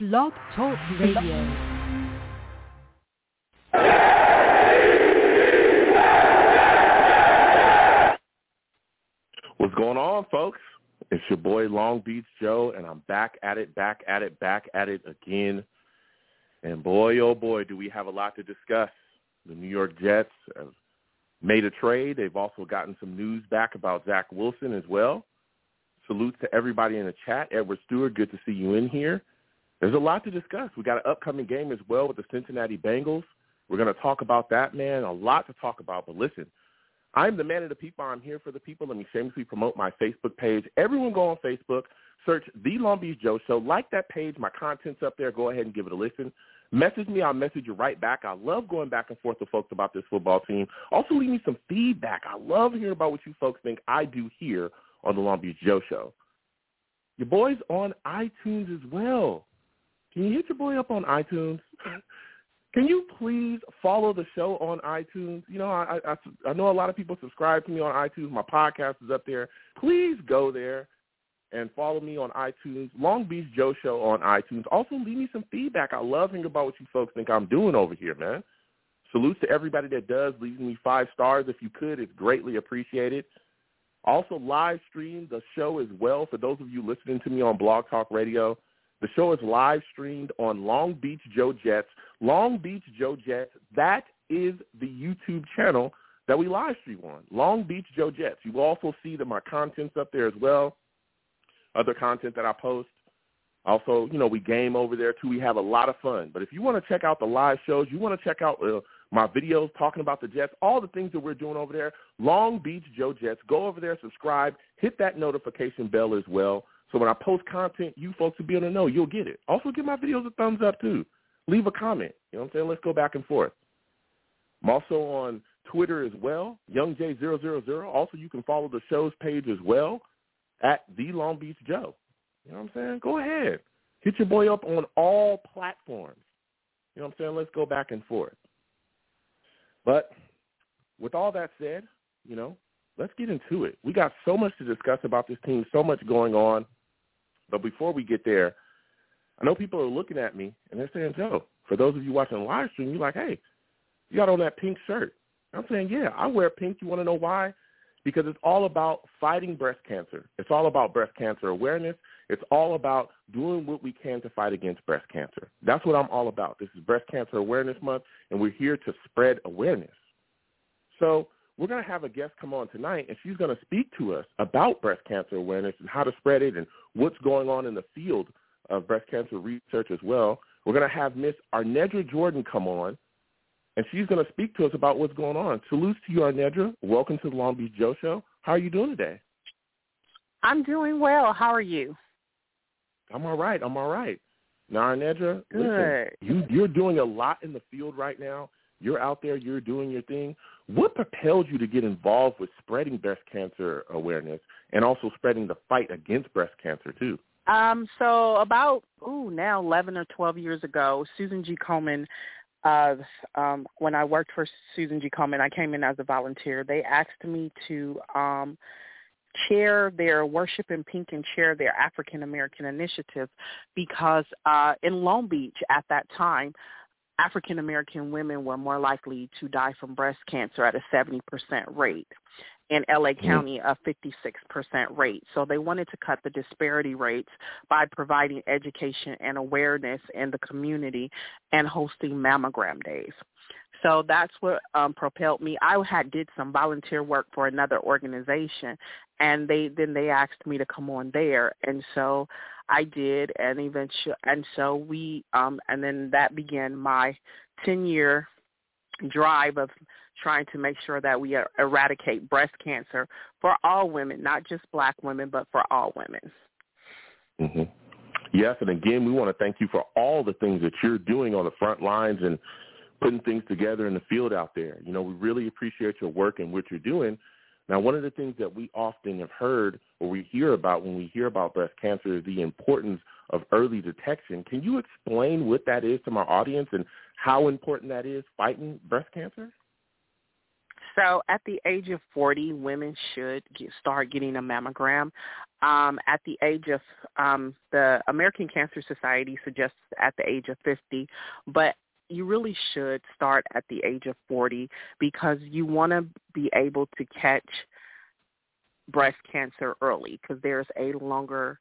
Blog Talk Radio. What's going on, folks? It's your boy Long Beach Joe, and I'm back at it, back at it, back at it again. And boy, oh boy, do we have a lot to discuss. The New York Jets have made a trade. They've also gotten some news back about Zach Wilson as well. Salutes to everybody in the chat. Edward Stewart, good to see you in here. There's a lot to discuss. We got an upcoming game as well with the Cincinnati Bengals. We're going to talk about that, man. A lot to talk about. But listen, I'm the man of the people. I'm here for the people. Let me shamelessly promote my Facebook page. Everyone go on Facebook, search The Long Beach Joe Show. Like that page. My content's up there. Go ahead and give it a listen. Message me. I'll message you right back. I love going back and forth with folks about this football team. Also, leave me some feedback. I love hearing about what you folks think I do here on the Long Beach Joe Show. Your boy's on iTunes as well. Can you hit your boy up on iTunes? Can you please follow the show on iTunes? You know, I, I I know a lot of people subscribe to me on iTunes. My podcast is up there. Please go there and follow me on iTunes. Long Beach Joe Show on iTunes. Also, leave me some feedback. I love hearing about what you folks think I'm doing over here, man. Salutes to everybody that does. Leave me five stars if you could. It's greatly appreciated. Also, live stream the show as well. For those of you listening to me on Blog Talk Radio, the show is live streamed on Long Beach Joe Jets. Long Beach Joe Jets, that is the YouTube channel that we live stream on. Long Beach Joe Jets. You will also see that my content's up there as well, other content that I post. Also, you know, we game over there too. We have a lot of fun. But if you want to check out the live shows, you want to check out uh, my videos talking about the Jets, all the things that we're doing over there, Long Beach Joe Jets, go over there, subscribe, hit that notification bell as well. So when I post content, you folks will be able to know. You'll get it. Also, give my videos a thumbs up, too. Leave a comment. You know what I'm saying? Let's go back and forth. I'm also on Twitter as well, YoungJ000. Also, you can follow the show's page as well at The Long Beach Joe. You know what I'm saying? Go ahead. Hit your boy up on all platforms. You know what I'm saying? Let's go back and forth. But with all that said, you know, let's get into it. We got so much to discuss about this team, so much going on. But before we get there, I know people are looking at me and they're saying, Joe, for those of you watching live stream, you're like, hey, you got on that pink shirt. I'm saying, yeah, I wear pink. You want to know why? Because it's all about fighting breast cancer. It's all about breast cancer awareness. It's all about doing what we can to fight against breast cancer. That's what I'm all about. This is Breast Cancer Awareness Month, and we're here to spread awareness. So we're going to have a guest come on tonight, and she's going to speak to us about breast cancer awareness and how to spread it and what's going on in the field of breast cancer research as well. We're going to have Miss Arnedra Jordan come on, and she's going to speak to us about what's going on. Salute to you, Arnedra. Welcome to the Long Beach Joe Show. How are you doing today? I'm doing well. How are you? I'm all right. I'm all right. Now, Arnedra, listen, you, you're doing a lot in the field right now. You're out there. You're doing your thing. What propelled you to get involved with spreading breast cancer awareness and also spreading the fight against breast cancer too? Um, so about ooh now eleven or twelve years ago, Susan G. Komen. Uh, um, when I worked for Susan G. Komen, I came in as a volunteer. They asked me to um, chair their Worship in Pink and chair their African American initiative because uh, in Long Beach at that time, African American women were more likely to die from breast cancer at a 70% rate. In LA mm-hmm. County, a 56% rate. So they wanted to cut the disparity rates by providing education and awareness in the community and hosting mammogram days. So that's what um, propelled me. I had did some volunteer work for another organization, and they then they asked me to come on there, and so I did, and eventually, and so we, um, and then that began my ten year drive of trying to make sure that we er, eradicate breast cancer for all women, not just black women, but for all women. Mm-hmm. Yes, and again, we want to thank you for all the things that you're doing on the front lines and putting things together in the field out there. You know, we really appreciate your work and what you're doing. Now, one of the things that we often have heard or we hear about when we hear about breast cancer is the importance of early detection. Can you explain what that is to my audience and how important that is fighting breast cancer? So at the age of 40, women should get, start getting a mammogram. um, at the age of um, the American Cancer Society suggests at the age of 50, but you really should start at the age of 40 because you want to be able to catch breast cancer early because there's a longer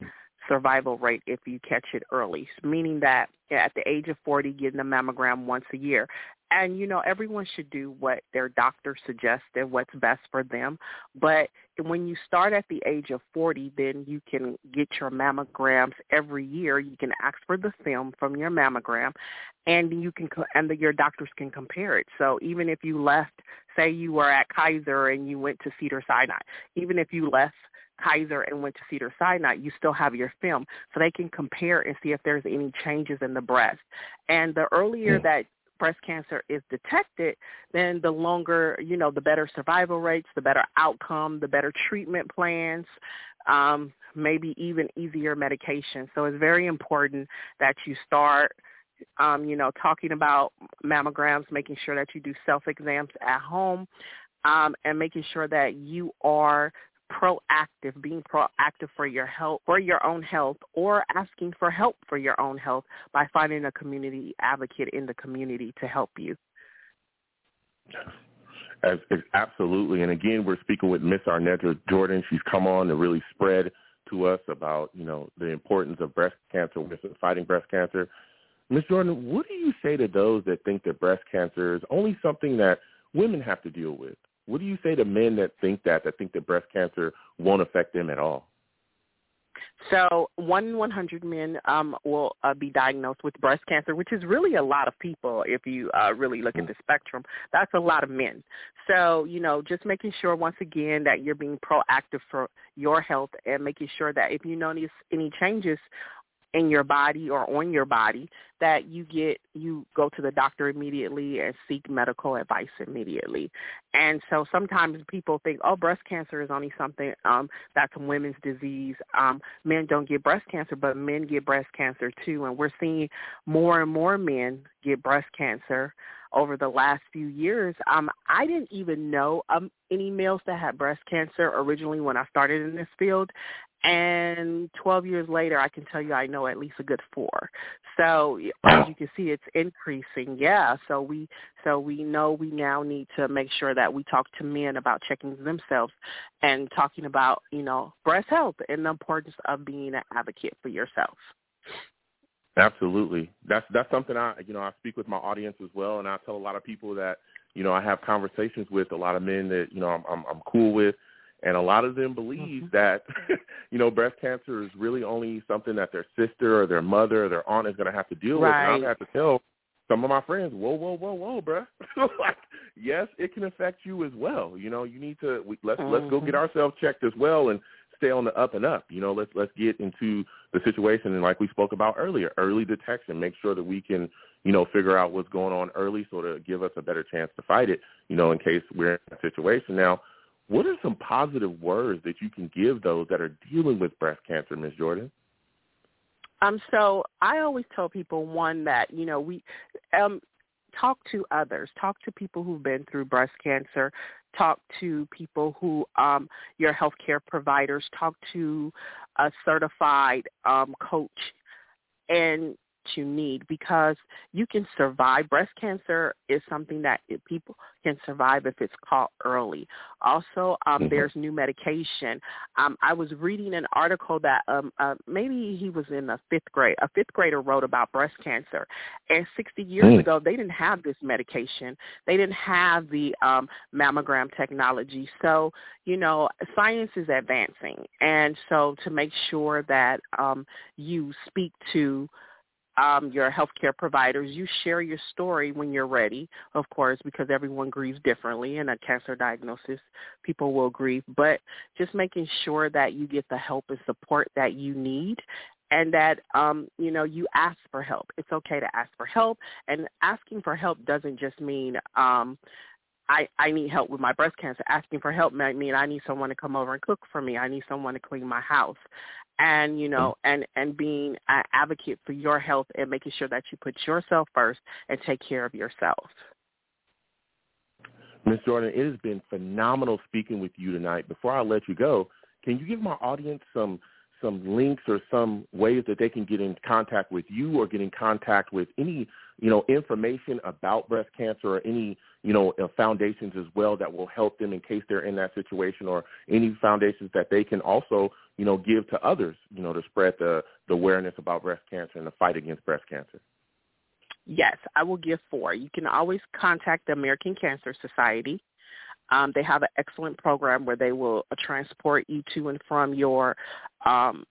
survival rate if you catch it early, meaning that at the age of 40, getting a mammogram once a year. And, you know, everyone should do what their doctor suggests and what's best for them. But when you start at the age of 40, then you can get your mammograms every year. You can ask for the film from your mammogram and you can, and the, your doctors can compare it. So even if you left, say you were at Kaiser and you went to Cedar Sinai, even if you left Kaiser and went to Cedar Sinai, you still have your film. So they can compare and see if there's any changes in the breast. And the earlier that breast cancer is detected, then the longer, you know, the better survival rates, the better outcome, the better treatment plans, um, maybe even easier medication. So it's very important that you start um, you know, talking about mammograms, making sure that you do self-exams at home, um, and making sure that you are proactive, being proactive for your health, for your own health, or asking for help for your own health by finding a community advocate in the community to help you. As, as, absolutely, and again, we're speaking with Miss Arnedra Jordan. She's come on to really spread to us about you know the importance of breast cancer, fighting breast cancer. Miss Jordan, what do you say to those that think that breast cancer is only something that women have to deal with? What do you say to men that think that, that think that breast cancer won't affect them at all? So one in 100 men um, will uh, be diagnosed with breast cancer, which is really a lot of people if you uh, really look at the spectrum. That's a lot of men. So, you know, just making sure once again that you're being proactive for your health and making sure that if you notice any changes in your body or on your body that you get you go to the doctor immediately and seek medical advice immediately and so sometimes people think oh breast cancer is only something um that's a women's disease um men don't get breast cancer but men get breast cancer too and we're seeing more and more men get breast cancer over the last few years. Um, I didn't even know um, any males that had breast cancer originally when I started in this field, and 12 years later, I can tell you I know at least a good four. So as you can see, it's increasing. Yeah. So we so we know we now need to make sure that we talk to men about checking themselves and talking about you know breast health and the importance of being an advocate for yourself. Absolutely. That's that's something I you know I speak with my audience as well, and I tell a lot of people that you know I have conversations with a lot of men that you know I'm I'm, I'm cool with and a lot of them believe mm-hmm. that you know breast cancer is really only something that their sister or their mother or their aunt is going to have to deal right. with. And I have to tell some of my friends, whoa, whoa, whoa, whoa, bruh. like, yes, it can affect you as well. You know, you need to we, let's mm-hmm. let's go get mm-hmm. ourselves checked as well and stay on the up and up. You know, let's let's get into the situation and like we spoke about earlier, early detection. Make sure that we can you know figure out what's going on early, so to give us a better chance to fight it. You know, in case we're in a situation now what are some positive words that you can give those that are dealing with breast cancer, Ms. Jordan? Um, so I always tell people one that you know we um, talk to others, talk to people who've been through breast cancer, talk to people who um, your healthcare providers, talk to a certified um, coach, and you need because you can survive. Breast cancer is something that people can survive if it's caught early. Also, um, mm-hmm. there's new medication. Um, I was reading an article that um, uh, maybe he was in the fifth grade. A fifth grader wrote about breast cancer, and 60 years mm. ago they didn't have this medication. They didn't have the um, mammogram technology. So you know, science is advancing, and so to make sure that um, you speak to um, your healthcare providers. You share your story when you're ready, of course, because everyone grieves differently. In a cancer diagnosis, people will grieve, but just making sure that you get the help and support that you need and that um you know you ask for help it's okay to ask for help and asking for help doesn't just mean um I, I need help with my breast cancer. Asking for help might mean I need someone to come over and cook for me. I need someone to clean my house and you know and and being an advocate for your health and making sure that you put yourself first and take care of yourself Ms. Jordan, it has been phenomenal speaking with you tonight. Before I let you go, can you give my audience some some links or some ways that they can get in contact with you or get in contact with any you know information about breast cancer or any you know uh, foundations as well that will help them in case they're in that situation or any foundations that they can also you know give to others you know to spread the the awareness about breast cancer and the fight against breast cancer Yes, I will give four. You can always contact the American Cancer Society. Um, they have an excellent program where they will uh, transport you to and from your um,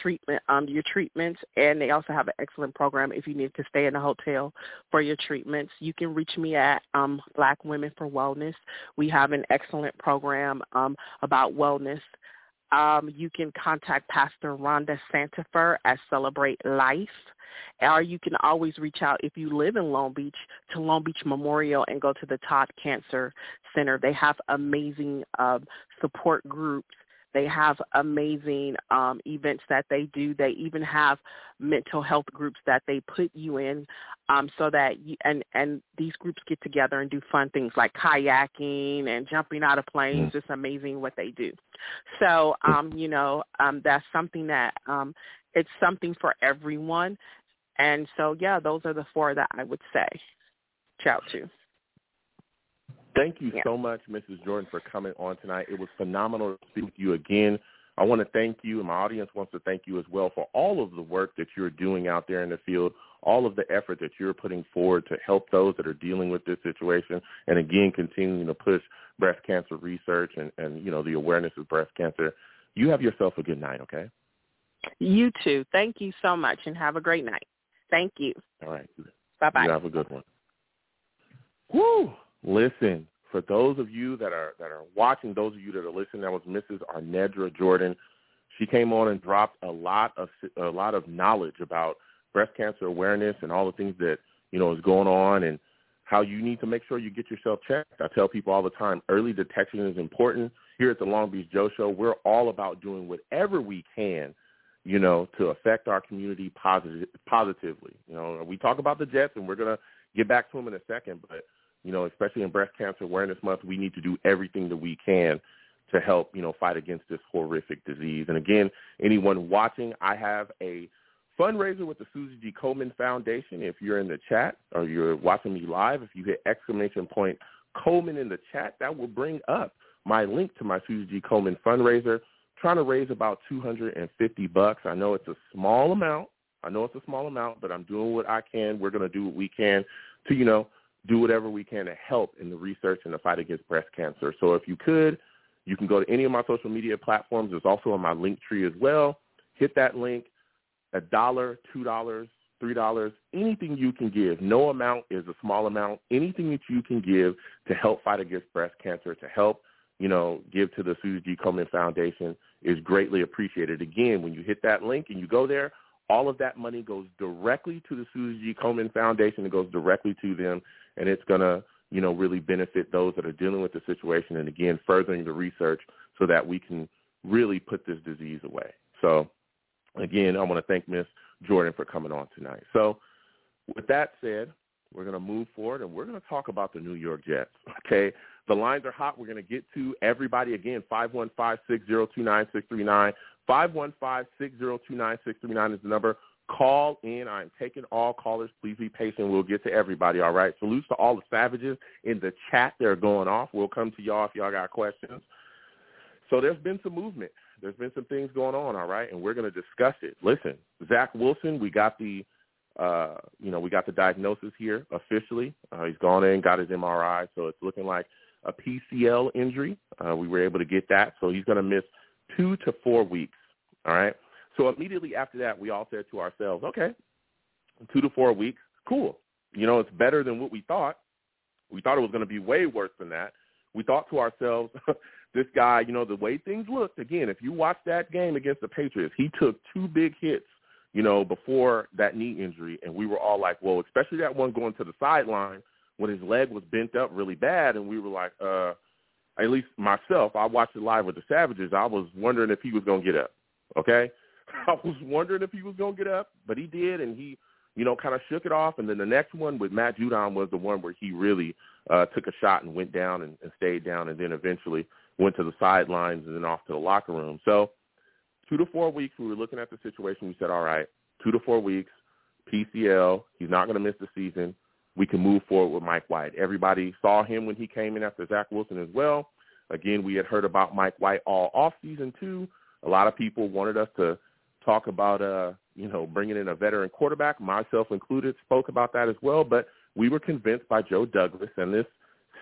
treatment, um, your treatments, and they also have an excellent program if you need to stay in a hotel for your treatments. You can reach me at um, Black Women for Wellness. We have an excellent program um, about wellness. Um, you can contact Pastor Rhonda Santifer at Celebrate Life or you can always reach out if you live in Long Beach to Long Beach Memorial and go to the Todd Cancer Center. They have amazing um, support groups. They have amazing um, events that they do. They even have mental health groups that they put you in, um, so that you and and these groups get together and do fun things like kayaking and jumping out of planes. Mm. It's amazing what they do. So um, you know um, that's something that um, it's something for everyone. And so, yeah, those are the four that I would say shout to. Thank you yeah. so much, Mrs. Jordan, for coming on tonight. It was phenomenal to speak with you again. I want to thank you, and my audience wants to thank you as well for all of the work that you're doing out there in the field, all of the effort that you're putting forward to help those that are dealing with this situation, and again, continuing to push breast cancer research and, and you know the awareness of breast cancer. You have yourself a good night, okay? You too. Thank you so much, and have a great night. Thank you. All right. Bye-bye. You have a good one. Woo! Listen, for those of you that are that are watching, those of you that are listening, that was Mrs. Arnedra Jordan. She came on and dropped a lot of a lot of knowledge about breast cancer awareness and all the things that you know is going on and how you need to make sure you get yourself checked. I tell people all the time, early detection is important. Here at the Long Beach Joe Show, we're all about doing whatever we can you know, to affect our community positive, positively. You know, we talk about the Jets, and we're going to get back to them in a second, but, you know, especially in Breast Cancer Awareness Month, we need to do everything that we can to help, you know, fight against this horrific disease. And again, anyone watching, I have a fundraiser with the Susie G. Komen Foundation. If you're in the chat or you're watching me live, if you hit exclamation point Komen in the chat, that will bring up my link to my Susie G. Komen fundraiser trying to raise about 250 bucks. I know it's a small amount. I know it's a small amount, but I'm doing what I can. We're going to do what we can to, you know, do whatever we can to help in the research and the fight against breast cancer. So if you could, you can go to any of my social media platforms. It's also on my link tree as well. Hit that link. A dollar, two dollars, three dollars, anything you can give. No amount is a small amount. Anything that you can give to help fight against breast cancer, to help you know, give to the Susie G. Komen Foundation is greatly appreciated. Again, when you hit that link and you go there, all of that money goes directly to the Susie G. Komen Foundation. It goes directly to them, and it's going to, you know, really benefit those that are dealing with the situation and, again, furthering the research so that we can really put this disease away. So, again, I want to thank Ms. Jordan for coming on tonight. So, with that said, we're going to move forward, and we're going to talk about the New York Jets, okay? The lines are hot. We're going to get to everybody again. 515-602-9639. 515-602-9639 is the number. Call in. I'm taking all callers. Please be patient. We'll get to everybody, all right? Salutes to all the savages in the chat. They're going off. We'll come to y'all if y'all got questions. So there's been some movement. There's been some things going on, all right? And we're going to discuss it. Listen, Zach Wilson, we got the – uh, you know, we got the diagnosis here officially. Uh, he's gone in, got his MRI, so it's looking like a PCL injury. Uh, we were able to get that, so he's going to miss two to four weeks. All right. So immediately after that, we all said to ourselves, okay, two to four weeks, cool. You know, it's better than what we thought. We thought it was going to be way worse than that. We thought to ourselves, this guy, you know, the way things looked, again, if you watch that game against the Patriots, he took two big hits, you know, before that knee injury, and we were all like, well, especially that one going to the sideline when his leg was bent up really bad, and we were like, uh, at least myself, I watched it live with the Savages. I was wondering if he was going to get up. Okay, I was wondering if he was going to get up, but he did, and he, you know, kind of shook it off. And then the next one with Matt Judon was the one where he really uh, took a shot and went down and, and stayed down, and then eventually went to the sidelines and then off to the locker room. So two to four weeks, we were looking at the situation. We said, all right, two to four weeks, PCL. He's not going to miss the season. We can move forward with Mike White. Everybody saw him when he came in after Zach Wilson as well. Again, we had heard about Mike White all off season too. A lot of people wanted us to talk about, uh, you know, bringing in a veteran quarterback, myself included, spoke about that as well. But we were convinced by Joe Douglas and this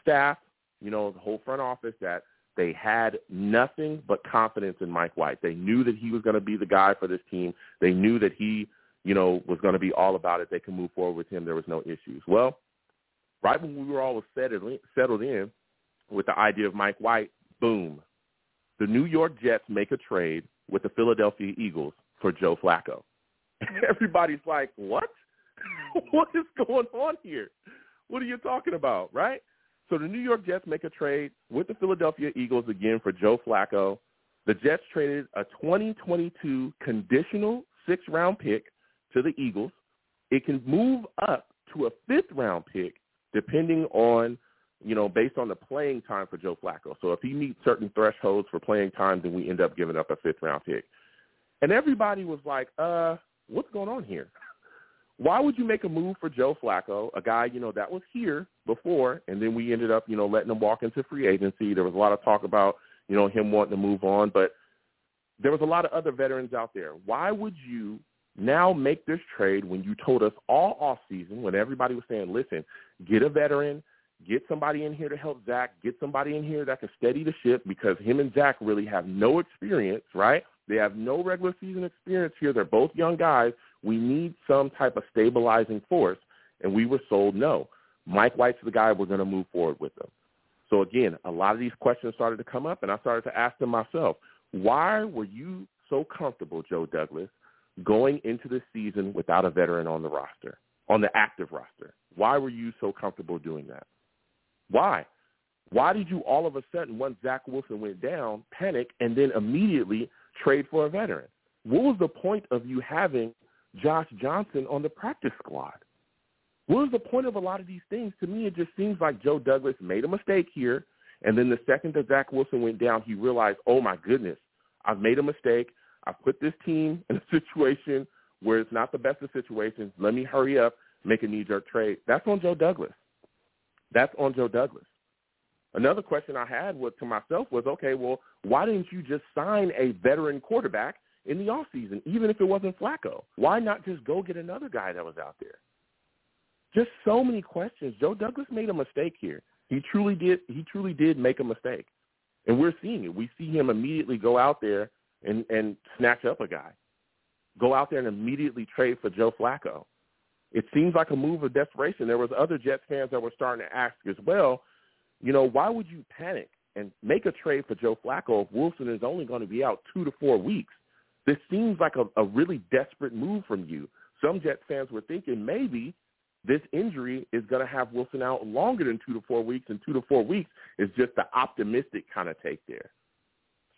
staff, you know, the whole front office that they had nothing but confidence in Mike White. They knew that he was going to be the guy for this team. They knew that he, you know, was going to be all about it. They could move forward with him. There was no issues. Well, right when we were all settled settled in with the idea of Mike White, boom, the New York Jets make a trade with the Philadelphia Eagles for Joe Flacco. Everybody's like, what? Mm-hmm. what is going on here? What are you talking about, right? So the New York Jets make a trade with the Philadelphia Eagles again for Joe Flacco. The Jets traded a 2022 conditional six-round pick to the Eagles. It can move up to a fifth-round pick depending on, you know, based on the playing time for Joe Flacco. So if he meets certain thresholds for playing time, then we end up giving up a fifth-round pick. And everybody was like, uh, what's going on here? Why would you make a move for Joe Flacco, a guy, you know, that was here before, and then we ended up, you know, letting him walk into free agency. There was a lot of talk about, you know, him wanting to move on, but there was a lot of other veterans out there. Why would you now make this trade when you told us all off season when everybody was saying, listen, get a veteran, get somebody in here to help Zach, get somebody in here that can steady the ship because him and Zach really have no experience, right? They have no regular season experience here. They're both young guys. We need some type of stabilizing force, and we were sold no. Mike White's the guy we're going to move forward with them. So again, a lot of these questions started to come up, and I started to ask them myself, why were you so comfortable, Joe Douglas, going into the season without a veteran on the roster, on the active roster? Why were you so comfortable doing that? Why? Why did you all of a sudden, once Zach Wilson went down, panic and then immediately trade for a veteran? What was the point of you having Josh Johnson on the practice squad? What was the point of a lot of these things? To me, it just seems like Joe Douglas made a mistake here, and then the second that Zach Wilson went down, he realized, oh my goodness, I've made a mistake. I put this team in a situation where it's not the best of situations. Let me hurry up, make a knee-jerk trade. That's on Joe Douglas. That's on Joe Douglas. Another question I had was to myself was, okay, well, why didn't you just sign a veteran quarterback in the offseason, even if it wasn't Flacco? Why not just go get another guy that was out there? Just so many questions. Joe Douglas made a mistake here. He truly did. He truly did make a mistake, and we're seeing it. We see him immediately go out there and and snatch up a guy, go out there and immediately trade for Joe Flacco. It seems like a move of desperation. There was other Jets fans that were starting to ask as well. You know, why would you panic and make a trade for Joe Flacco if Wilson is only going to be out two to four weeks? This seems like a, a really desperate move from you. Some Jets fans were thinking maybe this injury is going to have Wilson out longer than two to four weeks, and two to four weeks is just the optimistic kind of take there.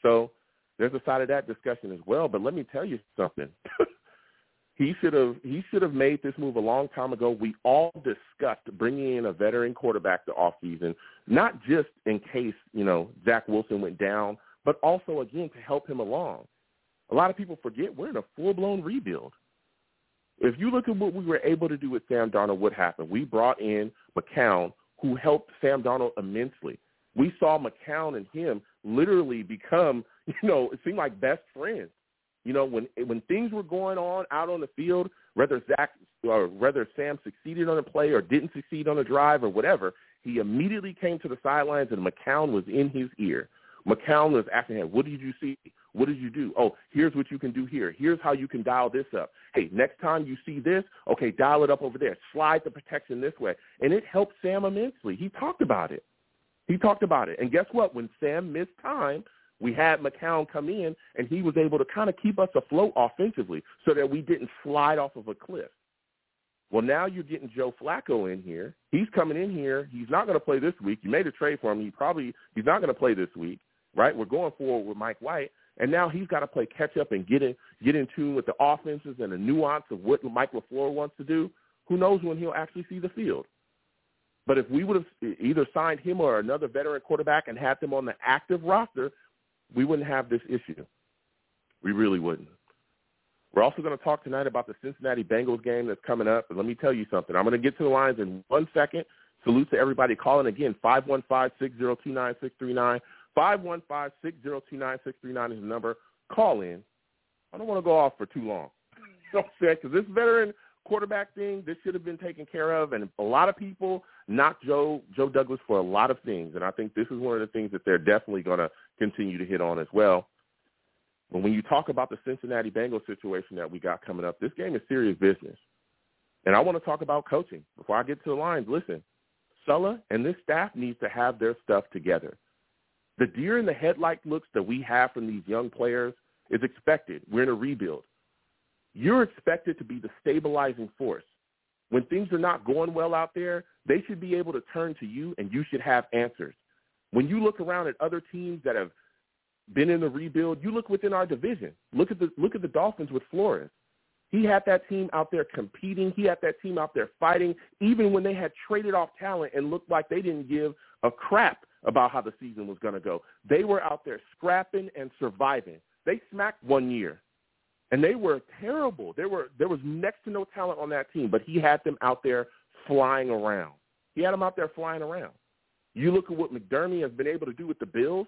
So there's a side of that discussion as well. But let me tell you something. he should have he should have made this move a long time ago. We all discussed bringing in a veteran quarterback to off season, not just in case you know Zach Wilson went down, but also again to help him along. A lot of people forget we're in a full blown rebuild. If you look at what we were able to do with Sam Darnold, what happened? We brought in McCown, who helped Sam Darnold immensely. We saw McCown and him literally become, you know, it seemed like best friends. You know, when when things were going on out on the field, whether Zach or whether Sam succeeded on a play or didn't succeed on a drive or whatever, he immediately came to the sidelines and McCown was in his ear. McCown was asking him, "What did you see? What did you do? Oh, here's what you can do here. Here's how you can dial this up. Hey, next time you see this, okay, dial it up over there. Slide the protection this way. And it helped Sam immensely. He talked about it. He talked about it. And guess what? When Sam missed time, we had McCown come in, and he was able to kind of keep us afloat offensively so that we didn't slide off of a cliff. Well, now you're getting Joe Flacco in here. He's coming in here. He's not going to play this week. You made a trade for him. He probably he's not going to play this week, right? We're going forward with Mike White. And now he's got to play catch up and get in get in tune with the offenses and the nuance of what Mike LaFleur wants to do. Who knows when he'll actually see the field? But if we would have either signed him or another veteran quarterback and had them on the active roster, we wouldn't have this issue. We really wouldn't. We're also going to talk tonight about the Cincinnati Bengals game that's coming up. And let me tell you something. I'm going to get to the lines in one second. Salute to everybody calling again. 515-602-9639. 515-602-9639 is the number. Call in. I don't want to go off for too long. You know? Because this veteran quarterback thing, this should have been taken care of. And a lot of people knock Joe Joe Douglas for a lot of things. And I think this is one of the things that they're definitely going to continue to hit on as well. But when you talk about the Cincinnati Bengals situation that we got coming up, this game is serious business. And I want to talk about coaching. Before I get to the lines, listen, Saleh and this staff needs to have their stuff together. The deer in the headlight looks that we have from these young players is expected. We're in a rebuild. You're expected to be the stabilizing force. When things are not going well out there, they should be able to turn to you and you should have answers. When you look around at other teams that have been in the rebuild, you look within our division. Look at the look at the Dolphins with Flores. He had that team out there competing. He had that team out there fighting, even when they had traded off talent and looked like they didn't give a crap about how the season was going to go. They were out there scrapping and surviving. They smacked one year, and they were terrible. There were there was next to no talent on that team, but he had them out there flying around. He had them out there flying around. You look at what McDermott has been able to do with the Bills.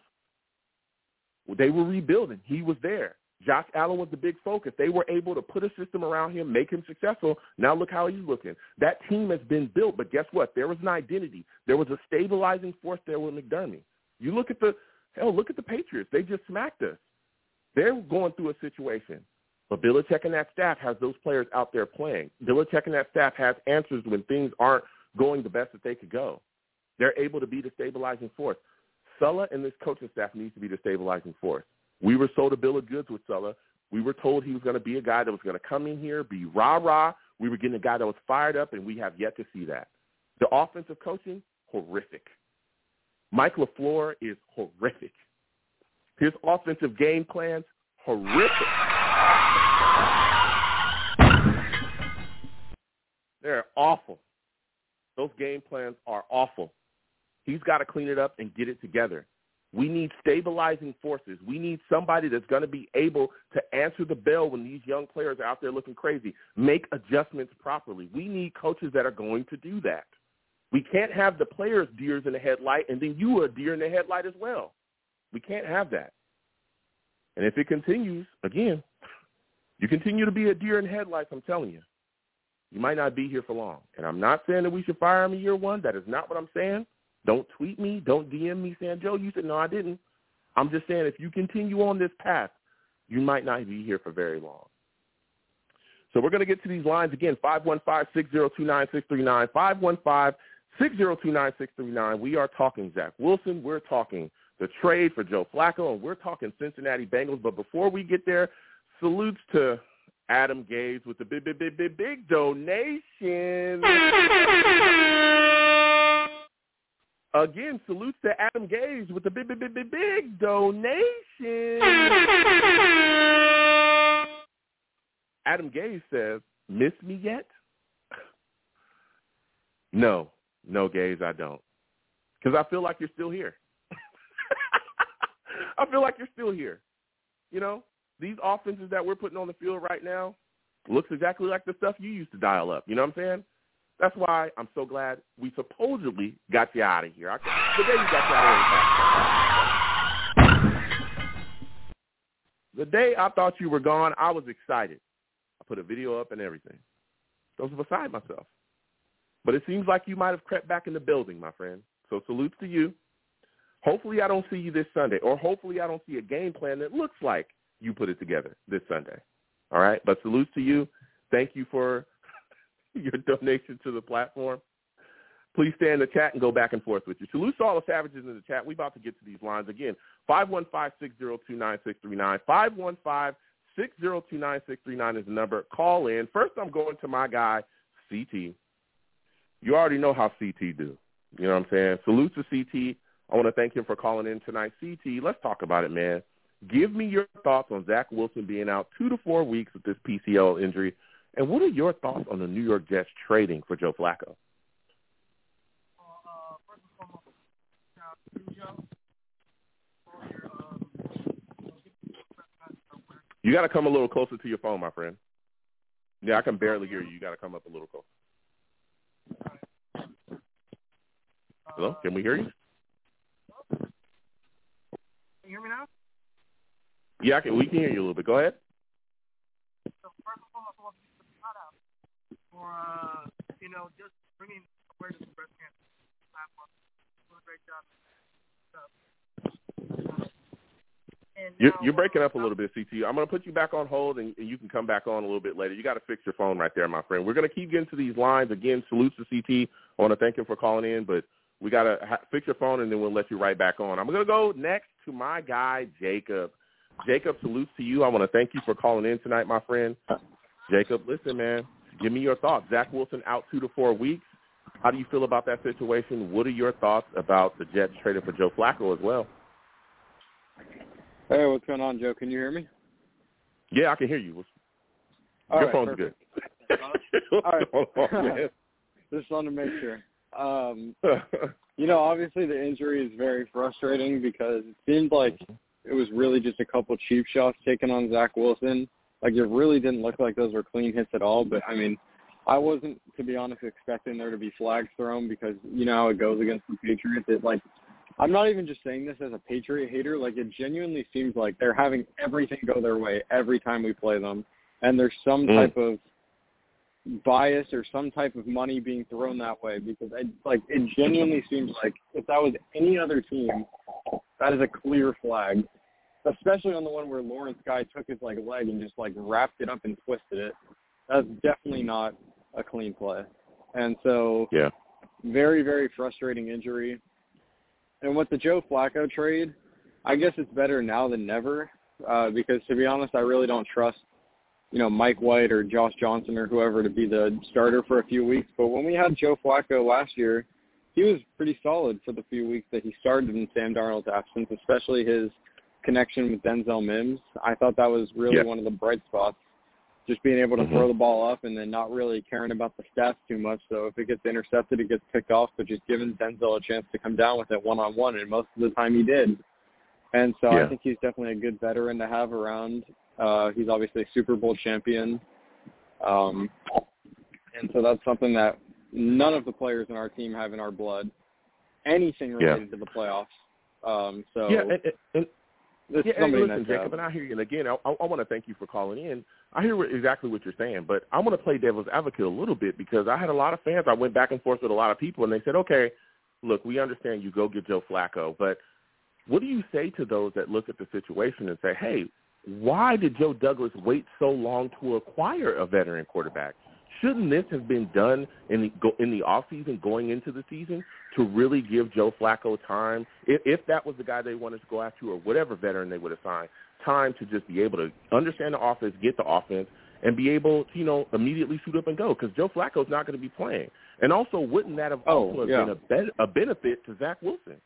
They were rebuilding. He was there. Josh Allen was the big focus. They were able to put a system around him, make him successful. Now look how he's looking. That team has been built, but guess what? There was an identity. There was a stabilizing force there with McDermott. You look at the hell, look at the Patriots. They just smacked us. They're going through a situation. But Belichick and that staff has those players out there playing. Belichick and that staff has answers when things aren't going the best that they could go. They're able to be the stabilizing force. Saleh and this coaching staff needs to be the stabilizing force. We were sold a bill of goods with Saleh. We were told he was going to be a guy that was going to come in here, be rah-rah. We were getting a guy that was fired up, and we have yet to see that. The offensive coaching, horrific. Mike LaFleur is horrific. His offensive game plans, horrific. They're awful. Those game plans are awful. He's got to clean it up and get it together. We need stabilizing forces. We need somebody that's going to be able to answer the bell when these young players are out there looking crazy, make adjustments properly. We need coaches that are going to do that. We can't have the players deers in the headlight and then you are a deer in the headlight as well. We can't have that. And if it continues, again, you continue to be a deer in headlights, I'm telling you, you might not be here for long. And I'm not saying that we should fire him in year one. That is not what I'm saying. Don't tweet me. Don't DM me saying, Joe, you said, no, I didn't. I'm just saying if you continue on this path, you might not be here for very long. So we're going to get to these lines again, 515-602-9639, 515-602-9639. We are talking Zach Wilson. We're talking the trade for Joe Flacco, and we're talking Cincinnati Bengals. But before we get there, salutes to Adam Gase with the big, big, big, big, big donation. Again, salutes to Adam Gase with the big, big, big, big, big donation. Adam Gase says, miss me yet? No, no, Gase, I don't. Because I feel like you're still here. I feel like you're still here. You know, these offenses that we're putting on the field right now looks exactly like the stuff you used to dial up. You know what I'm saying? That's why I'm so glad we supposedly got you out of here. The day you got you out of here. The day I thought you were gone, I was excited. I put a video up and everything. I was beside myself. But it seems like you might have crept back in the building, my friend. So salutes to you. Hopefully I don't see you this Sunday, or hopefully I don't see a game plan that looks like you put it together this Sunday. All right? But salutes to you. Thank you for your donation to the platform. Please stay in the chat and go back and forth with you. Salute to all the savages in the chat. We're about to get to these lines again. 515-602-9639. 515-602-9639 is the number. Call in. First, I'm going to my guy, CT. You already know how CT do. You know what I'm saying? Salute to CT. I want to thank him for calling in tonight. CT, let's talk about it, man. Give me your thoughts on Zach Wilson being out two to four weeks with this PCL injury. And what are your thoughts on the New York Jets trading for Joe Flacco? You got to come a little closer to your phone, my friend. Yeah, I can barely hear you. You got to come up a little closer. Hello, can we hear you? Can you hear me now? Yeah, I can, we can hear you a little bit. Go ahead. So first and foremost, I want to give a shout out for uh, you know just bringing awareness to breast cancer. Doing a great job. You're, you're breaking up a little bit, CT. I'm going to put you back on hold, and, and you can come back on a little bit later. You got to fix your phone right there, my friend. We're going to keep getting to these lines. Again, salutes to CT. I want to thank him for calling in, but we got to ha- fix your phone, and then we'll let you right back on. I'm going to go next to my guy, Jacob. Jacob, salutes to you. I want to thank you for calling in tonight, my friend. Jacob, listen, man, give me your thoughts. Zach Wilson out two to four weeks. How do you feel about that situation? What are your thoughts about the Jets trading for Joe Flacco as well? Hey, what's going on, Joe? Can you hear me? Yeah, I can hear you. All your right, phone's perfect. good. All right. What's going on, Just wanted to make sure. Um, you know, obviously the injury is very frustrating because it seemed like it was really just a couple cheap shots taken on Zach Wilson. Like it really didn't look like those were clean hits at all. But I mean, I wasn't, to be honest, expecting there to be flags thrown because you know how it goes against the Patriots. It like I'm not even just saying this as a Patriot hater. Like it genuinely seems like they're having everything go their way every time we play them, and there's some Mm. type of bias or some type of money being thrown that way because I like it genuinely seems like if that was any other team, that is a clear flag. Especially on the one where Lawrence Guy took his like leg and just like wrapped it up and twisted it. That's definitely not a clean play. And so yeah. very, very frustrating injury. And with the Joe Flacco trade, I guess it's better now than never uh, because, to be honest, I really don't trust, you know, Mike White or Josh Johnson or whoever to be the starter for a few weeks. But when we had Joe Flacco last year, he was pretty solid for the few weeks that he started in Sam Darnold's absence, especially his connection with Denzel Mims. I thought that was really Yeah. one of the bright spots just being able to Mhm. throw the ball up and then not really caring about the stats too much. So if it gets intercepted, it gets picked off, but just giving Denzel a chance to come down with it one on one, and most of the time he did. And so Yeah. I think he's definitely a good veteran to have around. Uh, he's obviously a Super Bowl champion, um, and so that's something that none of the players in our team have in our blood. Anything Yeah. related to the playoffs. Um, so yeah, and, and, and this yeah, and listen, Jacob, and I hear you. And again, I, I want to thank you for calling in. I hear what, exactly what you're saying, but I want to play devil's advocate a little bit because I had a lot of fans. I went back and forth with a lot of people, and they said, "Okay, look, we understand you go get Joe Flacco, but what do you say to those that look at the situation and say, "Hey, why did Joe Douglas wait so long to acquire a veteran quarterback? Shouldn't this have been done in the go, in the off season, going into the season, to really give Joe Flacco time, if, if that was the guy they wanted to go after, or whatever veteran they would assign, time to just be able to understand the offense, get the offense, and be able to, you know, immediately suit up and go? Because Joe Flacco's not going to be playing. And also, wouldn't that have Oh, also have yeah. been a, be- a benefit to Zach Wilson?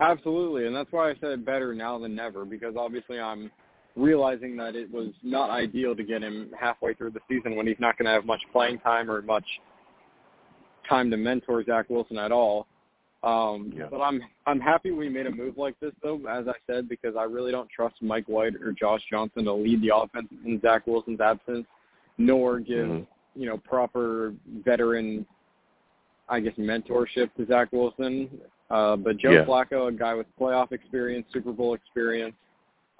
Absolutely, and that's why I said better now than never because obviously I'm realizing that it was not ideal to get him halfway through the season when he's not going to have much playing time or much time to mentor Zach Wilson at all. Um, Yeah. But I'm I'm happy we made a move like this though, as I said, because I really don't trust Mike White or Josh Johnson to lead the offense in Zach Wilson's absence, nor give Mhm. you know proper veteran, I guess mentorship to Zach Wilson. Uh, but Joe Yeah. Flacco, a guy with playoff experience, Super Bowl experience,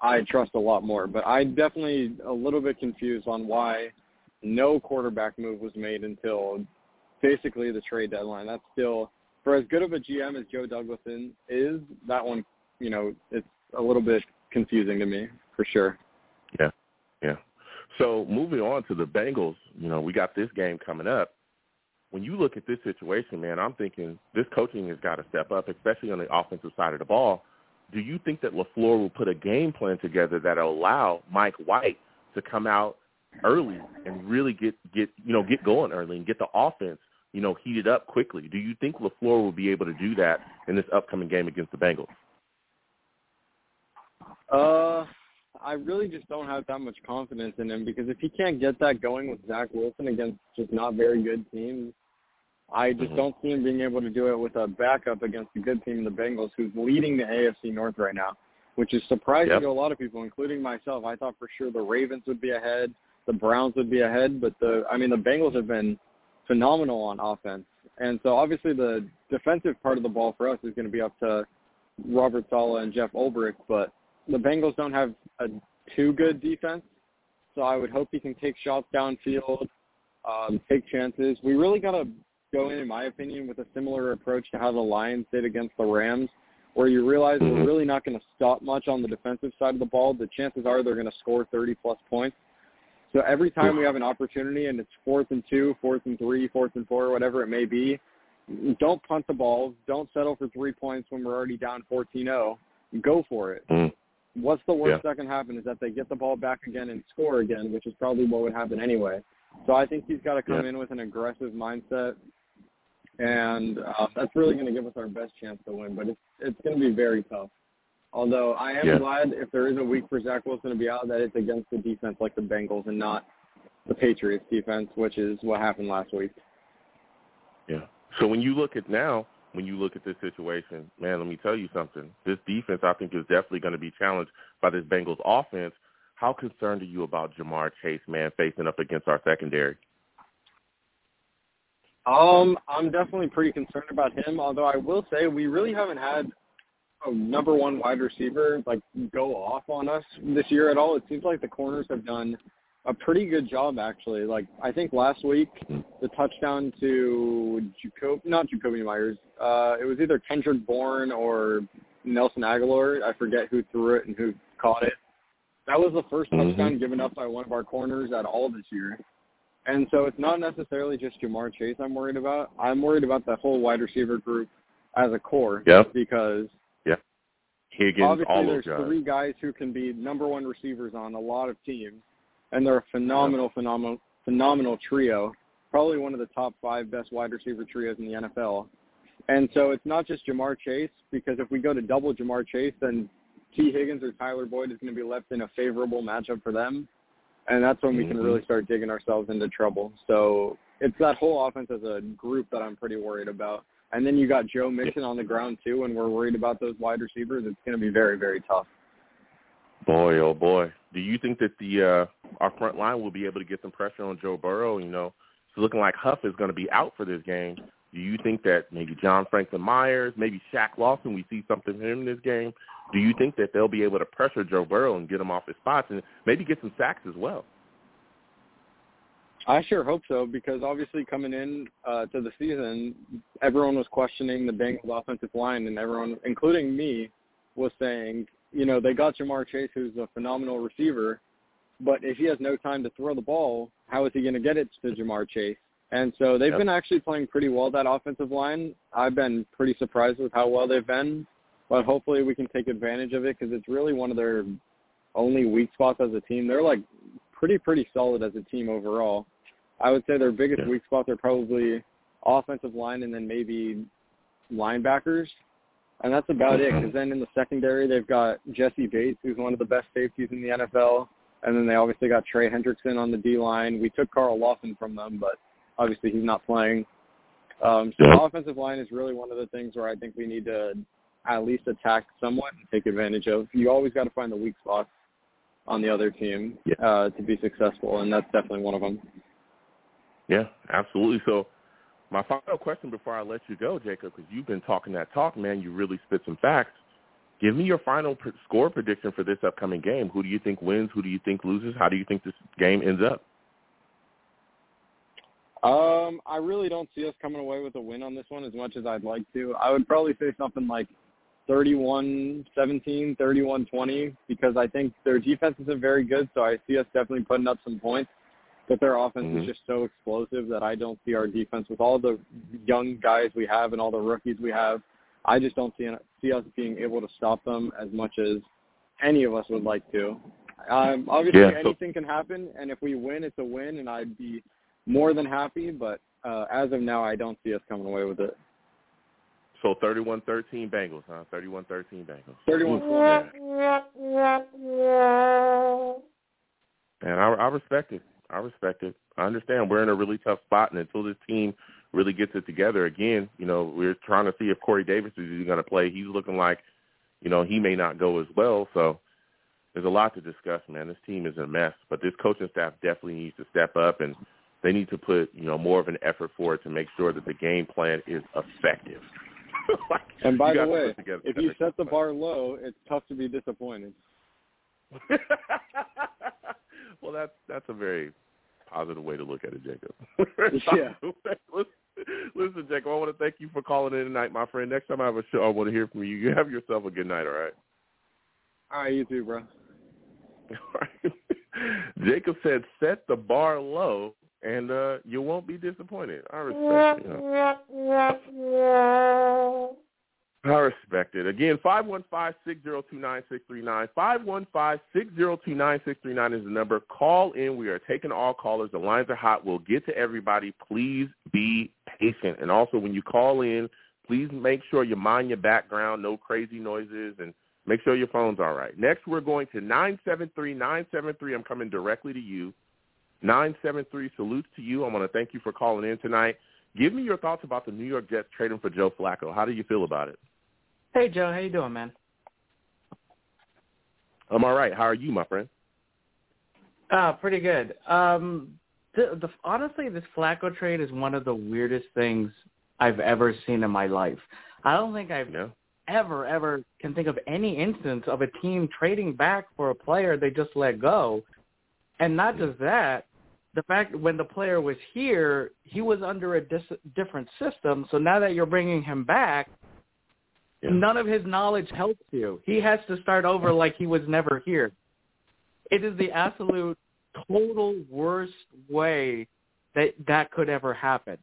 I trust a lot more. But I definitely a little bit confused on why no quarterback move was made until basically the trade deadline. That's still for as good of a GM as Joe Douglasin is. That one, you know, it's a little bit confusing to me for sure. Yeah, yeah. So moving on to the Bengals, you know, we got this game coming up. When you look at this situation, man, I'm thinking this coaching has got to step up, especially on the offensive side of the ball. Do you think that LaFleur will put a game plan together that'll allow Mike White to come out early and really get get you know get going early and get the offense you know heated up quickly? Do you think LaFleur will be able to do that in this upcoming game against the Bengals? Uh, I really just don't have that much confidence in him because if he can't get that going with Zach Wilson against just not very good teams, I just Mhm. don't see him being able to do it with a backup against a good team the Bengals, who's leading the AFC North right now, which is surprising Yep. to a lot of people, including myself. I thought for sure the Ravens would be ahead, the Browns would be ahead, but the I mean the Bengals have been phenomenal on offense, and so obviously the defensive part of the ball for us is going to be up to Robert Saleh and Jeff Ulbrich, but the Bengals don't have a too good defense, so I would hope he can take shots downfield, um, take chances. We really got to go in, in my opinion, with a similar approach to how the Lions did against the Rams, where you realize we're Mhm. really not going to stop much on the defensive side of the ball. The chances are they're going to score 30 plus points. So every time we have an opportunity and it's fourth and two, fourth and three, fourth and four, whatever it may be, don't punt the ball. Don't settle for three points when we're already down 14-0. Go for it. Mm. What's the worst Yeah. that can happen is that they get the ball back again and score again, which is probably what would happen anyway. So I think he's got to come Yeah. in with an aggressive mindset, and uh, that's really going to give us our best chance to win. But it's it's going to be very tough. Although I am Yeah. glad if there is a week for Zach Wilson to be out, that it's against the defense like the Bengals and not the Patriots defense, which is what happened last week. Yeah. So when you look at now, when you look at this situation, man, let me tell you something. This defense, I think, is definitely going to be challenged by this Bengals offense. How concerned are you about Ja'Marr Chase, man, facing up against our secondary? Um, I'm definitely pretty concerned about him. Although I will say we really haven't had a number one wide receiver like go off on us this year at all. It seems like the corners have done a pretty good job actually. Like I think last week the touchdown to Jacob, not Jakobi Meyers. Uh, it was either Kendrick Bourne or Nelson Agholor. I forget who threw it and who caught it. That was the 1st Mhm. touchdown given up by one of our corners at all this year. And so it's not necessarily just Ja'Marr Chase I'm worried about. I'm worried about the whole wide receiver group as a core. Yep. Because Higgins, obviously there's guys. three guys who can be number one receivers on a lot of teams, and they're a phenomenal, phenomenal, phenomenal trio. Probably one of the top five best wide receiver trios in the NFL. And so it's not just Ja'Marr Chase because if we go to double Ja'Marr Chase, then Tee Higgins or Tyler Boyd is going to be left in a favorable matchup for them, and that's when we can Mhm. really start digging ourselves into trouble. So it's that whole offense as a group that I'm pretty worried about. And then you got Joe Mixon on the ground too, and we're worried about those wide receivers. It's going to be very, very tough. Boy, oh boy. Do you think that the uh our front line will be able to get some pressure on Joe Burrow? You know, it's looking like Huff is going to be out for this game. Do you think that maybe John Franklin Myers, maybe Shaq Lawson, we see something from him in this game? Do you think that they'll be able to pressure Joe Burrow and get him off his spots and maybe get some sacks as well? I sure hope so because obviously coming in uh, to the season, everyone was questioning the Bengals offensive line, and everyone, including me, was saying, you know, they got Ja'Marr Chase, who's a phenomenal receiver, but if he has no time to throw the ball, how is he going to get it to Ja'Marr Chase? And so they've Yep. been actually playing pretty well that offensive line. I've been pretty surprised with how well they've been, but hopefully we can take advantage of it because it's really one of their only weak spots as a team. They're like pretty pretty solid as a team overall. I would say their biggest Yeah. weak spots are probably offensive line and then maybe linebackers, and that's about it. Because then in the secondary they've got Jessie Bates, who's one of the best safeties in the NFL, and then they obviously got Trey Hendrickson on the D line. We took Carl Lawson from them, but obviously he's not playing. Um, so Yeah. the offensive line is really one of the things where I think we need to at least attack somewhat and take advantage of. You always got to find the weak spots on the other team Yeah. uh, to be successful, and that's definitely one of them. Yeah, absolutely. So my final question before I let you go, Jacob, because you've been talking that talk, man, you really spit some facts. Give me your final pr- score prediction for this upcoming game. Who do you think wins? Who do you think loses? How do you think this game ends up? Um, I really don't see us coming away with a win on this one as much as I'd like to. I would probably say something like 31-17, 31-20 because I think their defense isn't very good, so I see us definitely putting up some points. But their offense Mhm. is just so explosive that I don't see our defense with all the young guys we have and all the rookies we have. I just don't see see us being able to stop them as much as any of us would like to. Um, obviously, Yeah, so- anything can happen, and if we win, it's a win, and I'd be more than happy. But uh, as of now, I don't see us coming away with it. So 31-13 Bengals, huh? 31-13 Bengals. 31-20. And I, I respect it. I respect it. I understand we're in a really tough spot, and until this team really gets it together again. You know, we're trying to see if Corey Davis is going to play. He's looking like, you know, he may not go as well. So there's a lot to discuss, man. This team is a mess, but this coaching staff definitely needs to step up and they need to put, you know, more of an effort for it to make sure that the game plan is effective. like, and by the way, if you set the bar low, it's tough to be disappointed. well, that's that's a very positive way to look at it, Jacob. yeah. Listen, Jacob, I want to thank you for calling in tonight, my friend. Next time I have a show, I want to hear from you. You have yourself a good night, all right? All right, you too, bro. All right. Jacob said, set the bar low, and uh you won't be disappointed. I respect you. I respect it. Again, five one five six zero two nine six three nine. Five one five six zero two nine six three nine is the number. Call in. We are taking all callers. The lines are hot. We'll get to everybody. Please be patient. And also, when you call in, please make sure you mind your background, no crazy noises, and make sure your phone's all right. Next, we're going to nine seven three nine seven three. I'm coming directly to you. Nine seven three. Salutes to you. I want to thank you for calling in tonight. Give me your thoughts about the New York Jets trading for Joe Flacco. How do you feel about it? Hey, Joe. How you doing, man? I'm all right. How are you, my friend? Uh, pretty good. Um, the, the, honestly, this Flacco trade is one of the weirdest things I've ever seen in my life. I don't think I've yeah. ever, ever can think of any instance of a team trading back for a player they just let go. And not just that, the fact that when the player was here, he was under a dis- different system. So now that you're bringing him back – yeah. None of his knowledge helps you. He has to start over like he was never here. It is the absolute total worst way that that could ever happen.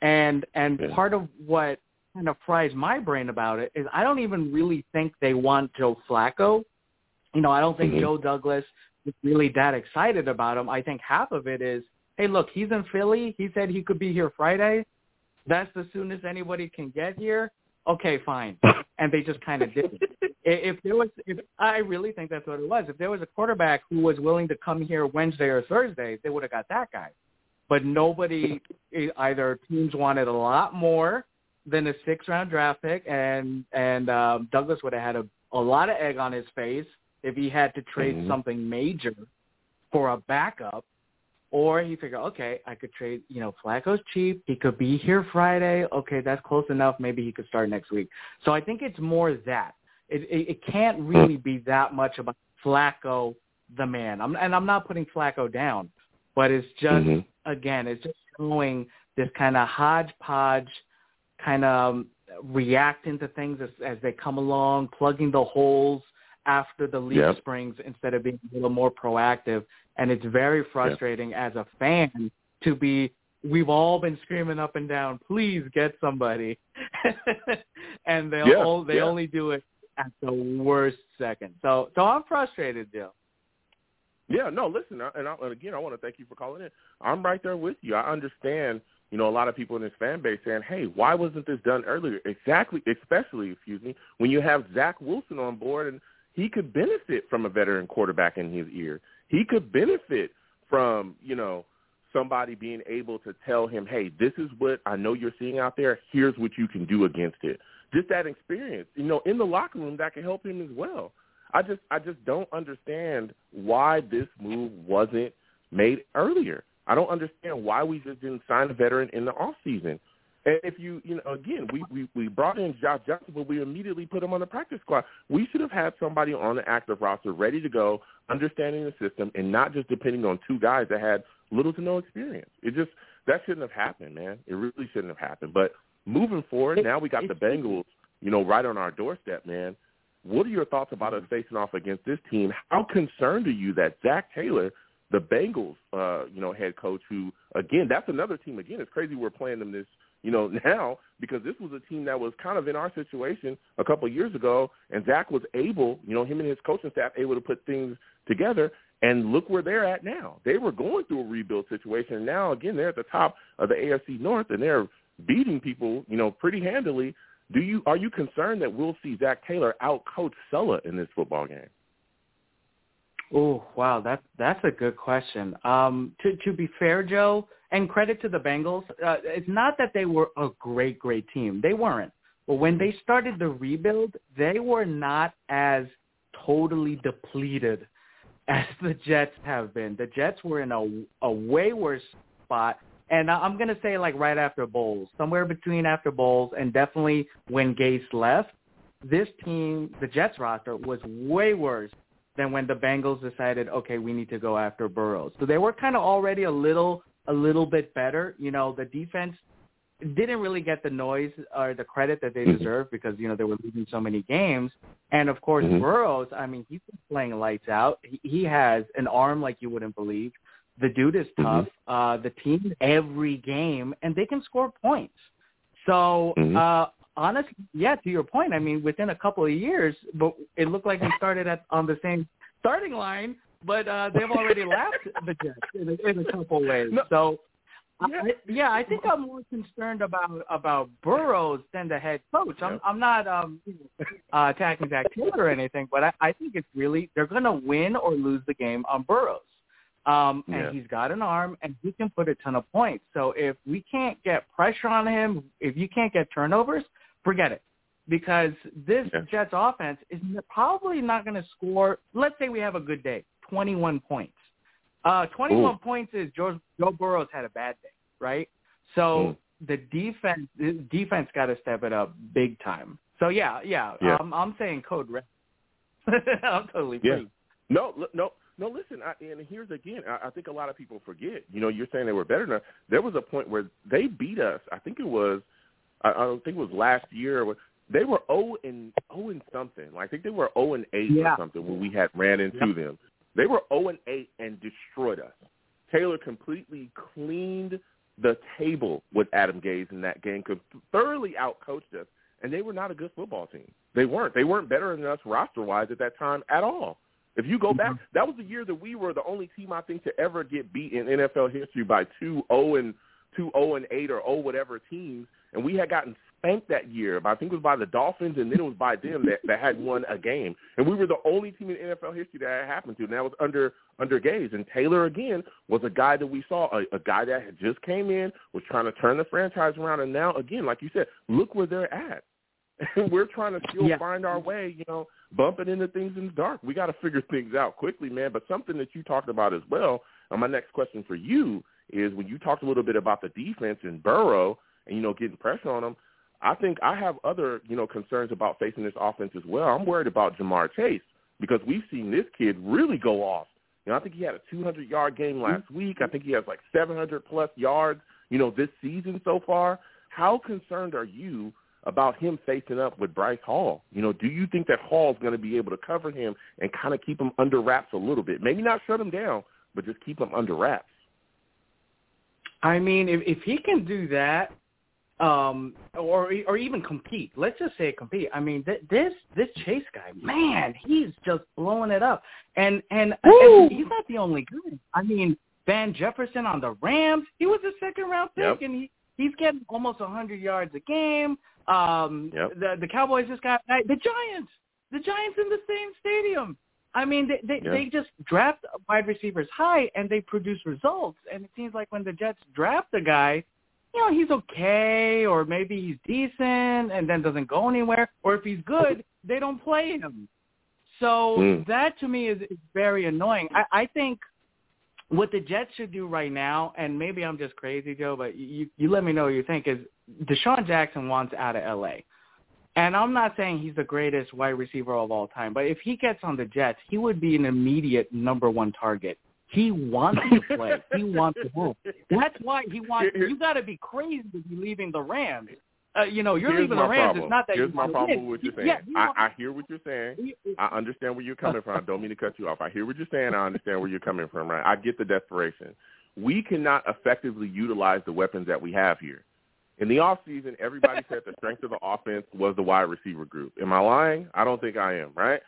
And and yeah. part of what kind of fries my brain about it is I don't even really think they want Joe Flacco. You know, I don't think mm-hmm. Joe Douglas really that excited about him. I think half of it is, hey, look, he's in Philly. He said he could be here Friday. That's the soonest anybody can get here okay, fine. And they just kind of did it. If there was, if I really think that's what it was. If there was a quarterback who was willing to come here Wednesday or Thursday, they would have got that guy. But nobody, either teams wanted a lot more than a six-round draft pick, and and um, Douglas would have had a, a lot of egg on his face if he had to trade mm-hmm. something major for a backup or you figure, okay, I could trade, you know, Flacco's cheap. He could be here Friday. Okay, that's close enough. Maybe he could start next week. So I think it's more that. It, it, it can't really be that much about Flacco, the man. I'm, and I'm not putting Flacco down, but it's just, mm-hmm. again, it's just showing this kind of hodgepodge kind of um, reacting to things as, as they come along, plugging the holes after the leaf yep. springs instead of being a little more proactive and it's very frustrating yeah. as a fan to be we've all been screaming up and down, please get somebody. and they yeah, all they yeah. only do it at the worst second. So so I'm frustrated, Joe. Yeah, no, listen, and, I, and again, I want to thank you for calling in. I'm right there with you. I understand, you know, a lot of people in this fan base saying, "Hey, why wasn't this done earlier?" Exactly, especially, excuse me, when you have Zach Wilson on board, and he could benefit from a veteran quarterback in his ear he could benefit from, you know, somebody being able to tell him, hey, this is what I know you're seeing out there. Here's what you can do against it. Just that experience, you know, in the locker room that can help him as well. I just I just don't understand why this move wasn't made earlier. I don't understand why we just didn't sign a veteran in the off season. And if you, you know, again, we, we, we brought in Josh Johnson, but we immediately put him on the practice squad. We should have had somebody on the active roster ready to go, understanding the system, and not just depending on two guys that had little to no experience. It just that shouldn't have happened, man. It really shouldn't have happened. But moving forward, now we got the Bengals, you know, right on our doorstep, man. What are your thoughts about us facing off against this team? How concerned are you that Zac Taylor, the Bengals, uh, you know, head coach, who again, that's another team. Again, it's crazy we're playing them this you know, now because this was a team that was kind of in our situation a couple of years ago, and Zac was able, you know, him and his coaching staff able to put things together. And look where they're at now. They were going through a rebuild situation, and now again they're at the top of the AFC North, and they're beating people, you know, pretty handily. Do you are you concerned that we'll see Zac Taylor out coach Saleh in this football game? Oh wow, that's that's a good question. Um, to to be fair, Joe, and credit to the Bengals. Uh, it's not that they were a great, great team. They weren't. But when they started the rebuild, they were not as totally depleted as the Jets have been. The Jets were in a, a way worse spot. And I'm going to say like right after Bowles, somewhere between after Bowles and definitely when Gase left, this team, the Jets roster, was way worse than when the Bengals decided, okay, we need to go after Burrows. So they were kind of already a little, a little bit better. You know, the defense didn't really get the noise or the credit that they Mhm. deserve because you know they were losing so many games. And of course, Mhm. Burrows. I mean, he's been playing lights out. He, he has an arm like you wouldn't believe. The dude is tough. Uh, the team every game, and they can score points. So Mhm. uh, honestly, yeah, to your point, I mean, within a couple of years, but it looked like we started at on the same starting line, but uh, they've already lapped the Jets in a, in a couple ways. No. So. Yeah. I, yeah, I think I'm more concerned about about Burrows than the head coach. I'm Yeah. I'm not um uh, attacking Zac Taylor or anything, but I, I think it's really they're going to win or lose the game on Burrows. Um, and Yeah. he's got an arm, and he can put a ton of points. So if we can't get pressure on him, if you can't get turnovers, forget it. Because this Yeah. Jets offense is probably not going to score. Let's say we have a good day, 21 points. Uh, 21 Ooh. points is Joe, Joe Burrow's had a bad day, right? So the defense, the defense got to step it up big time. So yeah, yeah, Yeah. I'm, I'm saying code red. I'm totally Yeah. free. No, no, no. Listen, I, and here's again. I, I think a lot of people forget. You know, you're saying they were better than us. There was a point where they beat us. I think it was. I, I don't think it was last year. Or they were zero and zero and something. I think they were zero and eight Yeah. or something when we had ran into them. They were zero and eight and destroyed us. Taylor completely cleaned the table with Adam Gase in that game. Could thoroughly outcoached us, and they were not a good football team. They weren't. They weren't better than us roster wise at that time at all. If you go back, mm-hmm. that was the year that we were the only team I think to ever get beat in NFL history by two zero and two zero and eight or oh whatever teams, and we had gotten spanked that year. I think it was by the Dolphins, and then it was by them that, that had won a game, and we were the only team in NFL history that had happened to, and that was under under Gase. And Taylor again was a guy that we saw, a, a guy that had just came in, was trying to turn the franchise around, and now again, like you said, look where they're at. And we're trying to still Yeah. find our way, you know, bumping into things in the dark. We got to figure things out quickly, man. But something that you talked about as well. And my next question for you is when you talked a little bit about the defense and Burrow and you know getting pressure on them. I think I have other you know concerns about facing this offense as well. I'm worried about Ja'Marr Chase because we've seen this kid really go off. You know, I think he had a 200 yard game last mm-hmm. week. I think he has like 700 plus yards. You know, this season so far. How concerned are you about him facing up with Bryce Hall? You know, do you think that Hall's going to be able to cover him and kind of keep him under wraps a little bit? Maybe not shut him down, but just keep him under wraps. I mean, if if he can do that, um, or or even compete, let's just say compete. I mean, th- this this Chase guy, man, he's just blowing it up, and and, and he's not the only guy. I mean, Van Jefferson on the Rams, he was a second round pick, Yep. and he he's getting almost a hundred yards a game. Um, Yep. the the Cowboys just got the Giants, the Giants in the same stadium. I mean, they they, they just draft wide receivers high and they produce results. And it seems like when the Jets draft a guy, you know, he's okay or maybe he's decent and then doesn't go anywhere. Or if he's good, they don't play him. So Mm. that to me is, is very annoying. I, I think what the Jets should do right now, and maybe I'm just crazy, Joe, but you you let me know what you think is DeSean Jackson wants out of LA. And I'm not saying he's the greatest wide receiver of all time, but if he gets on the Jets, he would be an immediate number one target. He wants to play. he wants to move. That's why he wants. You got to be crazy to be leaving the Rams. Uh, you know, you're Here's leaving the Rams. problem. It's not that Here's my problem with what you're Yeah, saying. he I, I hear what you're saying. I understand where you're coming from. I don't mean to cut you off. I hear what you're saying. I understand where you're coming from, right? I get the desperation. We cannot effectively utilize the weapons that we have here. In the off season, everybody said the strength of the offense was the wide receiver group. Am I lying? I don't think I am, right?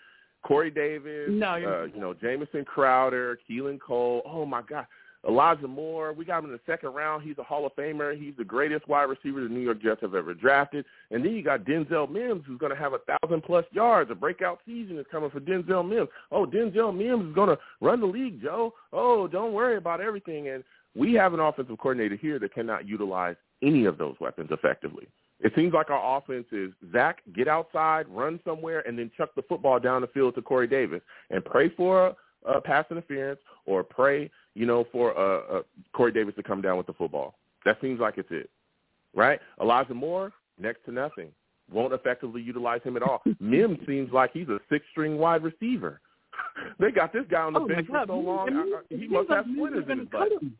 Corey Davis, No, uh, you know, Jamison Crowder, Keelan Cole. Oh my God. Elijah Moore, we got him in the second round. He's a Hall of Famer. He's the greatest wide receiver the New York Jets have ever drafted. And then you got Denzel Mims, who's going to have a thousand plus yards. A breakout season is coming for Denzel Mims. Oh, Denzel Mims is going to run the league, Joe. Oh, don't worry about everything. And We have an offensive coordinator here that cannot utilize any of those weapons effectively. It seems like our offense is Zach, get outside, run somewhere, and then chuck the football down the field to Corey Davis and pray for a, a pass interference or pray, you know, for uh, uh, Corey Davis to come down with the football. That seems like it's it, right? Elijah Moore, next to nothing. Won't effectively utilize him at all. Mims seems like he's a six-string wide receiver. they got this guy on the Oh, bench for so long. Mean, I- I- it he must have splinters in his butt. him.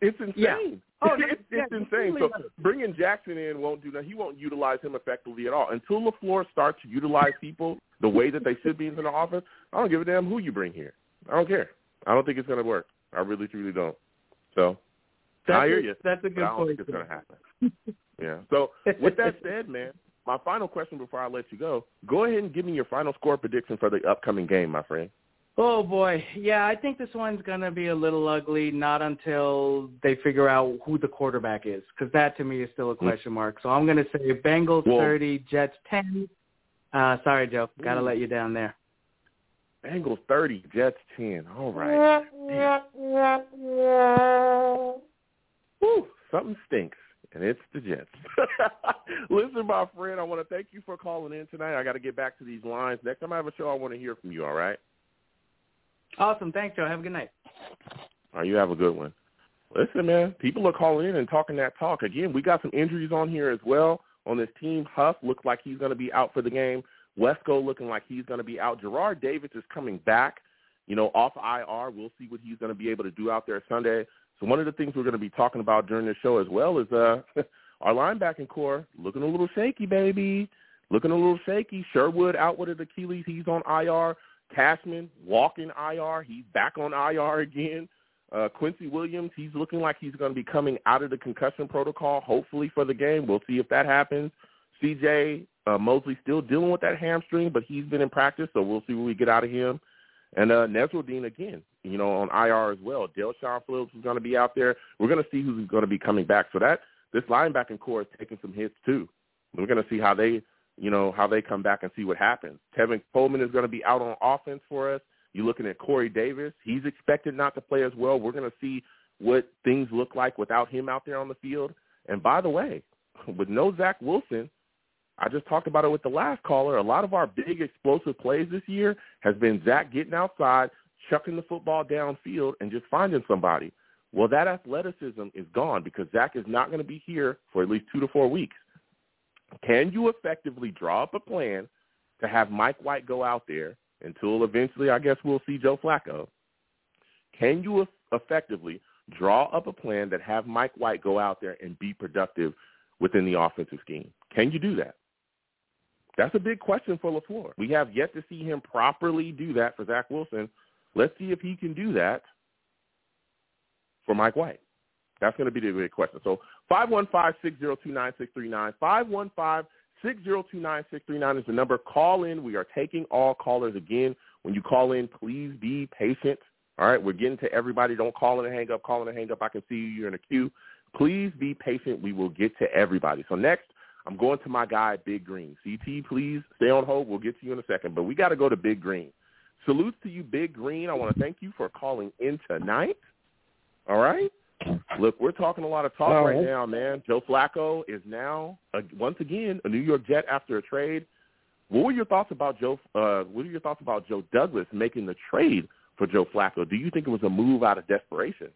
It's insane. Yeah. Oh, it's yeah, oh, it's insane. So bringing Jackson in won't do that. He won't utilize him effectively at all until Lafleur starts to utilize people the way that they should be in the offense. I don't give a damn who you bring here. I don't care. I don't think it's going to work. I really truly don't. So That's I hear a, you. That's a good I don't point. think it's going to happen. yeah. So with that said, man, my final question before I let you go: Go ahead and give me your final score prediction for the upcoming game, my friend. Oh boy, yeah, I think this one's gonna be a little ugly. Not until they figure out who the quarterback is, because that to me is still a question mark. So I'm gonna say Bengals Well- thirty, Jets ten. Uh, sorry, Joe, gotta Ooh. let you down there. Bengals thirty, Jets ten. All right. Whew, something stinks, and it's the Jets. Listen, my friend, I want to thank you for calling in tonight. I got to get back to these lines. Next time I have a show, I want to hear from you. All right? Awesome, thanks, Joe. Have a good night. All right, you have a good one. Listen, man, people are calling in and talking that talk. Again, we got some injuries on here as well on this team. Huff looks like he's going to be out for the game. Wesco looking like he's going to be out. Jarrad Davis is coming back, you know, off IR. We'll see what he's going to be able to do out there Sunday. So one of the things we're going to be talking about during this show as well is uh, our linebacking core looking a little shaky, baby. Looking a little shaky. Sherwood out with an Achilles. He's on IR. Cashman walking IR. He's back on IR again. Uh, Quincy Williams, he's looking like he's going to be coming out of the concussion protocol, hopefully for the game. We'll see if that happens. CJ uh, Mosley still dealing with that hamstring, but he's been in practice, so we'll see what we get out of him. And uh, Nasirildeen again, you know, on IR as well. Del'Shawn Phillips is going to be out there. We're going to see who's going to be coming back. So that this linebacking core is taking some hits too. We're going to see how they, you know, how they come back and see what happens. Tevin Coleman is going to be out on offense for us. You're looking at Corey Davis. He's expected not to play as well. We're going to see what things look like without him out there on the field. And by the way, with no Zach Wilson, I just talked about it with the last caller. A lot of our big explosive plays this year has been Zach getting outside, chucking the football downfield, and just finding somebody. Well, that athleticism is gone because Zach is not going to be here for at least two to four weeks. Can you effectively draw up a plan to have Mike White go out there until eventually I guess we'll see Joe Flacco? Can you effectively draw up a plan that have Mike White go out there and be productive within the offensive scheme? Can you do that? That's a big question for LaFleur. We have yet to see him properly do that for Zach Wilson. Let's see if he can do that for Mike White. That's going to be the big question. So 515-602-9639, 515-602-9639 is the number. Call in. We are taking all callers again. When you call in, please be patient. All right, we're getting to everybody. Don't call in and hang up. Call in and hang up. I can see you. You're in a queue. Please be patient. We will get to everybody. So next, I'm going to my guy, Big Green. CT, please stay on hold. We'll get to you in a second. But we got to go to Big Green. Salutes to you, Big Green. I want to thank you for calling in tonight. All right? Look, we're talking a lot of talk right now, man. Joe Flacco is now, uh, once again, a New York Jet after a trade. What were your thoughts about Joe? Uh, what are your thoughts about Joe Douglas making the trade for Joe Flacco? Do you think it was a move out of desperation?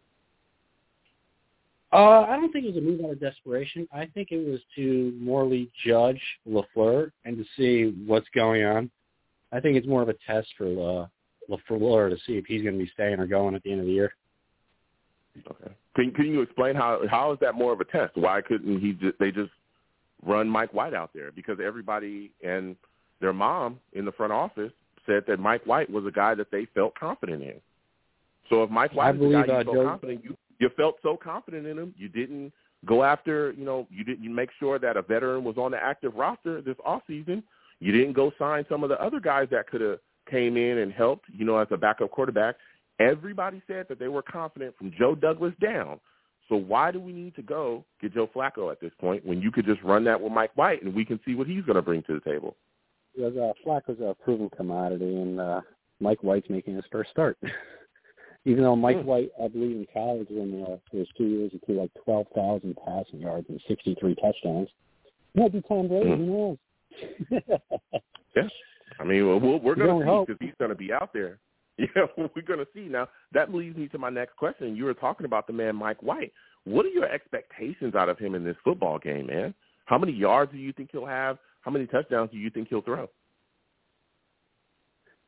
Uh, I don't think it was a move out of desperation. I think it was to morally judge Lafleur and to see what's going on. I think it's more of a test for uh, Lafleur to see if he's going to be staying or going at the end of the year. Okay. Can can you explain how how is that more of a test? Why couldn't he just, they just run Mike White out there? Because everybody and their mom in the front office said that Mike White was a guy that they felt confident in. So if Mike I White is a guy you uh, felt Joe- confident, you you felt so confident in him, you didn't go after, you know, you didn't you make sure that a veteran was on the active roster this off season. You didn't go sign some of the other guys that could have came in and helped, you know, as a backup quarterback. Everybody said that they were confident from Joe Douglas down. So why do we need to go get Joe Flacco at this point when you could just run that with Mike White and we can see what he's going to bring to the table? Because uh, Flacco's a proven commodity, and uh, Mike White's making his first start. Even though Mike Hmm. White, I believe in college when uh, his two years he threw like twelve thousand passing yards and sixty three touchdowns. Might be Tom Brady. Mhm. Who knows? Yeah. I mean, we'll- we're going to see because he's going to be out there. Yeah, we're going to see. Now, that leads me to my next question. You were talking about the man Mike White. What are your expectations out of him in this football game, man? How many yards do you think he'll have? How many touchdowns do you think he'll throw?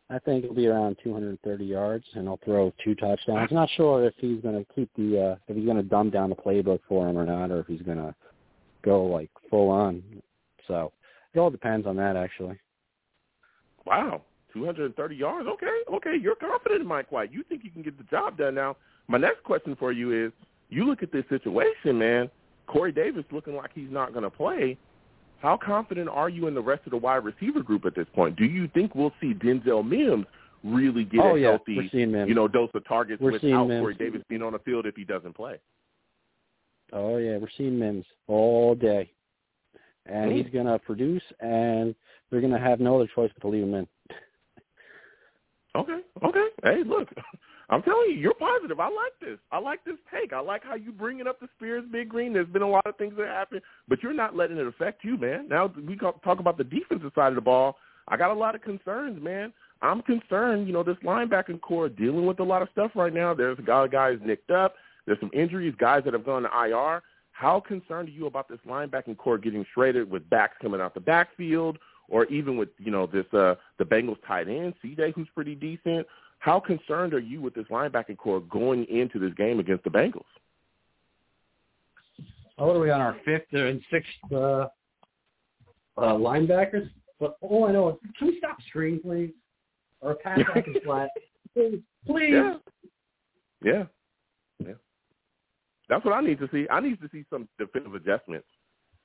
I think it'll be around 230 yards, and he'll throw two touchdowns. Not sure if he's going to keep the uh, if he's going to dumb down the playbook for him or not, or if he's going to go like full on. So it all depends on that, actually. Wow, 230 yards. Okay, okay, you're confident in Mike White. You think you can get the job done. Now, my next question for you is: You look at this situation, man. Corey Davis looking like he's not going to play. How confident are you in the rest of the wide receiver group at this point? Do you think we'll see Denzel Mims really get oh a yeah, healthy, you know, dose of targets We're without. Corey Davis being on the field if he doesn't play? Oh yeah, we're seeing Mims all day, and Mm. he's going to produce, and they're going to have no other choice but to leave him in. Okay, okay. Hey, look, I'm telling you, you're positive. I like this. I like this take. I like how you bringing up the Spears Big Green. There's been a lot of things that happen, but you're not letting it affect you, man. Now we talk talk about the defensive side of the ball. I got a lot of concerns, man. I'm concerned. You know, this linebacking core dealing with a lot of stuff right now. There's guys nicked up. There's some injuries, guys that have gone to IR. How concerned are you about this linebacking core getting shredded with backs coming out the backfield, or even with you know this uh the Bengals tight end CJ, who's pretty decent? How concerned are you with this linebacking core going into this game against the Bengals? Oh, what are we on our fifth and sixth uh, uh, linebackers? But all I know is, can we stop screen, please? Or pass back is flat. Please, please. Yeah. Yeah. Yeah. That's what I need to see. I need to see some defensive adjustments.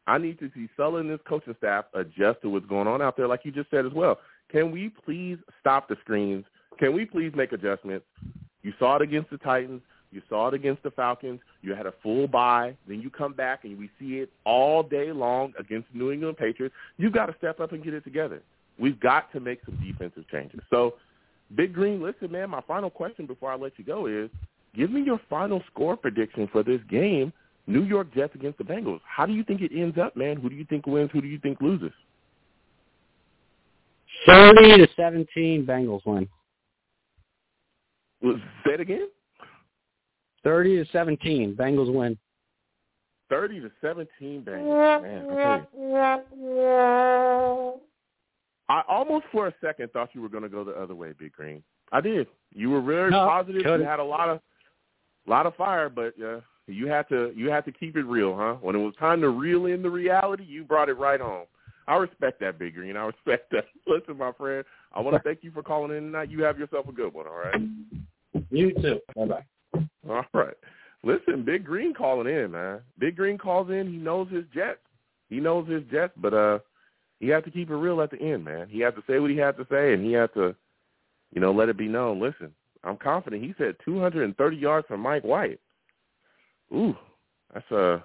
I need to see Saleh and this coaching staff adjust to what's going on out there, like you just said as well. Can we please stop the screens? Can we please make adjustments? You saw it against the Titans. You saw it against the Falcons. You had a full bye. Then you come back and we see it all day long against the New England Patriots. You've got to step up and get it together. We've got to make some defensive changes. So, Big Green, listen, man, my final question before I let you go is give me your final score prediction for this game, New York Jets against the Bengals. How do you think it ends up, man? Who do you think wins? Who do you think loses? 30 to 17, Bengals win. Say it again. 30 to 17, Bengals win. 30 to 17 Bengals. Man, I. I almost for a second thought you were going to go the other way, Big Green. I did. You were very No, positive. You had a lot of lot of fire, but uh, you had to you had to keep it real, huh? When it was time to reel in the reality, you brought it right home. I respect that, Big Green. I respect that. Listen, my friend, I want to thank you for calling in tonight. You have yourself a good one, all right? You too. Bye-bye. All right. Listen, Big Green calling in, man. Big Green calls in. He knows his Jets. He knows his Jets, but uh, he had to keep it real at the end, man. He had to say what he had to say, and he had to, you know, let it be known. Listen, I'm confident. He said 230 yards from Mike White. Ooh, that's uh,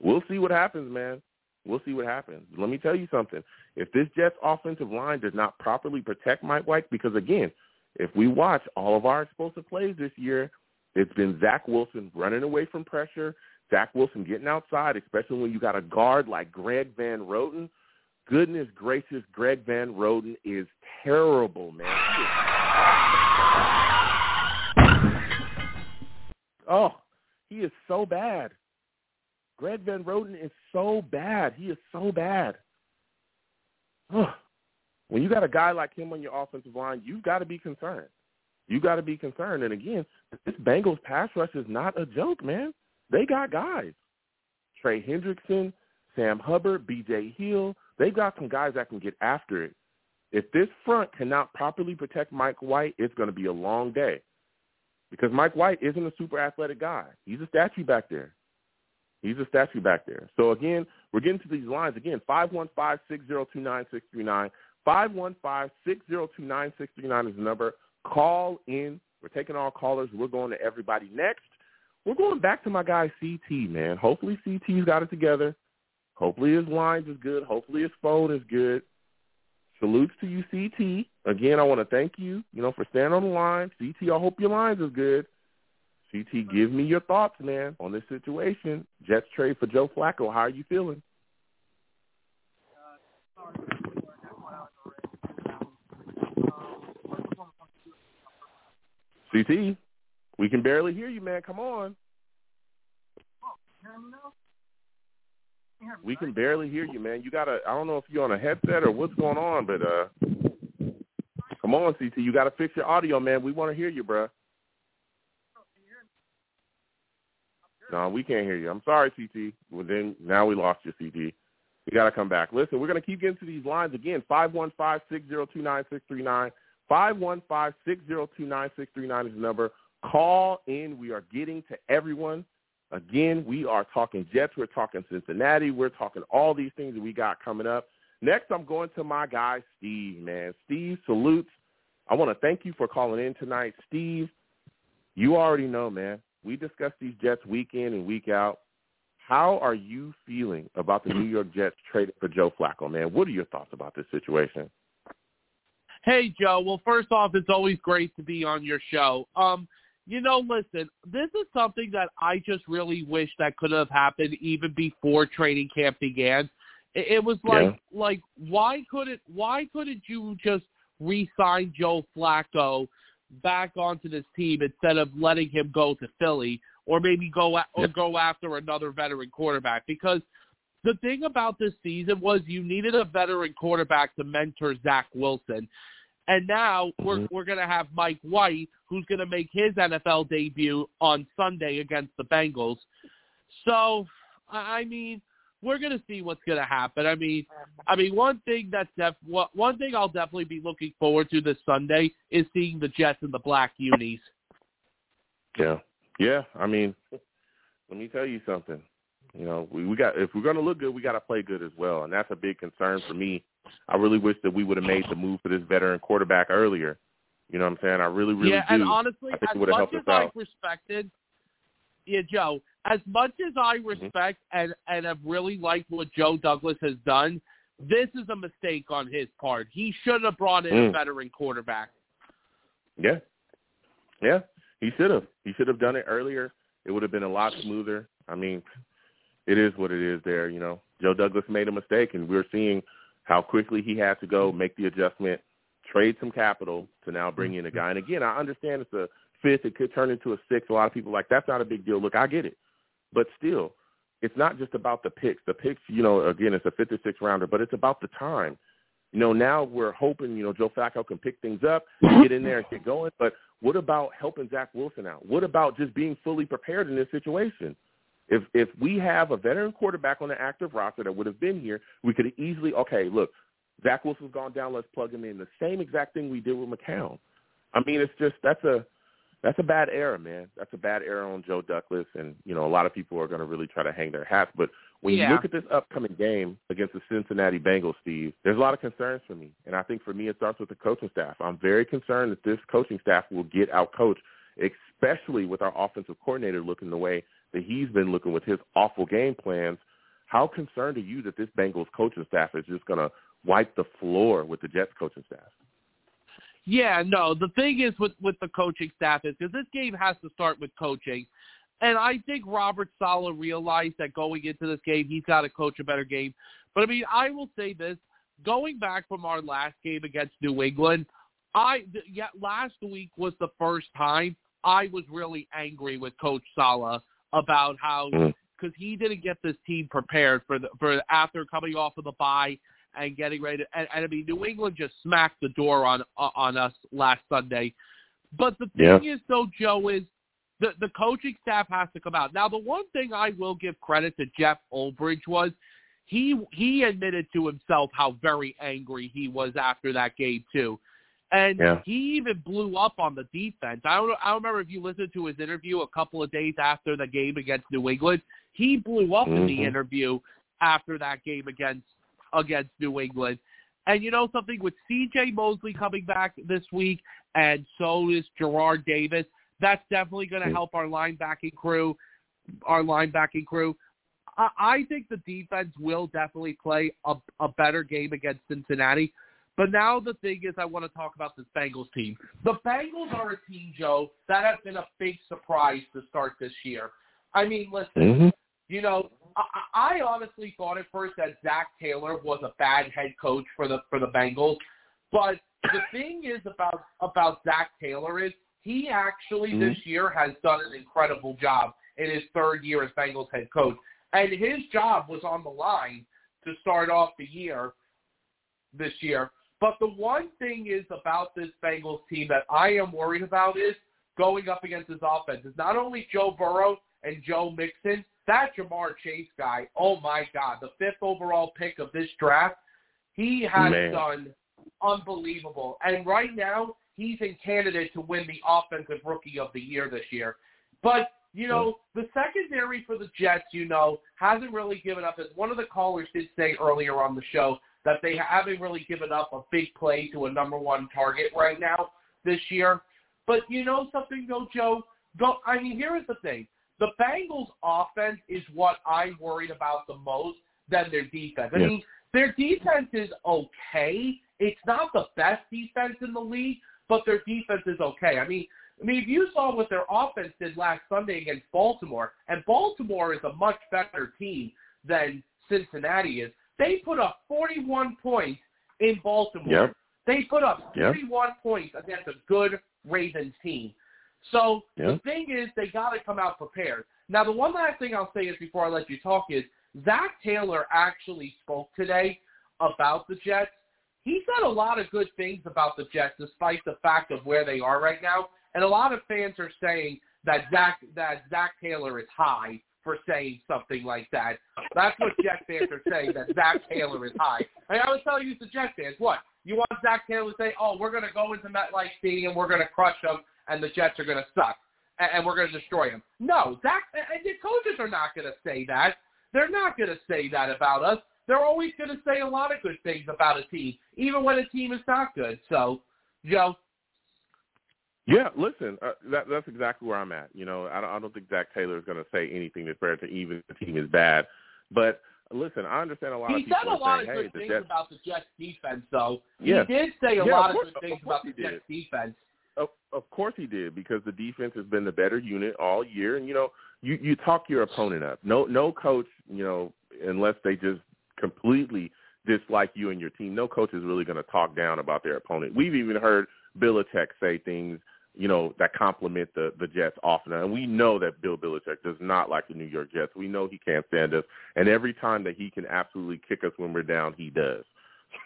we'll see what happens, man. We'll see what happens. Let me tell you something. If this Jets offensive line does not properly protect Mike White, because again, if we watch all of our explosive plays this year, it's been Zach Wilson running away from pressure, Zach Wilson getting outside, especially when you got a guard like Greg Van Roten. Goodness gracious, Greg Van Roten is terrible, man. Oh, he is so bad. Greg Van Roten is so bad. He is so bad. When you got a guy like him on your offensive line, you've got to be concerned. You got to be concerned. And again, this Bengals pass rush is not a joke, man. They got guys. Trey Hendrickson, Sam Hubbard, B.J. Hill. They've got some guys that can get after it. If this front cannot properly protect Mike White, it's going to be a long day. Because Mike White isn't a super athletic guy. He's a statue back there. He's a statue back there. So again, we're getting to these lines again. Five one five six zero two nine six three nine. Five one five six zero two nine six three nine is the number. Call in. We're taking all callers. We're going to everybody next. We're going back to my guy CT, man. Hopefully CT's got it together. Hopefully his lines is good. Hopefully his phone is good. Salutes to you, CT. Again, I want to thank you, you know, for standing on the line. CT, I hope your lines is good. CT, give me your thoughts, man, on this situation. Jets trade for Joe Flacco. How are you feeling? CT, we can barely hear you, man. Come on. We can barely hear you, man. You gotta. I don't know if you're on a headset or what's going on, but uh, come on, CT. You gotta fix your audio, man. We want to hear you, bruh. No, we can't hear you. I'm sorry, CT. Well, then now we lost your CT. You got to come back. Listen, we're going to keep getting to these lines again. Five one five six zero two nine six three nine. Five one five six zero two nine six three nine is the number. Call in. We are getting to everyone. Again, we are talking Jets. We're talking Cincinnati. We're talking all these things that we got coming up. Next, I'm going to my guy, Steve, man. Steve, salutes. I want to thank you for calling in tonight. Steve, you already know, man. We discuss these Jets week in and week out. How are you feeling about the New York Jets trading for Joe Flacco, man? What are your thoughts about this situation? Hey, Joe. Well, first off, it's always great to be on your show. Um, you know, listen, this is something that I just really wish that could have happened even before training camp began. It, it was like, Yeah. like, why couldn't, why couldn't you just re-sign Joe Flacco back onto this team instead of letting him go to Philly or maybe go a- or go after another veteran quarterback? Because the thing about this season was you needed a veteran quarterback to mentor Zach Wilson. And now we're Mhm. we're gonna have Mike White, who's gonna make his NFL debut on Sunday against the Bengals. So, I I mean, we're gonna see what's gonna happen. I mean, I mean, one thing that's def- one thing I'll definitely be looking forward to this Sunday is seeing the Jets in the black unis. Yeah, yeah. I mean, let me tell you something. You know, we, we got if we're going to look good, we got to play good as well, and that's a big concern for me. I really wish that we would have made the move for this veteran quarterback earlier. You know what I'm saying? I really, really yeah, do. and honestly, I think as it would've much helped as us out. I've respected, yeah, Joe, as much as I Mm-hmm. respect and and have really liked what Joe Douglas has done, this is a mistake on his part. He should have brought in a Mm. veteran quarterback. Yeah, yeah. He should have. He should have done it earlier. It would have been a lot smoother. I mean, it is what it is. There, you know, Joe Douglas made a mistake, and we're seeing how quickly he had to go mm-hmm. make the adjustment, trade some capital to now bring in a mm-hmm. guy. And again, I understand it's a fifth. It could turn into a sixth. A lot of people are like that's not a big deal. Look, I get it, but still, it's not just about the picks. The picks, you know, again, it's a fifth or sixth rounder, but it's about the time. You know, now we're hoping, you know, Joe Flacco can pick things up, mm-hmm. get in there and get going. But what about helping Zach Wilson out? What about just being fully prepared in this situation? If if we have a veteran quarterback on the active roster that would have been here, we could have easily okay, look, Zach Wilson's gone down, let's plug him in. The same exact thing we did with McCown. I mean, it's just that's a that's a bad error, man. That's a bad error on Joe Douglas, and you know a lot of people are going to really try to hang their hats. But when Yeah. you look at this upcoming game against the Cincinnati Bengals, Steve, there's a lot of concerns for me, and I think for me it starts with the coaching staff. I'm very concerned that this coaching staff will get out coached, especially with our offensive coordinator looking the way that he's been looking with his awful game plans. How concerned are you that this Bengals coaching staff is just going to wipe the floor with the Jets coaching staff? Yeah, no. The thing is with with the coaching staff is because this game has to start with coaching, and I think Robert Saleh realized that going into this game he's got to coach a better game. But I mean, I will say this: going back from our last game against New England, I yeah, last week was the first time I was really angry with Coach Saleh about how Mm. because he didn't get this team prepared for the for after coming off of the bye and getting ready to, and, and I mean New England just smacked the door on on us last Sunday. But the Yeah. thing is though, Joe, is the the coaching staff has to come out. Now the one thing I will give credit to Jeff Ulbrich was he he admitted to himself how very angry he was after that game too. And Yeah. he even blew up on the defense. I don't I don't remember if you listened to his interview a couple of days after the game against New England. He blew up in the Mhm. interview after that game against against New England. And you know something with CJ Mosley coming back this week and so is Jarrad Davis, that's definitely going to Mm. help our linebacking crew, our linebacking crew. I, I think the defense will definitely play a, a better game against Cincinnati. But now the thing is, I want to talk about this Bengals team. The Bengals are a team, Joe, that has been a big surprise to start this year. I mean, listen, Mm-hmm. you know, I, I honestly thought at first that Zac Taylor was a bad head coach for the for the Bengals, but the thing is about about Zac Taylor is he actually Mhm. this year has done an incredible job in his third year as Bengals head coach, and his job was on the line to start off the year this year. But the one thing is about this Bengals team that I am worried about is going up against his offense. Is not only Joe Burrow and Joe Mixon, that Ja'Marr Chase guy. Oh my God, the fifth overall pick of this draft, he has Man. done unbelievable. And right now, he's in candidate to win the offensive rookie of the year this year. But you know, mm. the secondary for the Jets, you know, hasn't really given up. As one of the callers did say earlier on the show, that they haven't really given up a big play to a number one target right now this year. But you know something though, Joe? Go, I mean, here is the thing. The Bengals offense is what I'm worried about the most than their defense. I Yeah. mean, their defense is okay. It's not the best defense in the league, but their defense is okay. I mean, I mean, if you saw what their offense did last Sunday against Baltimore, and Baltimore is a much better team than Cincinnati is, they put up 41 points in Baltimore. Yep. They put up Yep. 31 points against a good Ravens team. So the thing is, they got to come out prepared. Now, the one last thing I'll say is before I let you talk is Zac Taylor actually spoke today about the Jets. He said a lot of good things about the Jets, despite the fact of where they are right now. And a lot of fans are saying that Zac that Zac Taylor is high for saying something like that. That's what Jet fans are saying that Zac Taylor is high. I was telling you, the Jet fans, what you want Zac Taylor to say? Oh, we're going to go into MetLife Stadium, we're going to crush them, and the Jets are going to suck, and, and we're going to destroy them. No, Zac and the coaches are not going to say that. They're not going to say that about us. They're always going to say a lot of good things about a team, even when a team is not good. So, Joe, Yeah, listen, uh, that, that's exactly where I'm at. You know, I don't, I don't think Zac Taylor is going to say anything that's fair to even if the team is bad. But listen, I understand a lot he of people said a lot saying, of hey, good the things Jets, about the Jets defense, though. Yeah. He did say a Yeah, lot of of, good things of about the. Jets defense. Of, of course he did because the defense has been the better unit all year, and you know you you talk your opponent up. No no coach, you know, unless they just completely dislike you and your team, no coach is really going to talk down about their opponent. We've even heard Belichick say things, you know, that compliment the the Jets often, and we know that Bill Belichick does not like the New York Jets. We know he can't stand us, and every time that he can absolutely kick us when we're down, he does.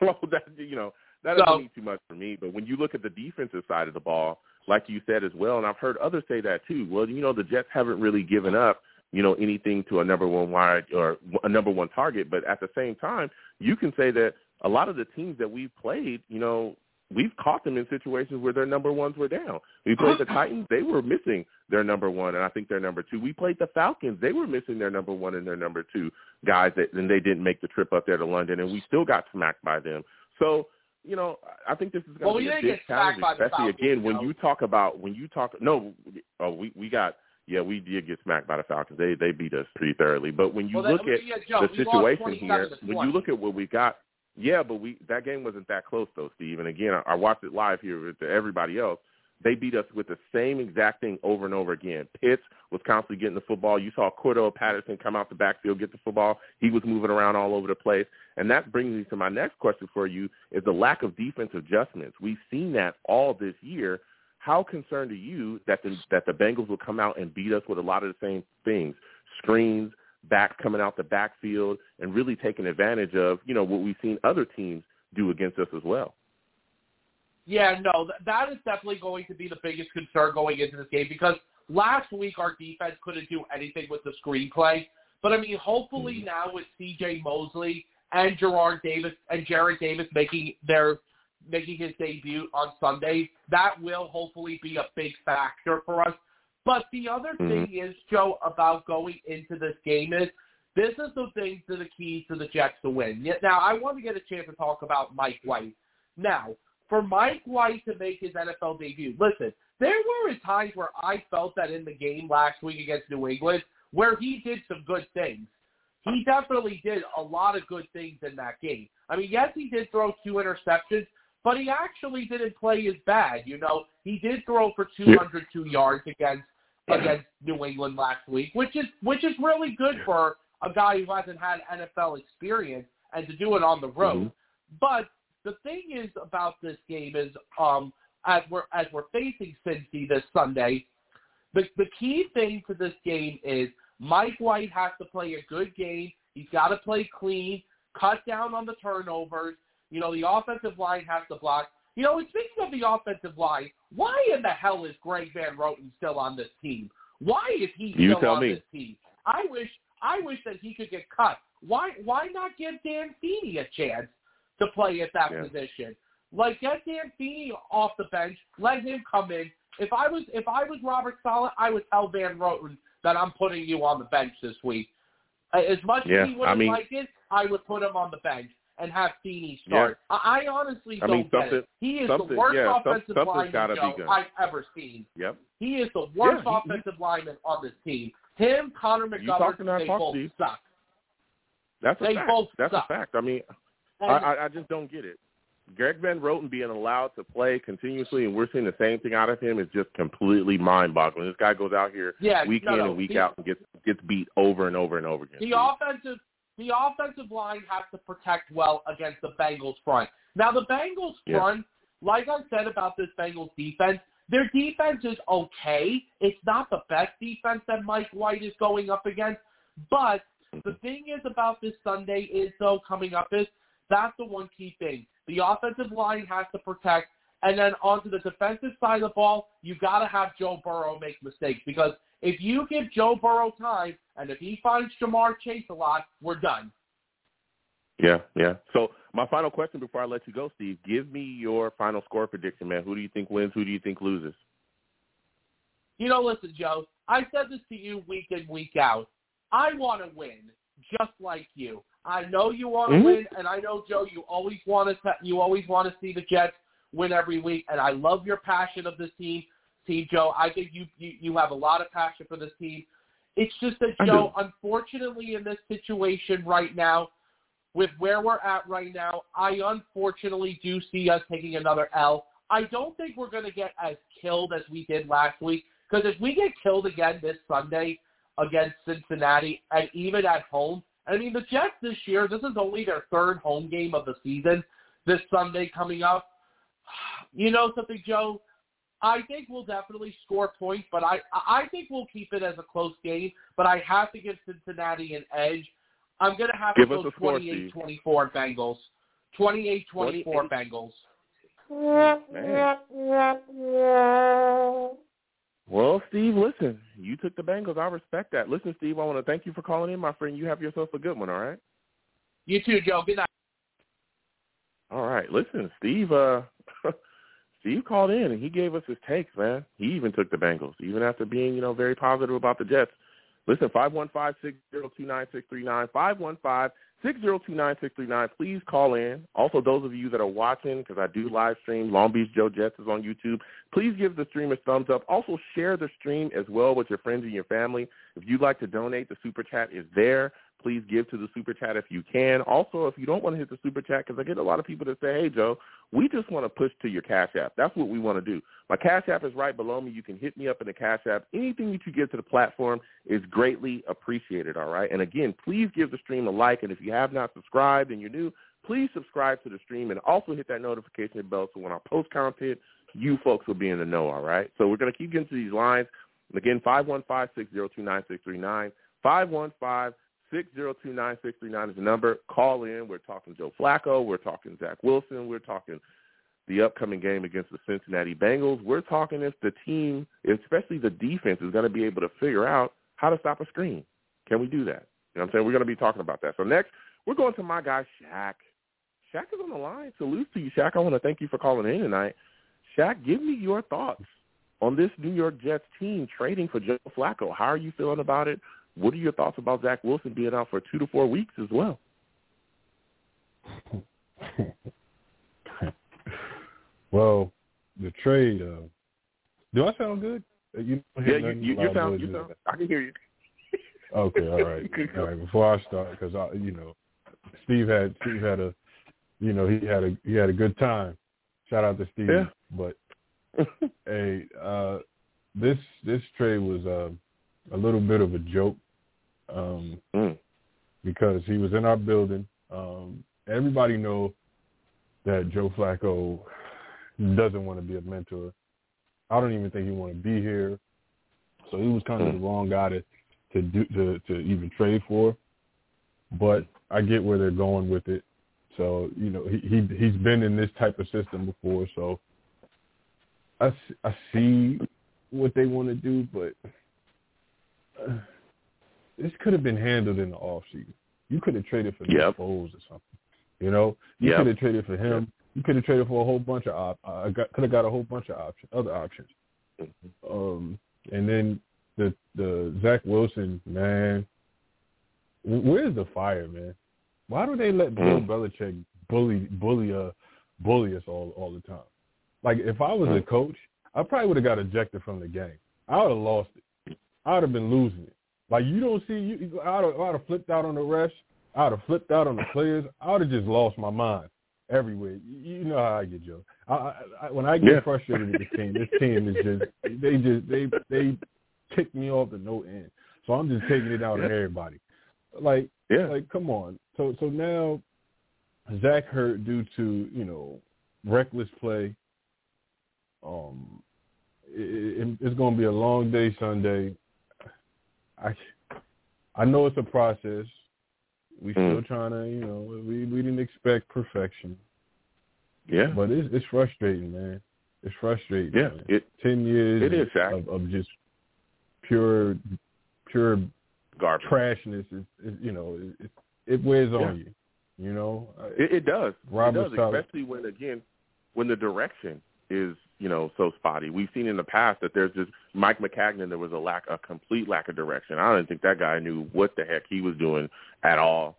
So that you know that doesn't So- mean too much for me. But when you look at the defensive side of the ball, like you said as well, and I've heard others say that too. Well, you know, the Jets haven't really given up, you know, anything to a number one wide or a number one target. But at the same time, you can say that a lot of the teams that we've played, you know, we've caught them in situations where their number ones were down. We played the Titans; they were missing their number one, and I think their number two. We played the Falcons; they were missing their number one and their number two guys, that, and they didn't make the trip up there to London, and we still got smacked by them. So you know, I think this is going to be a big challenge, especially Falcons, again when you talk about when you talk. No, oh, we we got yeah, we did get smacked by the Falcons. They they beat us pretty thoroughly. But when you well, look that, at yeah, Joe, the situation here, when you look at what we got, yeah, but we that game wasn't that close though, Steve. And again, I, I watched it live here with everybody else. They beat us with the same exact thing over and over again. Pitts was constantly getting the football. You saw Cordarrelle Patterson come out the backfield, get the football. He was moving around all over the place. And that brings me to my next question for you is the lack of defensive adjustments. We've seen that all this year. How concerned are you that the that the Bengals will come out and beat us with a lot of the same things? Screens, backs coming out the backfield, and really taking advantage of, you know, what we've seen other teams do against us as well. Yeah, no, that is definitely going to be the biggest concern going into this game because last week our defense couldn't do anything with the screenplay. But I mean, hopefully mm-hmm. now with C.J. Mosley and Gerard Davis and Jarrad Davis making their making his debut on Sunday, that will hopefully be a big factor for us. But the other Mhm. thing is, Joe, about going into this game is this is the thing to the keys to the Jets to win. Now, I want to get a chance to talk about Mike White. Now, for Mike White to make his NFL debut, listen, there were times where I felt that in the game last week against New England where he did some good things. He definitely did a lot of good things in that game. I mean, yes, he did throw two interceptions, but he actually didn't play as bad. You know, he did throw for 202 yards against against New England last week, which is which is really good for a guy who hasn't had NFL experience and to do it on the road. Mm-hmm. But the thing is about this game is um as we're as we're facing Cincy this Sunday, the the key thing to this game is Mike White has to play a good game. He's got to play clean, cut down on the turnovers. You know, the offensive line has to block. You know, and speaking of the offensive line, why in the hell is Greg Van Roten still on this team? Why is he You still tell on me. this team? I wish I wish that he could get cut. Why why not give Dan Feeney a chance to play at that Yeah. position? Like get Dan Feeney off the bench, let him come in. If I was if I was Robert Saleh, I would tell Van Roten that I'm putting you on the bench this week. As much Yeah, as he would I mean- liked it, I would put him on the bench and have Feeney start. I, I honestly I don't mean, get it. He is the worst yeah, offensive lineman Joe. I've ever seen. Yep. He is the worst Yeah, he- he- offensive lineman on this team. Him, Connor McGovern, they both suck. That's a They fact. both That's suck. a fact. I mean, I, And- I, I just don't get it. Greg Van Roten being allowed to play continuously, and we're seeing the same thing out of him, is just completely mind-boggling. This guy goes out here yeah, week no, in no, and week the, out and gets gets beat over and over and over again. The offensive the offensive line has to protect well against the Bengals front. Now the Bengals Yeah. front, like I said about this Bengals defense, their defense is okay. It's not the best defense that Mike White is going up against, but the mm-hmm. thing is about this Sunday is though coming up is that's the one key thing. The offensive line has to protect, and then onto the defensive side of the ball, you got to have Joe Burrow make mistakes because if you give Joe Burrow time, and if he finds Ja'Marr Chase a lot, we're done. Yeah, yeah. So my final question before I let you go, Steve, give me your final score prediction, man. Who do you think wins? Who do you think loses? You know, listen, Joe, I said this to you week in, week out. I want to win, just like you. I know you want to Mhm. win, and I know, Joe, you always want to you always want to see the Jets win every week, and I love your passion of this team, Team Joe. I think you you, you have a lot of passion for this team. It's just that, I Joe, do. unfortunately, in this situation right now, with where we're at right now, I unfortunately do see us taking another L. I don't think we're going to get as killed as we did last week because if we get killed again this Sunday against Cincinnati and even at home, I mean the Jets this year, this is only their third home game of the season. This Sunday coming up, you know something, Joe. I think we'll definitely score points, but I I think we'll keep it as a close game. But I have to give Cincinnati an edge. I'm going to have Give to go a score, 28-24 Bengals. 28-24 Bengals. Man. Well, Steve, listen, you took the Bengals. I respect that. Listen, Steve, I want to thank you for calling in, my friend. You have yourself a good one, all right? You too, Joe. Good night. Listen, Steve, uh Steve called in and he gave us his takes, man. He even took the Bengals, even after being, you know, very positive about the Jets. Listen, five one five six zero two nine six three nine, five one five six zero two nine six three nine. Please call in. Also, those of you that are watching, because I do live stream, Long Beach Joe Jets is on YouTube. Please give the stream a thumbs up. Also, share the stream as well with your friends and your family. If you'd like to donate, the super chat is there. Please give to the super chat if you can. Also, if you don't want to hit the super chat, because I get a lot of people that say, "Hey, Joe, we just want to push to your Cash App." That's what we want to do. My Cash App is right below me. You can hit me up in the Cash App. Anything that you give to the platform is greatly appreciated. All right. And again, please give the stream a like. And if you have not subscribed and you're new, please subscribe to the stream and also hit that notification bell so when I post content, you folks will be in the know. All right. So we're going to keep getting to these lines. Again, five one five six zero two nine six three nine. Is the number. Call in. We're talking Joe Flacco. We're talking Zach Wilson. We're talking the upcoming game against the Cincinnati Bengals. We're talking if the team, especially the defense, is going to be able to figure out how to stop a screen. Can we do that? You know what I'm saying? We're going to be talking about that. So next, we're going to my guy, Shaq. Shaq is on the line. Salute to you, Shaq. I want to thank you for calling in tonight. Shaq, give me your thoughts on this New York Jets team trading for Joe Flacco. How are you feeling about it? What are your thoughts about Zach Wilson being out for two to four weeks as well? well, the trade. Uh, do I sound good? Uh, You Yeah, you, you, you sound, you sound, I can hear you. Okay, all right, all right. Before I start, because I, you know, Steve had Steve had a, you know, he had a he had a good time Shout out to Steve. Yeah. But hey, uh, this this trade was uh, a little bit of a joke um, Mm. because he was in our building. Um, everybody know that Joe Flacco doesn't want to be a mentor. I don't even think he want to be here. So he was kind of Mm. the wrong guy to to do to to even trade for. But I get where they're going with it. So you know he, he he's been in this type of system before. So I I see what they want to do, but uh, this could have been handled in the off season. You could have traded for Nick Yep. Foles or something. You know, you Yep. could have traded for him. You could have traded for a whole bunch of op- uh, got, could have got a whole bunch of options, other options. Um, and then the the Zach Wilson man, where's the fire, man? Why do they let Bill Mm. Belichick bully bully uh bully us all all the time? Like if I was a coach, I probably would have got ejected from the game. I would have lost it. I would have been losing it. Like you don't see, you I would have, I would have flipped out on the refs. I would have flipped out on the players. I would have just lost my mind everywhere. You know how I get, Joe. I, I, I, when I get Yeah. frustrated with this team, this team is just they just they they tick me off to no end. So I'm just taking it out on everybody. Like Yeah. like come on. So so now Zach hurt due to you know reckless play. Um, it, it, it's going to be a long day Sunday. I I know it's a process. We still Mm. trying to you know we we didn't expect perfection, Yeah. but it's it's frustrating, man. It's frustrating. Yeah. man. It ten years it is, of, of just pure pure garbage. trashness is, is you know it, it wears on you. You know, It, it does. Robert it does, especially when again when the direction is you know so spotty. We've seen in the past that there's just Mike Maccagnan. There was a lack, a complete lack of direction. I don't think that guy knew what the heck he was doing at all.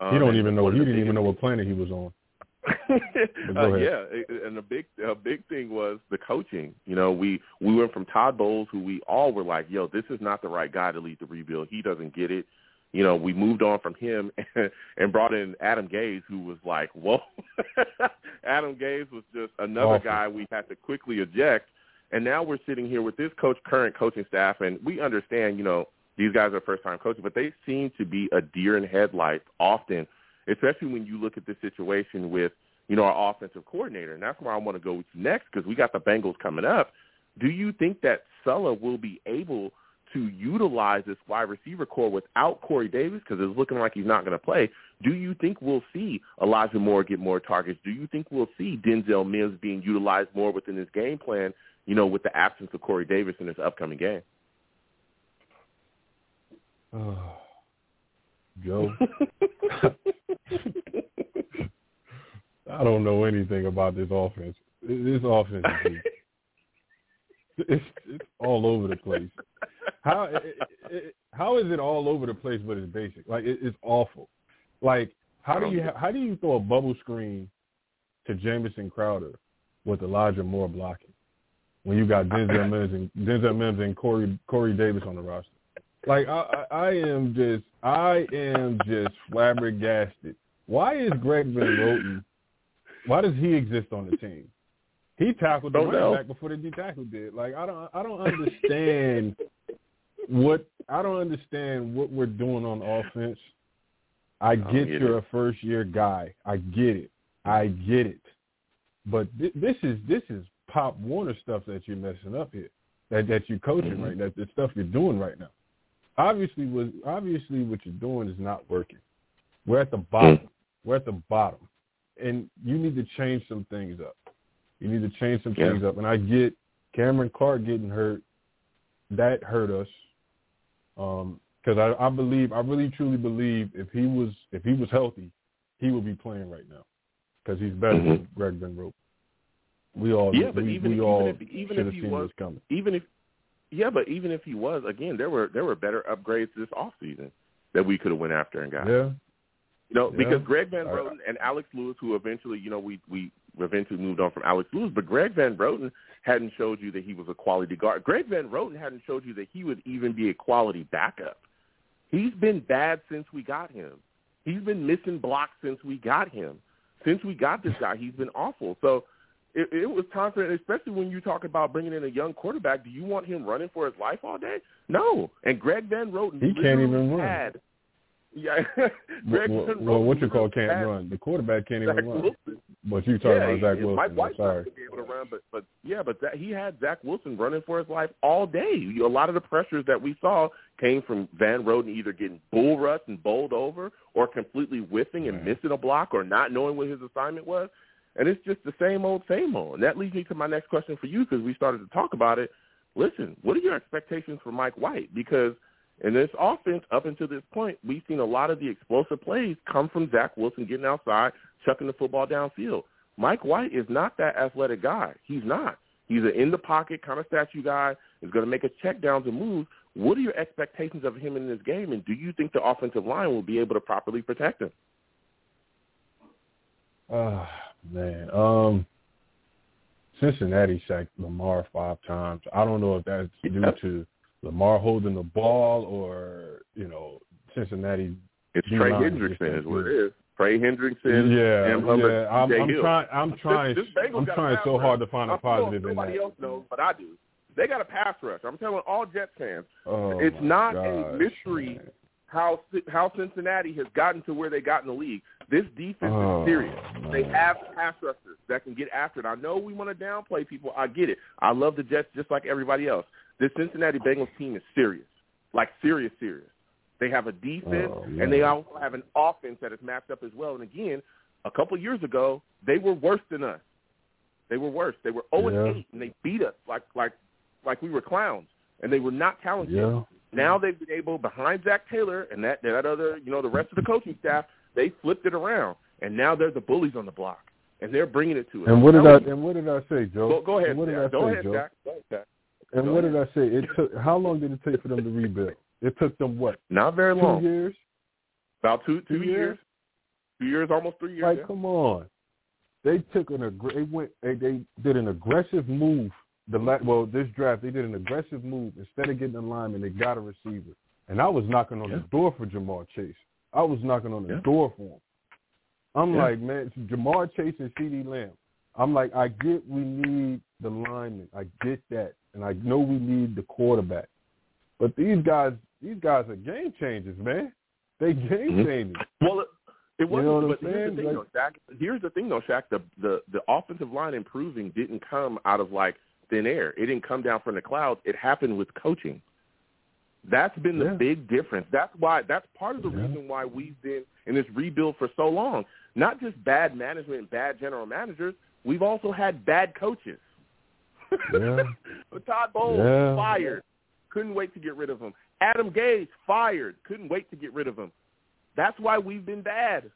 Um, he don't even know. He didn't even know what planet he was on. uh, yeah, and a big a big thing was the coaching. You know, we we went from Todd Bowles, who we all were like, "Yo, this is not the right guy to lead the rebuild. He doesn't get it." You know, we moved on from him and, and brought in Adam Gase, who was like, "Whoa!" Adam Gase was just another Awful. guy we had to quickly eject. And now we're sitting here with this coach, current coaching staff, and we understand, you know, these guys are first time coaches, but they seem to be a deer in headlights often, especially when you look at the situation with, you know, our offensive coordinator. And that's where I want to go with you next because we got the Bengals coming up. Do you think that Sulla will be able to utilize this wide receiver core without Corey Davis because it's looking like he's not going to play? Do you think we'll see Elijah Moore get more targets? Do you think we'll see Denzel Mims being utilized more within his game plan, you know, with the absence of Corey Davis in this upcoming game? Oh, Joe, I don't know anything about this offense. This offense is it's, it's all over the place. How it, it, how is it all over the place? But it's basic. Like it, it's awful. Like how do oh, you how do you throw a bubble screen to Jamison Crowder with Elijah Moore blocking when you got Denzel Mims and Denzel Mims and Corey Corey Davis on the roster? Like I, I, I am just I am just flabbergasted. Why is Greg Van Roten? Why does he exist on the team? He tackled the running back before the D tackle did. Like I don't I don't understand what I don't understand what we're doing on offense. I get get you're it. a first year guy. I get it. I get it. But th- this is this is Pop Warner stuff that you're messing up here. That that you're coaching Mhm. right now. The stuff you're doing right now. Obviously, was obviously what you're doing is not working. We're at the bottom. We're at the bottom, and you need to change some things up. You need to change some Yeah. things up. And I get Cameron Clark getting hurt. That hurt us. Um, because I, I believe, I really truly believe, if he was if he was healthy, he would be playing right now. Because he's better than Greg Van Roten. We all, Mm-hmm. Yeah, but we, even- we even if- even if he was- coming. even if yeah, but even if he was, again, there were there were better upgrades this off season that we could have went after and got. Yeah, You know, Yeah. because Greg Van Roten and Alex Lewis, who eventually, you know, we we eventually moved on from Alex Lewis, but Greg Van Roten hadn't showed you that he was a quality guard. Greg Van Roten hadn't showed you that he would even be a quality backup. He's been bad since we got him. He's been missing blocks since we got him. Since we got this guy, he's been awful. So it, it was time for, especially when you talk about bringing in a young quarterback. Do you want him running for his life all day? No. And Greg Van Roten He can't even run. had. Yeah, well, well, what you call can't run? The quarterback can't Zach even run. Wilson. But you talking yeah, about Zach Wilson? Mike I'm not sorry. be able to run, but but yeah, but that, he had Zach Wilson running for his life all day. A lot of the pressures that we saw came from Van Roten either getting bull rushed and bowled over, or completely whiffing and Right. missing a block, or not knowing what his assignment was. And it's just the same old, same old. And that leads me to my next question for you because we started to talk about it. Listen, what are your expectations for Mike White? Because in this offense, up until this point, we've seen a lot of the explosive plays come from Zach Wilson getting outside, chucking the football downfield. Mike White is not that athletic guy. He's not. He's an in the pocket kind of statue guy. Is going to make a check downs and moves. What are your expectations of him in this game? And do you think the offensive line will be able to properly protect him? Oh man. Um Cincinnati sacked Lamar five times. I don't know if that's due to Lamar holding the ball or, you know, Cincinnati It's Trey Hendrickson is what it is. Trey Hendrickson, yeah, Sam Hubbard, yeah. I'm, I'm trying. I'm trying. This, this I'm trying so rush. hard to find a I'm sure positive in Nobody that. else knows, but I do. They got a pass rush. I'm telling all Jets fans, Oh, it's not gosh, a mystery man. how how Cincinnati has gotten to where they got in the league. This defense Oh, is serious. They have pass rushers that can get after it. I know we want to downplay people. I get it. I love the Jets just like everybody else. This Cincinnati Bengals team is serious, like serious, serious. They have a defense Oh, and they also have an offense that is matched up as well. And again, a couple years ago, they were worse than us. They were worse. They were 0 Yeah. and 8, and they beat us like like like we were clowns, and they were not talented. Yeah. Now they've been able behind Zac Taylor and that that other you know the rest of the coaching staff. They flipped it around, and now they're the bullies on the block, and they're bringing it to us. And what did I you. and what did I say, Joe? Go, go ahead, And what did Zach. I Go say, ahead, Joe? Zach. Go ahead, Zach. And what did I say? It took how long did it take for them to rebuild? It took them what? Not very Two long. years? About two two Two years. years? Two years, almost three years. Like, yeah. come on. They took an aggr- they went they, they did an aggressive move. The la- well, this draft they did an aggressive move instead of getting a lineman, they got a receiver. And I was knocking on Yeah. the door for Ja'Marr Chase. I was knocking on the Yeah. door for him. I'm like, man, Ja'Marr Chase and CeeDee Lamb. I'm like, I get we need the lineman. I get that, and I know we need the quarterback. But these guys, these guys are game changers, man. They game Mhm. changers. Well, it, it wasn't. know but here's the thing, Like- though, Shaq. Here's the thing, though, Shaq. The, the the offensive line improving didn't come out of like thin air. It didn't come down from the clouds. It happened with coaching. That's been the Yeah. big difference. That's why. That's part of the Yeah. reason why we've been in this rebuild for so long. Not just bad management, and bad general managers. We've also had bad coaches. Yeah. Todd Bowles Yeah. fired. Couldn't wait to get rid of him. Adam Gase fired. Couldn't wait to get rid of him. That's why we've been bad.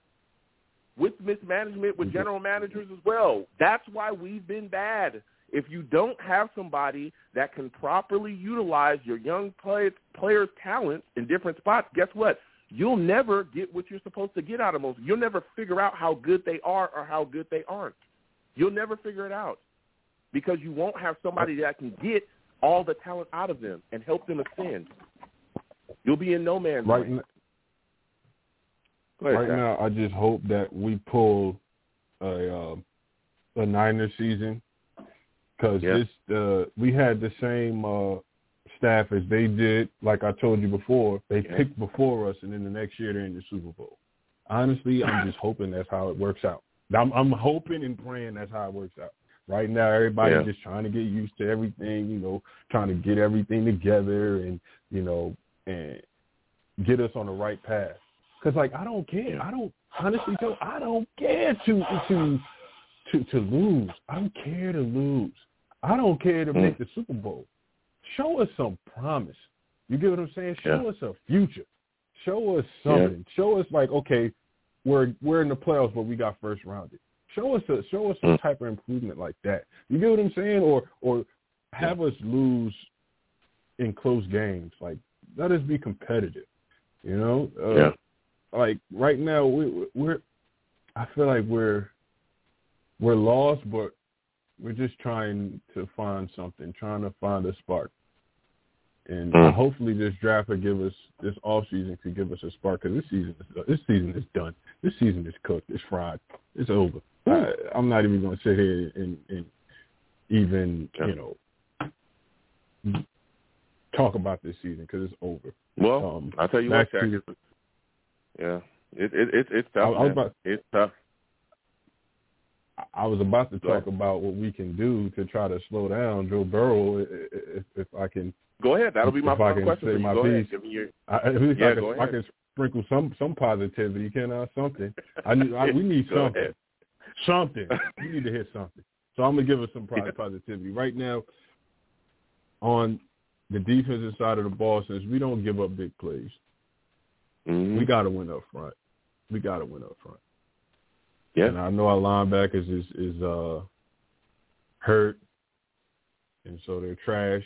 With mismanagement, with mm-hmm. general managers as well. That's why we've been bad. If you don't have somebody that can properly utilize your young play, players' talents in different spots, guess what? You'll never get what you're supposed to get out of them. You'll never figure out how good they are or how good they aren't. You'll never figure it out because you won't have somebody that can get all the talent out of them and help them ascend. You'll be in no man's Right, land. right Zach. now, I just hope that we pull a um, a Niner season because Yeah. this uh, we had the same uh, staff as they did. Like I told you before, they picked before us, and then the next year they're in the Super Bowl. Honestly, I'm just hoping that's how it works out. I'm, I'm hoping and praying that's how it works out. Right now, everybody's Yeah. just trying to get used to everything, you know, trying to get everything together, and you know, and get us on the right path. Because like I don't care. I don't honestly Joe, I don't care to to to to lose. I don't care to lose. I don't care to Mm. make the Super Bowl. Show us some promise. You get what I'm saying? Show Yeah. us a future. Show us Yeah. something. Show us like okay, we're we're in the playoffs, but we got first rounded. Show us a show us some Mm. type of improvement like that. You get what I'm saying? Or or have us lose in close games. Like let us be competitive. You know? Uh, Yeah. Like right now, we, we're. I feel like we're we're lost, but we're just trying to find something, trying to find a spark. And Mm. hopefully, this draft will give us this off season could give us a spark because this season is, this season is done. This season is cooked. It's fried. It's over. I, I'm not even going to sit here and, and even Yeah. you know talk about this season because it's over. Well, Um, I'll tell you what, it's- Yeah, it, it, it, it's tough. I man. about It's tough. I was about to talk about what we can do to try to slow down Joe Burrow if, if I can. Go ahead. That'll be my final question for you. my Go ahead. piece. Me your. I, Yeah, I, go can, I can sprinkle some some positivity. Can I? Something. I need. I, we need something. ahead. Something. We need to hit something. So I'm gonna give us some positivity right now. On the defensive side of the ball, since we don't give up big plays, Mhm. we got to win up front. We got to win up front. Yeah. And I know our linebackers is is uh hurt, and so they're trash.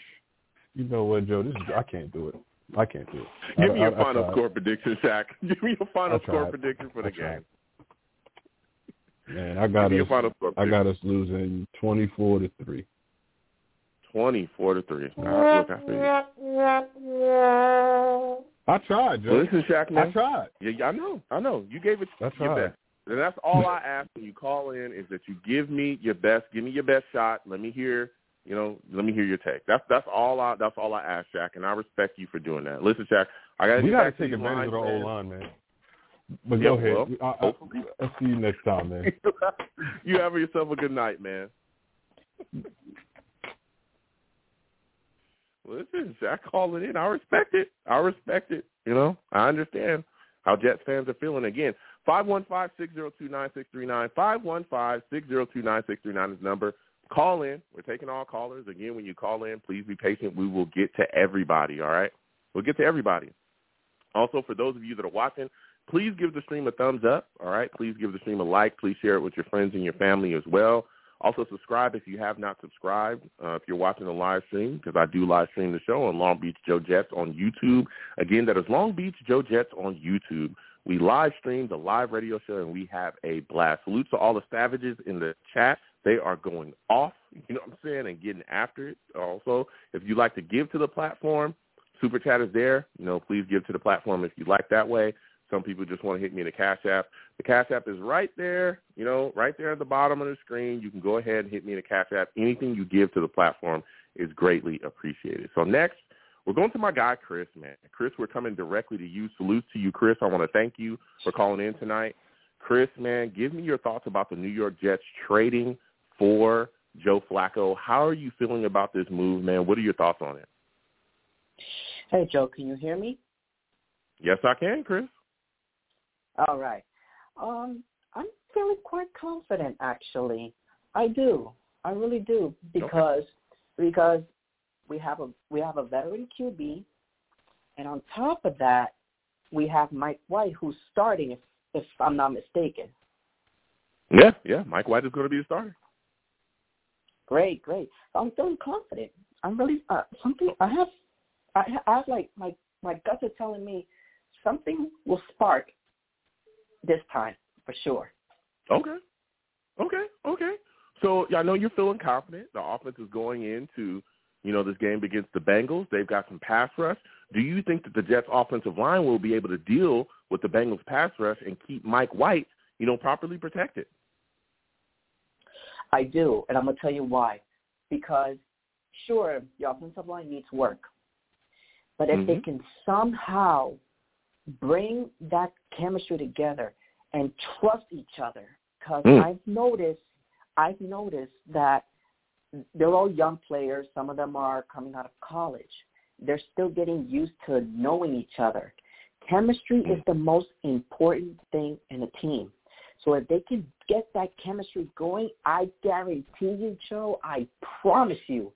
You know what, Joe? This is I can't do it. I can't do it. Give I- me your I- I final tried. score prediction, Shaq. Give me your final score prediction for the game. Man, I got me us. I got us losing twenty four to three. twenty-four to three. Right, look, I. I tried, Joe. Well, listen, Shaq, I tried. Yeah, yeah, I know, I know. You gave it I your best. And that's all I ask when you call in is that you give me your best. Give me your best shot. Let me hear, you know, let me hear your take. That's that's all I that's all I ask, Jack, and I respect you for doing that. Listen, Jack, I gotta got to to take advantage of the old line, man. But Yeah, go ahead. well, I, I, hopefully. I'll see you next time, man. you have yourself a good night, man. Listen, Jack calling in. I respect it. I respect it. You know, I understand how Jets fans are feeling. Again, five one five six zero two nine six three nine. Five one five six zero two nine six three nine is the number. Call in. We're taking all callers. Again, when you call in, please be patient. We will get to everybody. All right, we'll get to everybody. Also, for those of you that are watching, please give the stream a thumbs up. All right, please give the stream a like. Please share it with your friends and your family as well. Also, subscribe if you have not subscribed. Uh, if you're watching the live stream, because I do live stream the show on Long Beach Joe Jets on YouTube. Again, that is Long Beach Joe Jets on YouTube. We live stream the live radio show, and we have a blast. Salute to all the savages in the chat. They are going off, you know what I'm saying, and getting after it. Also, if you'd like to give to the platform, Super Chat is there. You know, please give to the platform if you like that way. Some people just want to hit me in the Cash App. The Cash App is right there, you know, right there at the bottom of the screen. You can go ahead and hit me in the Cash App. Anything you give to the platform is greatly appreciated. So next, we're going to my guy, Chris, man. Chris, we're coming directly to you. Salute to you, Chris. I want to thank you for calling in tonight. Chris, man, give me your thoughts about the New York Jets trading for Joe Flacco. How are you feeling about this move, man? What are your thoughts on it? Hey, Joe, can you hear me? Yes, I can, Chris. All right. Um, I'm feeling quite confident, actually. I do. I really do because because we have a we have a veteran QB, and on top of that, we have Mike White who's starting, if if I'm not mistaken. Yeah, yeah. Mike White is going to be a starter. Great, great. I'm feeling confident. I'm really uh, something. I have I I have like my my guts are telling me something will spark this time for sure. Okay. Okay. Okay. So I know you're feeling confident. The offense is going into, you know, this game against the Bengals. They've got some pass rush. Do you think that the Jets offensive line will be able to deal with the Bengals pass rush and keep Mike White, you know, properly protected? I do, and I'm gonna tell you why. Because sure, the offensive line needs work, but if they Mhm. can somehow bring that chemistry together and trust each other, because Mm. I've noticed, I've noticed that they're all young players. Some of them are coming out of college. They're still getting used to knowing each other. Chemistry is hmm. the most important thing in a team. So if they can get that chemistry going, I guarantee you, Joe, I promise you,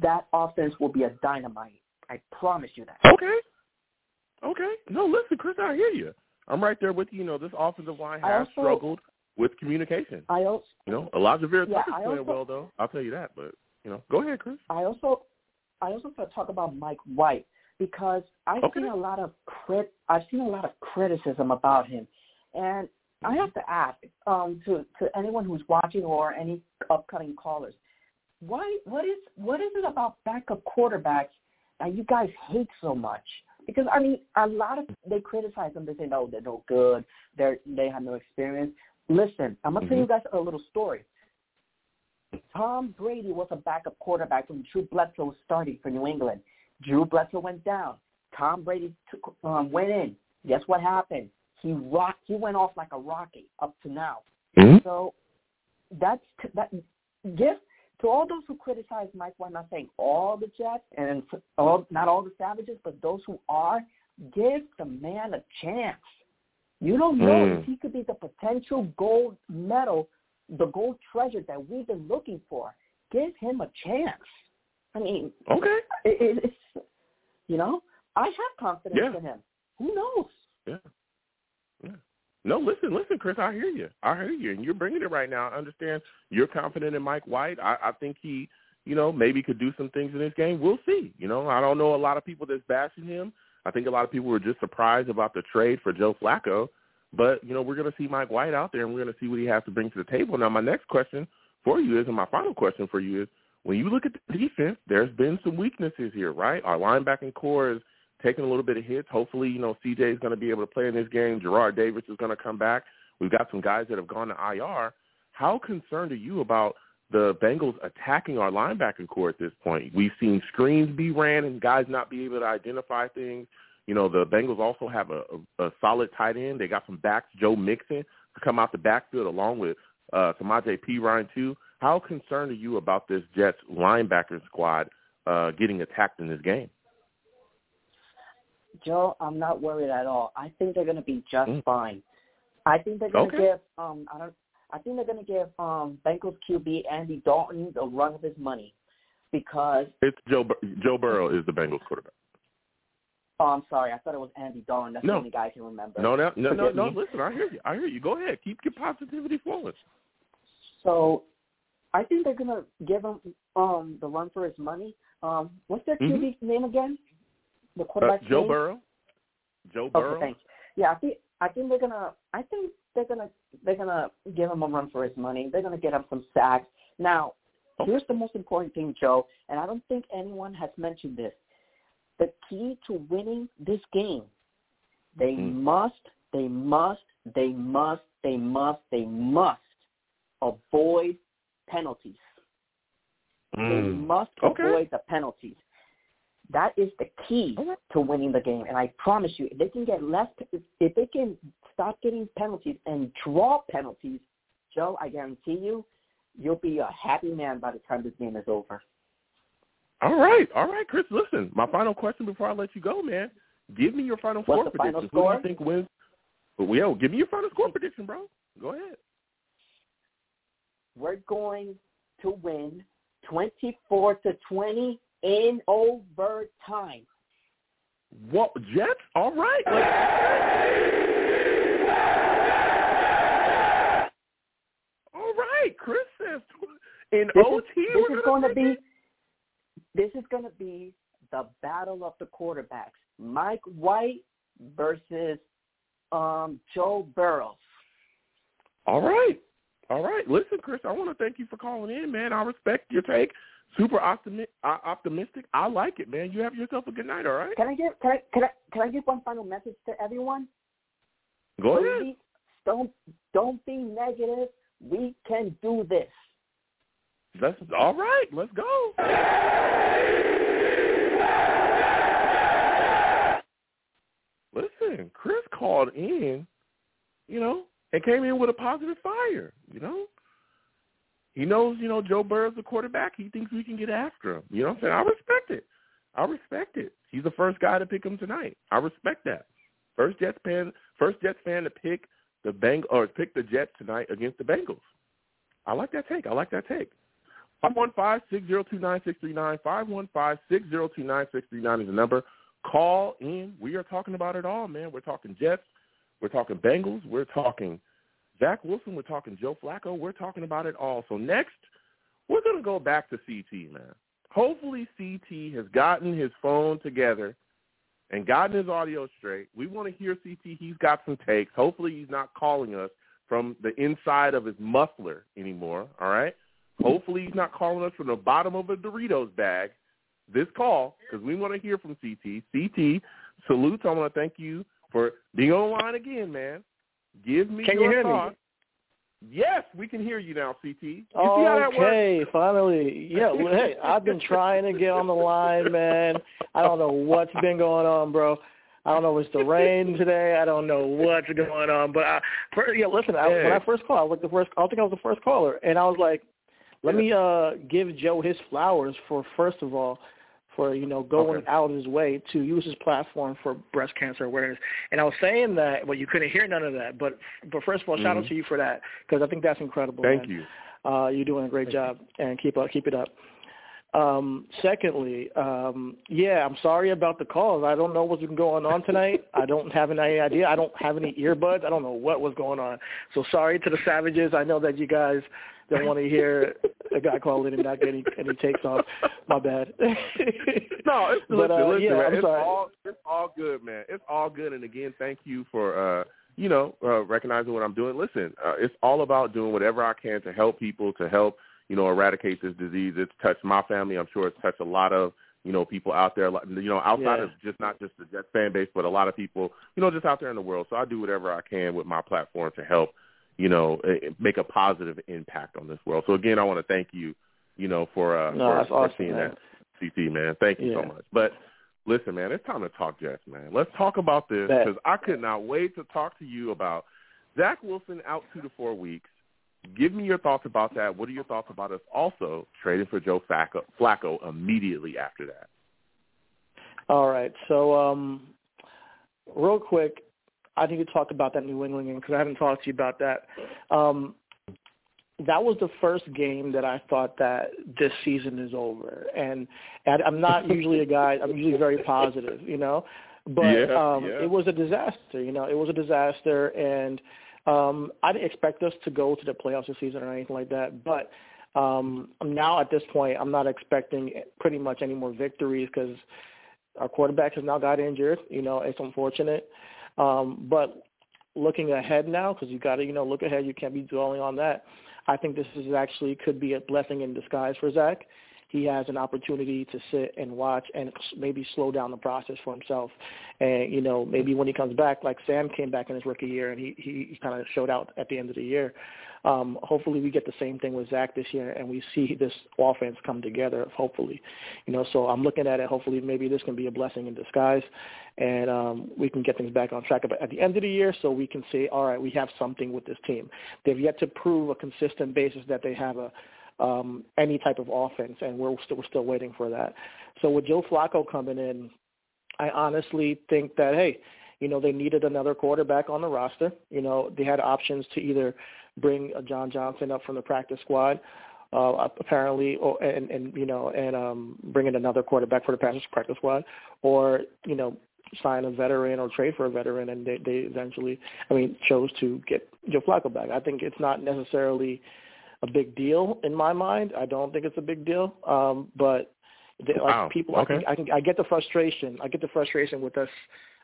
that offense will be a dynamite. I promise you that. Okay. Okay. No, listen, Chris, I hear you. I'm right there with you. You know, this offensive line has also- struggled with communication. I also, You know, Alijah Vera Yeah, Tucker's playing well, though. I'll tell you that. But, you know, go ahead, Chris. I also, I also want to talk about Mike White because I've Okay. seen a lot of crit, I've seen a lot of criticism about him, and I have to ask um, to to anyone who's watching or any upcoming callers, why what is what is it about backup quarterbacks that you guys hate so much? Because I mean, a lot of they criticize them. They say no, they're no good. They're they have no experience. Listen, I'm gonna tell you Mhm. guys a little story. Tom Brady was a backup quarterback when Drew Bledsoe was starting for New England. Drew Bledsoe went down. Tom Brady took, um, went in. Guess what happened? He rock. He went off like a rocket up to now. Mhm. So that's that. Give to all those who criticize Mike White. I'm not saying all the Jets and all, not all the Savages, but those who are, give the man a chance. You don't know Mm. if he could be the potential gold medal, the gold treasure that we've been looking for. Give him a chance. I mean, Okay. it, it, it's you know, I have confidence Yeah. in him. Who knows? Yeah. Yeah. No, listen, listen, Chris. I hear you. I hear you, and you're bringing it right now. I understand you're confident in Mike White. I, I think he, you know, maybe could do some things in this game. We'll see. You know, I don't know a lot of people that's bashing him. I think a lot of people were just surprised about the trade for Joe Flacco. But you know, we're going to see Mike White out there, and we're going to see what he has to bring to the table. Now, my next question for you is, and my final question for you is, when you look at the defense, there's been some weaknesses here, right? Our linebacking core is taking a little bit of hits. Hopefully, you know, CJ is going to be able to play in this game. Gerard Davis is going to come back. We've got some guys that have gone to IR. How concerned are you about the Bengals attacking our linebacking core at this point? We've seen screens be ran and guys not be able to identify things. You know, the Bengals also have a, a, a solid tight end. They got some backs, Joe Mixon, to come out the backfield along with uh, Samaje Perine, too. How concerned are you about this Jets linebacker squad uh, getting attacked in this game? Joe, I'm not worried at all. I think they're going to be just Mm. fine. I think they're going to Okay. give um I don't I think they're going to give um Bengals QB Andy Dalton the run of his money because It's Joe Joe Burrow is the Bengals quarterback. oh I'm sorry I thought it was Andy Dalton. That's No. the only guy I can remember. No, no, no, no, Forgive no. me. Listen, I hear you. I hear you. Go ahead. Keep your positivity flowing. So I think they're going to give him um the run for his money. Um what's their Mhm. QB name again? The Uh, quarterback Joe name? Burrow. Joe Burrow. Okay, thanks. Yeah, I think I think they're gonna I think they're gonna they're gonna give him a run for his money. They're gonna get him some sacks. Now, here's the most important thing, Joe, and I don't think anyone has mentioned this. The key to winning this game, they Mm. must, they must, they must, they must, they must avoid penalties. They Mm. must Okay. avoid the penalties. That is the key to winning the game. And I promise you, if they can get less, if they can stop getting penalties and draw penalties, Joe, I guarantee you, you'll be a happy man by the time this game is over. All right, all right, Chris. Listen, my final question before I let you go, man. Give me your final What's score the final prediction. Who do you think wins? But yo, give me your final score prediction, bro. Go ahead. We're going to win 24 to 20 in overtime. What Jets? All right. All right, Chris says in This OT. is, this is going to be this is going to be the battle of the quarterbacks. Mike White versus um, Joe Burrow. All right. All right. Listen, Chris, I want to thank you for calling in, man. I respect your take. Super optimi- optimistic. I like it, man. You have yourself a good night, all right? Can I give can I can I can I give one final message to everyone? Go ahead. Please Don't don't be negative. We can do this. Let's, all right. Let's go. Listen, Chris called in, you know, and came in with a positive fire, you know. He knows, you know, Joe Burrow's the quarterback. He thinks we can get after him. You know what I'm saying? I respect it. I respect it. He's the first guy to pick him tonight. I respect that. First Jets fan, first Jets fan to pick the Beng or pick the Jets tonight against the Bengals. I like that take. I like that take. Five one five six zero two nine six three nine. Five one five six zero two nine six three nine is the number. Call in. We are talking about it all, man. We're talking Jets. We're talking Bengals. We're talking Zach Wilson. We're talking Joe Flacco. We're talking about it all. So next, we're going to go back to CT, man. Hopefully CT has gotten his phone together and gotten his audio straight. We want to hear CT. He's got some takes. Hopefully he's not calling us from the inside of his muffler anymore, all right? Hopefully he's not calling us from the bottom of a Doritos bag this call because we want to hear from CT. CT, salutes. I want to thank you for being on the line again, man. Give me Can you your hear me? Yes, we can hear you now, CT. You see how that works? Okay, finally. Yeah, well, hey, I've been trying to get on the line, man. I don't know what's been going on, bro. I don't know if it's the rain today. I don't know what's going on, but I, for, yeah, listen. I, when I first called, I was the first. I think I was the first caller, and I was like, let me uh give Joe his flowers for first of all for you know going Okay. out of his way to use his platform for breast cancer awareness. And I was saying that, but you couldn't hear none of that. But but first of all, shout out Mhm. to you for that because I think that's incredible. Thank man. you. Uh, you're doing a great job, and keep up, keep it up. Um, secondly, um, yeah, I'm sorry about the calls. I don't know what's been going on tonight. I don't have any idea. I don't have any earbuds. I don't know what was going on. So sorry to the savages. I know that you guys don't want to hear a guy call in and not get any, any takes off. My bad. No, it's, But, listen, uh, listen, yeah, man. It's all it's all good, man. It's all good. And again, thank you for uh, you know uh, recognizing what I'm doing. Listen, uh, it's all about doing whatever I can to help people, to help you know eradicate this disease. It's touched my family. I'm sure it's touched a lot of you know people out there. You know, outside Yeah. of just not just the Jets fan base, but a lot of people you know just out there in the world. So I do whatever I can with my platform to help you know eh, make a positive impact on this world. So again, I want to thank you. You know, for uh, No, for, that's for awesome, seeing man. that. CT, man. Thank you so much. But listen, man, it's time to talk Jets, man. Let's talk about this because I could not wait to talk to you about Zach Wilson out two to four weeks. Give me your thoughts about that. What are your thoughts about us also trading for Joe Flacco, Flacco immediately after that? All right. So, um, real quick, I need to talk about that New England game because I haven't talked to you about that. Um, that was the first game that I thought that this season is over, and, and I'm not usually a guy. I'm usually very positive, you know, but Yeah, um, yeah. it was a disaster. You know, it was a disaster, and um, I didn't expect us to go to the playoffs this season or anything like that. But um, now at this point, I'm not expecting pretty much any more victories because our quarterback has now got injured. You know, it's unfortunate. Um, but looking ahead now, because you got to, you know, look ahead. You can't be dwelling on that. I think this is actually could be a blessing in disguise for Zach. He has an opportunity to sit and watch and maybe slow down the process for himself. And you know, maybe when he comes back, like Sam came back in his rookie year and he he, kind of showed out at the end of the year. Um, hopefully, we get the same thing with Zach this year, and we see this offense come together. Hopefully, you know. So I'm looking at it. Hopefully, maybe this can be a blessing in disguise, and um, we can get things back on track But at the end of the year, so we can say, all right, we have something with this team. They've yet to prove a consistent basis that they have a um, any type of offense, and we're still we're still waiting for that. So with Joe Flacco coming in, I honestly think that hey, you know they needed another quarterback on the roster. You know they had options to either bring Josh Johnson up from the practice squad, uh, apparently, or and, and you know and um, bring in another quarterback for the practice practice squad, or you know sign a veteran or trade for a veteran, and they, they eventually, I mean, chose to get Joe Flacco back. I think it's not necessarily a big deal in my mind. I don't think it's a big deal, um, but they, like Wow. people, Okay. I, can, I can I get the frustration. I get the frustration with us,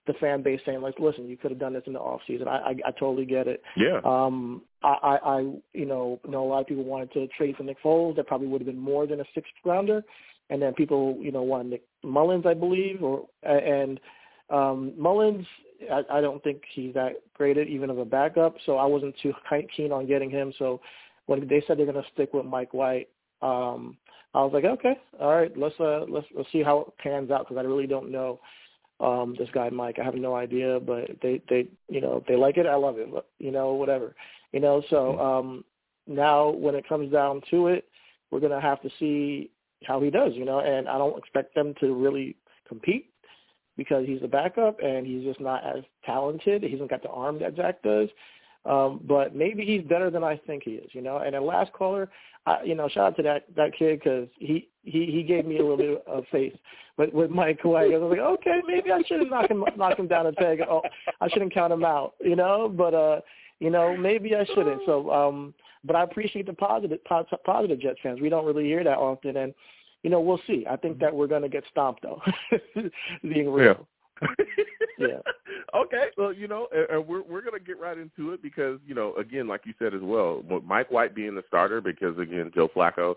the fan base saying like, listen, you could have done this in the off season. I, I I totally get it. Yeah. Um, I, I, I, you know, know a lot of people wanted to trade for Nick Foles. That probably would have been more than a sixth rounder. And then people, you know, wanted Nick Mullens, I believe, or and um, Mullens. I, I don't think he's that great at even of a backup. So I wasn't too keen on getting him. So when they said they're going to stick with Mike White, um, I was like, okay, all right, let's uh, let's let's see how it pans out because I really don't know um this guy Mike. I have no idea, but they they you know they like it, I love it. You know whatever. You know so um now when it comes down to it, we're gonna have to see how he does. You know, and I don't expect them to really compete because he's a backup and he's just not as talented. He hasn't got the arm that Zach does. Um, but maybe he's better than I think he is, you know. And the last caller, I, you know, shout out to that that kid because he he he gave me a little bit of faith. But with Mike White, I was like, okay, maybe I shouldn't knock him knock him down a peg. Oh, I shouldn't count him out, you know. But uh, you know, maybe I shouldn't. So, um, but I appreciate the positive pos- positive Jets fans. We don't really hear that often, and you know, we'll see. I think that we're going to get stomped though, being real. yeah. okay. Well, you know, and, we're we're gonna get right into it because you know, again, like you said as well, Mike White being the starter because again, Joe Flacco,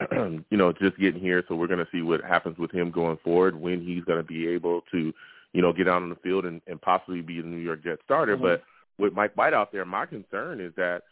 you know, just getting here, so we're gonna see what happens with him going forward when he's gonna be able to, you know, get out on the field and, and possibly be the New York Jets starter. Mhm. But with Mike White out there, my concern is that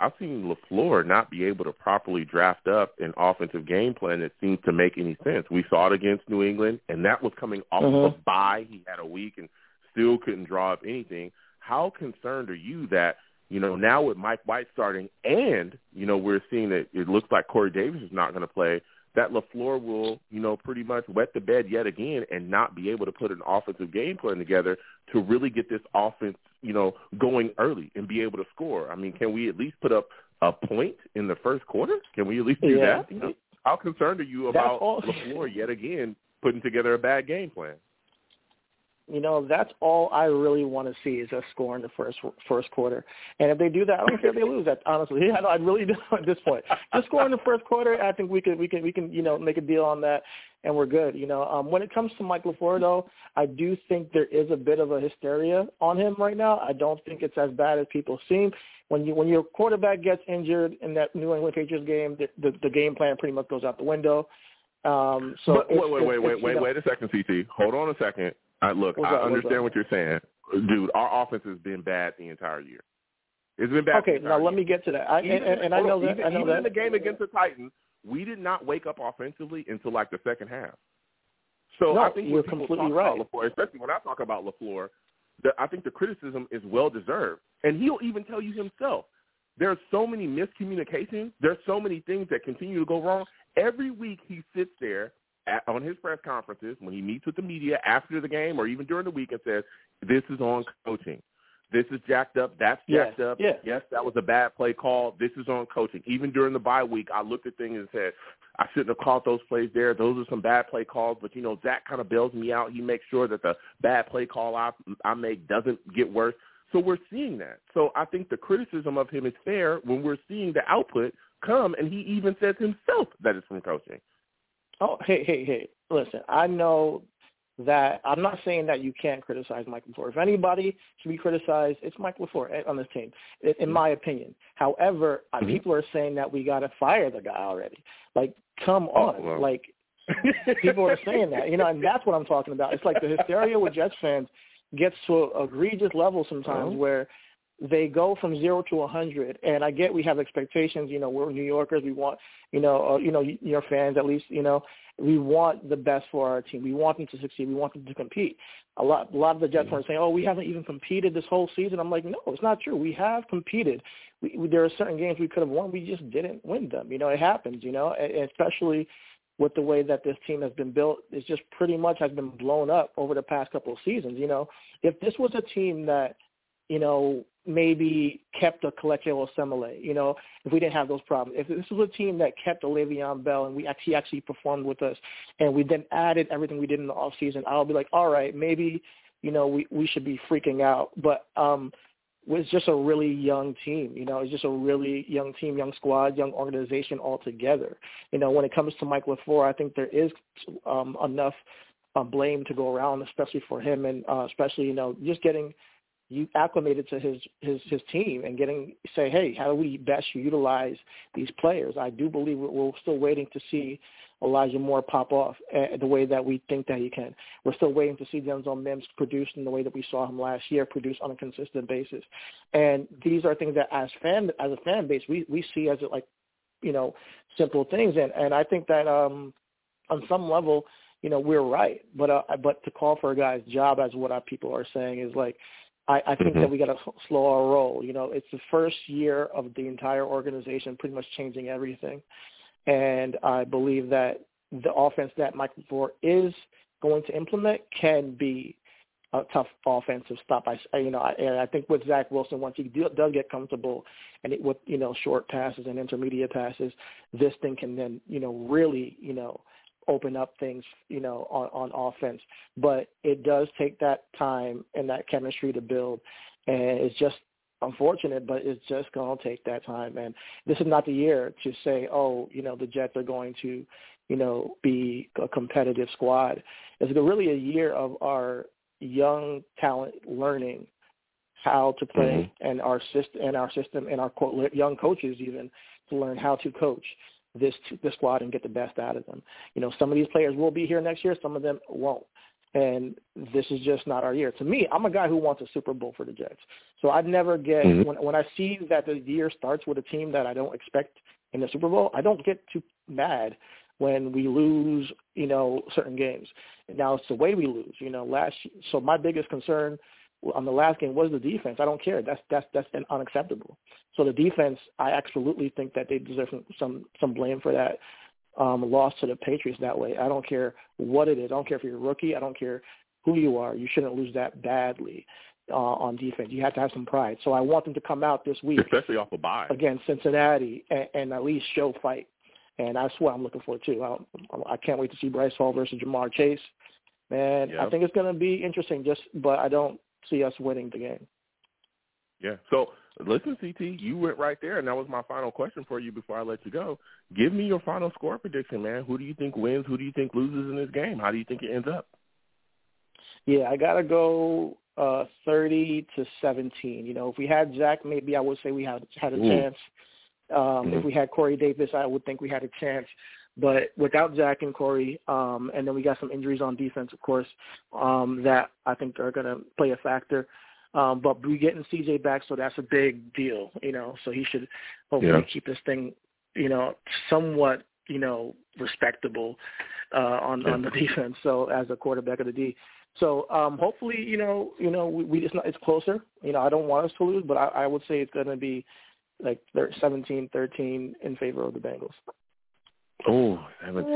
I've seen LaFleur not be able to properly draft up an offensive game plan that seems to make any sense. We saw it against New England, and that was coming off Mhm. of a bye. He had a week and still couldn't draw up anything. How concerned are you that, you know, now with Mike White starting and, you know, we're seeing that it looks like Corey Davis is not going to play, that LaFleur will, you know, pretty much wet the bed yet again and not be able to put an offensive game plan together to really get this offense, you know, going early and be able to score. I mean, can we at least put up a point in the first quarter? Can we at least do Yeah. that? You know, how concerned are you about LaFleur yet again putting together a bad game plan? You know, that's all I really want to see is a score in the first first quarter. And if they do that, I don't care if they lose. That honestly, I, I really don't at this point. Just score in the first quarter. I think we can we can we can you know make a deal on that, and we're good. You know, um, when it comes to Mike LaFleur though, I do think there is a bit of a hysteria on him right now. I don't think it's as bad as people seem. When you when your quarterback gets injured in that New England Patriots game, the the, the game plan pretty much goes out the window. Um, so but it's- wait, wait, it's- wait, wait, wait, know- wait a second, CT. Hold on a second. Look, What's I up, understand what you're saying, dude. Our offense has been bad the entire year. It's been bad. Okay, now let me get to that. I, and, Even- and, and I know on, that. I know even that. in the game against the Titans, we did not wake up offensively until like the second half. So No, I think you're completely right. LaFleur, especially when I talk about LaFleur, the, I think the criticism is well deserved, and he'll even tell you himself. There's so many miscommunications. There's so many things that continue to go wrong. Every week he sits there at, on his press conferences when he meets with the media after the game or even during the week and says, "This is on coaching. This is jacked up. That's Yeah, jacked up. yeah. Yes, that was a bad play call. This is on coaching." Even during the bye week, I looked at things and said, "I shouldn't have called those plays there. Those are some bad play calls." But you know, Zach kind of bails me out. He makes sure that the bad play call I I make doesn't get worse. So we're seeing that. So I think the criticism of him is fair when we're seeing the output come, and he even says himself that it's from coaching. Oh, hey, hey, hey! Listen, I know that I'm not saying that you can't criticize Mike LaFleur. If anybody should be criticized, it's Mike LaFleur eh, on this team, in, in my opinion. However, uh Mhm. people are saying that we got to fire the guy already. Like, come Oh, on! well. Like, people are saying that, you know, and that's what I'm talking about. It's like the hysteria with Jets fans gets to an egregious level sometimes where they go from zero to a hundred. And I get we have expectations. You know, we're New Yorkers. We want, you know, uh, you know, your fans at least. You know, we want the best for our team. We want them to succeed. We want them to compete. A lot, a lot of the Jets fans saying, "Oh, we haven't even competed this whole season." I'm like, no, it's not true. We have competed. We, we, there are certain games we could have won. We just didn't win them. You know, it happens. You know, and, and especially with the way that this team has been built, it's just pretty much has been blown up over the past couple of seasons. You know, if this was a team that, you know, maybe kept a Kelechi Osemele, you know, if we didn't have those problems, if this was a team that kept a Le'Veon Bell and we actually actually performed with us, and we then added everything we did in the off season, I'll be like, all right, maybe, you know, we we should be freaking out, but um it's just a really young team. You know, it's just a really young team, young squad, young organization altogether. You know, when it comes to Mike LaFleur, I think there is um, enough uh, blame to go around, especially for him, and uh, especially you know just getting you acclimated to his his his team and getting say, hey, how do we best utilize these players? I do believe we're, still waiting to see Elijah Moore pop off uh, the way that we think that he can. We're still waiting to see Denzel Mims produce in the way that we saw him last year, produce on a consistent basis. And these are things that, as fan as a fan base, we we see as like you know simple things. And and I think that um on some level, you know, we're right. But uh, but to call for a guy's job, as what our people are saying, is like I, I think Mhm. that we got to slow our roll. You know, it's the first year of the entire organization pretty much changing everything, and I believe that the offense that Mike LaFleur is going to implement can be a tough offensive stop. I, you know, I, and I think with Zach Wilson, once he do, does get comfortable, and it, with you know short passes and intermediate passes, this thing can then you know really you know open up things, you know, on, on offense. But it does take that time and that chemistry to build. And it's just unfortunate, but it's just going to take that time. And this is not the year to say, oh, you know, the Jets are going to, you know, be a competitive squad. It's really a year of our young talent learning how to play mm-hmm. and our system and our system and our young coaches even to learn how to coach this this squad and get the best out of them. You know, some of these players will be here next year, some of them won't. and this is just not our year. To me, I'm a guy who wants a Super Bowl for the Jets. So I never get Mhm. when when I see that the year starts with a team that I don't expect in the Super Bowl, I don't get too mad when we lose, you know, certain games. Now it's the way we lose, you know. Last so my biggest concern on the last game was the defense. I don't care. That's that's that's unacceptable. So the defense, I absolutely think that they deserve some some, some blame for that um, loss to the Patriots that way. I don't care what it is. I don't care if you're a rookie. I don't care who you are. You shouldn't lose that badly uh, on defense. You have to have some pride. So I want them to come out this week especially off a bye. against Cincinnati and, and at least show fight. And that's what I'm looking for too. I, I can't wait to see Bryce Hall versus Ja'Marr Chase. Man, I think it's going to be interesting. Just, but I don't see us winning the game. Yeah. So listen, CT, you went right there, and that was my final question for you before I let you go. Give me your final score prediction, man. Who do you think wins? Who do you think loses in this game? How do you think it ends up? Yeah, I gotta go uh thirty to seventeen. You know, if we had Zach, maybe I would say we had had a Ooh. chance. Um, If Mhm. we had Corey Davis, I would think we had a chance. But without Zach and Corey, um, and then we got some injuries on defense, of course, um, that I think are going to play a factor. Um, but we getting CJ back, so that's a big deal, you know. So he should hopefully Yeah. keep this thing, you know, somewhat, you know, respectable uh, on on the defense. So as a quarterback of the D, so um, hopefully, you know, you know, we, we it's not it's closer. You know, I don't want us to lose, but I, I would say it's going to be like thir- 17-13 in favor of the Bengals. Oh, 17.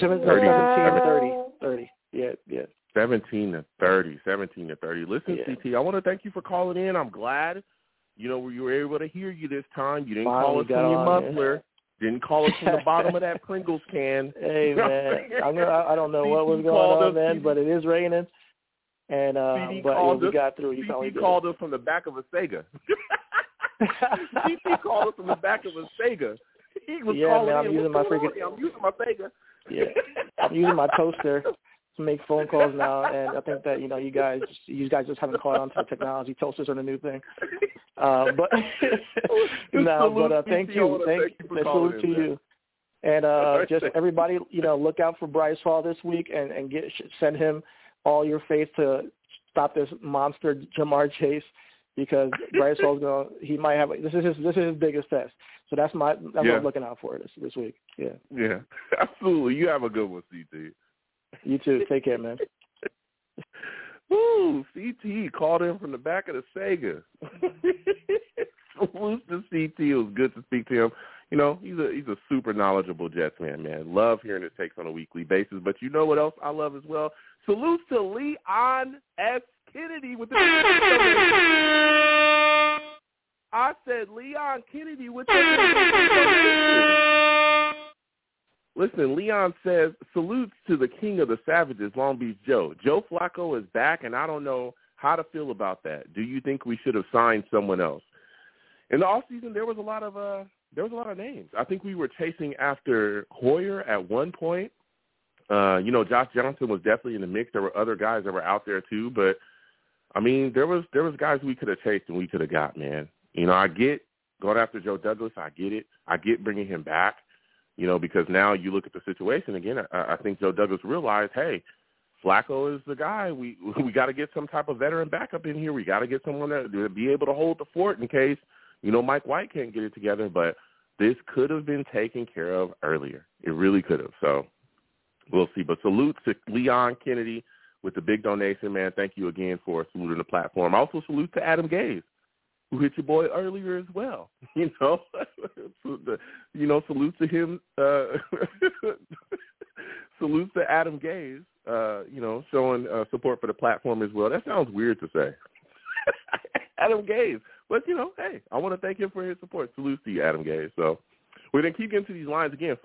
17, 30. 17 30, 30. Yeah, yeah. 17 to 30, 17 to 30. Listen, Yeah. CT, I want to thank you for calling in. I'm glad, you know, we were able to hear you this time. You didn't call us from your on, man. muffler. Didn't call us from the bottom of that Pringles can. Hey You know what I'm man. I'm gonna, I don't know what was going on, us, man, CT but it is raining, and uh, CT but yeah, we us- got through. You CT called us from the back of a Sega. CT called us from the back of a Sega. He was Yeah, calling man, I'm in. using What's my freaking- I'm using my Sega. Yeah, I'm using my toaster to make phone calls now, and I think that you know you guys, you guys just haven't caught on to the technology. Toasters are the new thing. Uh, but no, but uh, thank you, thank, thank you salute to you. And uh, just everybody, you know, look out for Bryce Hall this week, and and get send him all your faith to stop this monster Ja'Marr Chase because Bryce Hall's to he might have this is his this is his biggest test. So that's my that's what I'm looking out for this this week. Yeah. Yeah, absolutely. You have a good one, CT. You too. Take care, man. Woo, CT called in from the back of the Sega. Salute to CT. It was good to speak to him. You know, he's a he's a super knowledgeable Jets fan, man. Love hearing his takes on a weekly basis. But you know what else I love as well? Salutes to Leon S. Kennedy with the I said Leon Kennedy with the Listen, Leon says, salutes to the king of the savages, Long Beach Joe. Joe Flacco is back, and I don't know how to feel about that. Do you think we should have signed someone else? In the off season, there was a lot of uh, there was a lot of names. I think we were chasing after Hoyer at one point. Uh, you know, Josh Johnson was definitely in the mix. There were other guys that were out there too, but I mean, there was there was guys we could have chased and we could have got, man. You know, I get going after Joe Douglas. I get it. I get bringing him back you know, because now you look at the situation again. I, I think Joe Douglas realized, hey, Flacco is the guy. We we got to get some type of veteran backup in here. We got to get someone that to be able to hold the fort in case you know Mike White can't get it together. But this could have been taken care of earlier. It really could have. So we'll see. But salute to Leon Kennedy with the big donation, man. Thank you again for saluting the platform. Also salute to Adam Gase who hit your boy earlier as well. You know, you know, salute to him. Uh, salute to Adam Gase. Uh, you know, showing uh, support for the platform as well. That sounds weird to say. Adam Gase, but you know, hey, I want to thank him for his support. Salute to you, Adam Gase. So we're gonna keep getting to these lines again.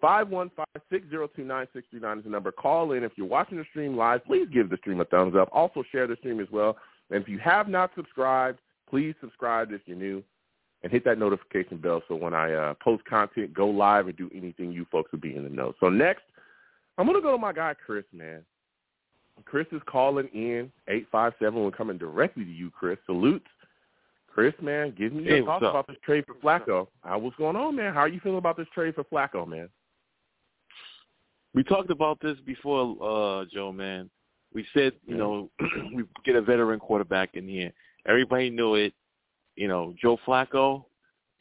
Five one five six zero two nine six three nine. is the number. Call in. If you're watching the stream live, please give the stream a thumbs up. Also share the stream as well. And if you have not subscribed, please subscribe if you're new and hit that notification bell so when I uh, post content, go live, or do anything, you folks will be in the know. So next, I'm going to go to my guy, Chris, man. Chris is calling in 857. We're coming directly to you, Chris. Salute. Chris, man, give me your Hey, thoughts what's up? about this trade for Flacco. How what's going on, man? How are you feeling about this trade for Flacco, man? We talked about this before, uh, Joe. Man, we said you know we get a veteran quarterback in here. Everybody knew it. You know, Joe Flacco.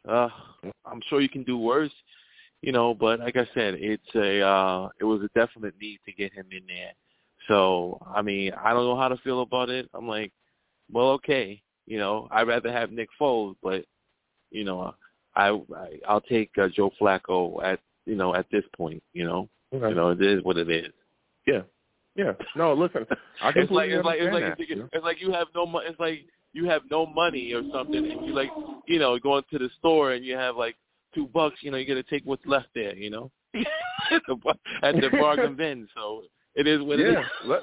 Uh, I'm sure you can do worse. You know, but like I said, it's a uh, it was a definite need to get him in there. So I mean, I don't know how to feel about it. I'm like, well, okay. You know, I'd rather have Nick Foles, but you know, I, I I'll take uh, Joe Flacco at you know at this point. You know, Okay. you know it is what it is. Yeah. Yeah. No, listen. I it's like it's like it's like it's, like you have no money. It's like you have no money or something, and you like you know going to the store and you have like two bucks. You know, you got to take what's left there. You know, at the at the bargain bin. So it is what it yeah. is. Let,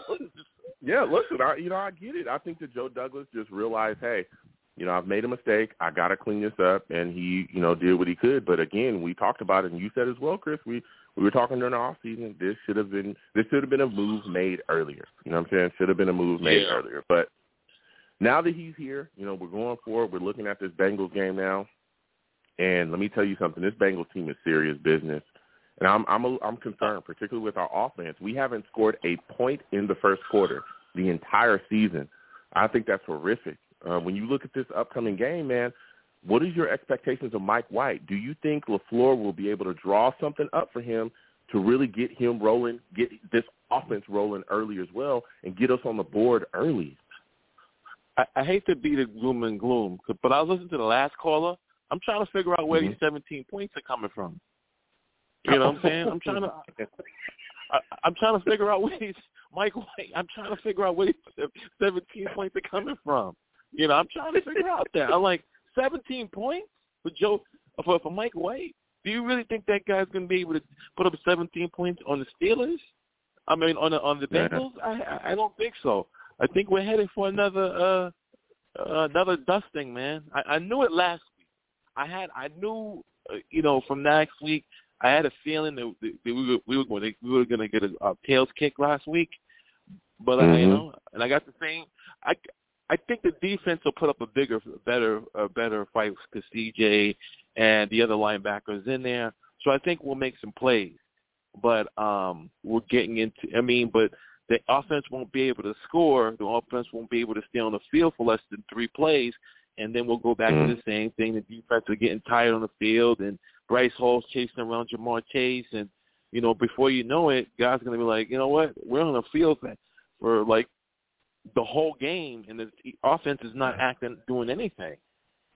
yeah, listen, I you know, I get it. I think that Joe Douglas just realized, hey, you know, I've made a mistake. I gotta clean this up and he, you know, did what he could. But again, we talked about it and you said as well, Chris, we we were talking during the off season, this should have been this should have been a move made earlier. You know what I'm saying? Should have been a move made Yeah. earlier. But now that he's here, you know, we're going forward, we're looking at this Bengals game now. And let me tell you something, this Bengals team is serious business. And I'm I'm a, I'm concerned, particularly with our offense. We haven't scored a point in the first quarter the entire season. I think that's horrific. Uh, when you look at this upcoming game, man, what is your expectations of Mike White? Do you think LaFleur will be able to draw something up for him to really get him rolling, get this offense rolling early as well, and get us on the board early? I, I hate to be the gloom and gloom, but I was listening to the last caller. I'm trying to figure out where mm-hmm. these 17 points are coming from. You know what I'm saying? I'm trying to. I, I'm trying to figure out where these Mike White. I'm trying to figure out where these 17 points are coming from. You know, I'm trying to figure out that. I'm like 17 points for Joe for for Mike White. Do you really think that guy's going to be able to put up 17 points on the Steelers? I mean, on the on the Yeah. Bengals? I I- I don't think so. I think we're headed for another uh, uh another dusting, man. I, I knew it last week. I had I knew uh, you know from next week. I had a feeling that, that we were we were going to we were going to get a, a tails kick last week, but uh, you Mhm. know, and I got the same. I I think the defense will put up a bigger, better, a better fight because CJ and the other linebackers in there. So I think we'll make some plays, but um we're getting into. I mean, but the offense won't be able to score. The offense won't be able to stay on the field for less than three plays, and then we'll go back to the same thing. The defense are getting tired on the field, and Bryce Hall's chasing around Ja'Marr Chase, and you know before you know it, guys are gonna be like, you know what, we're on the field for like the whole game, and the offense is not acting, doing anything.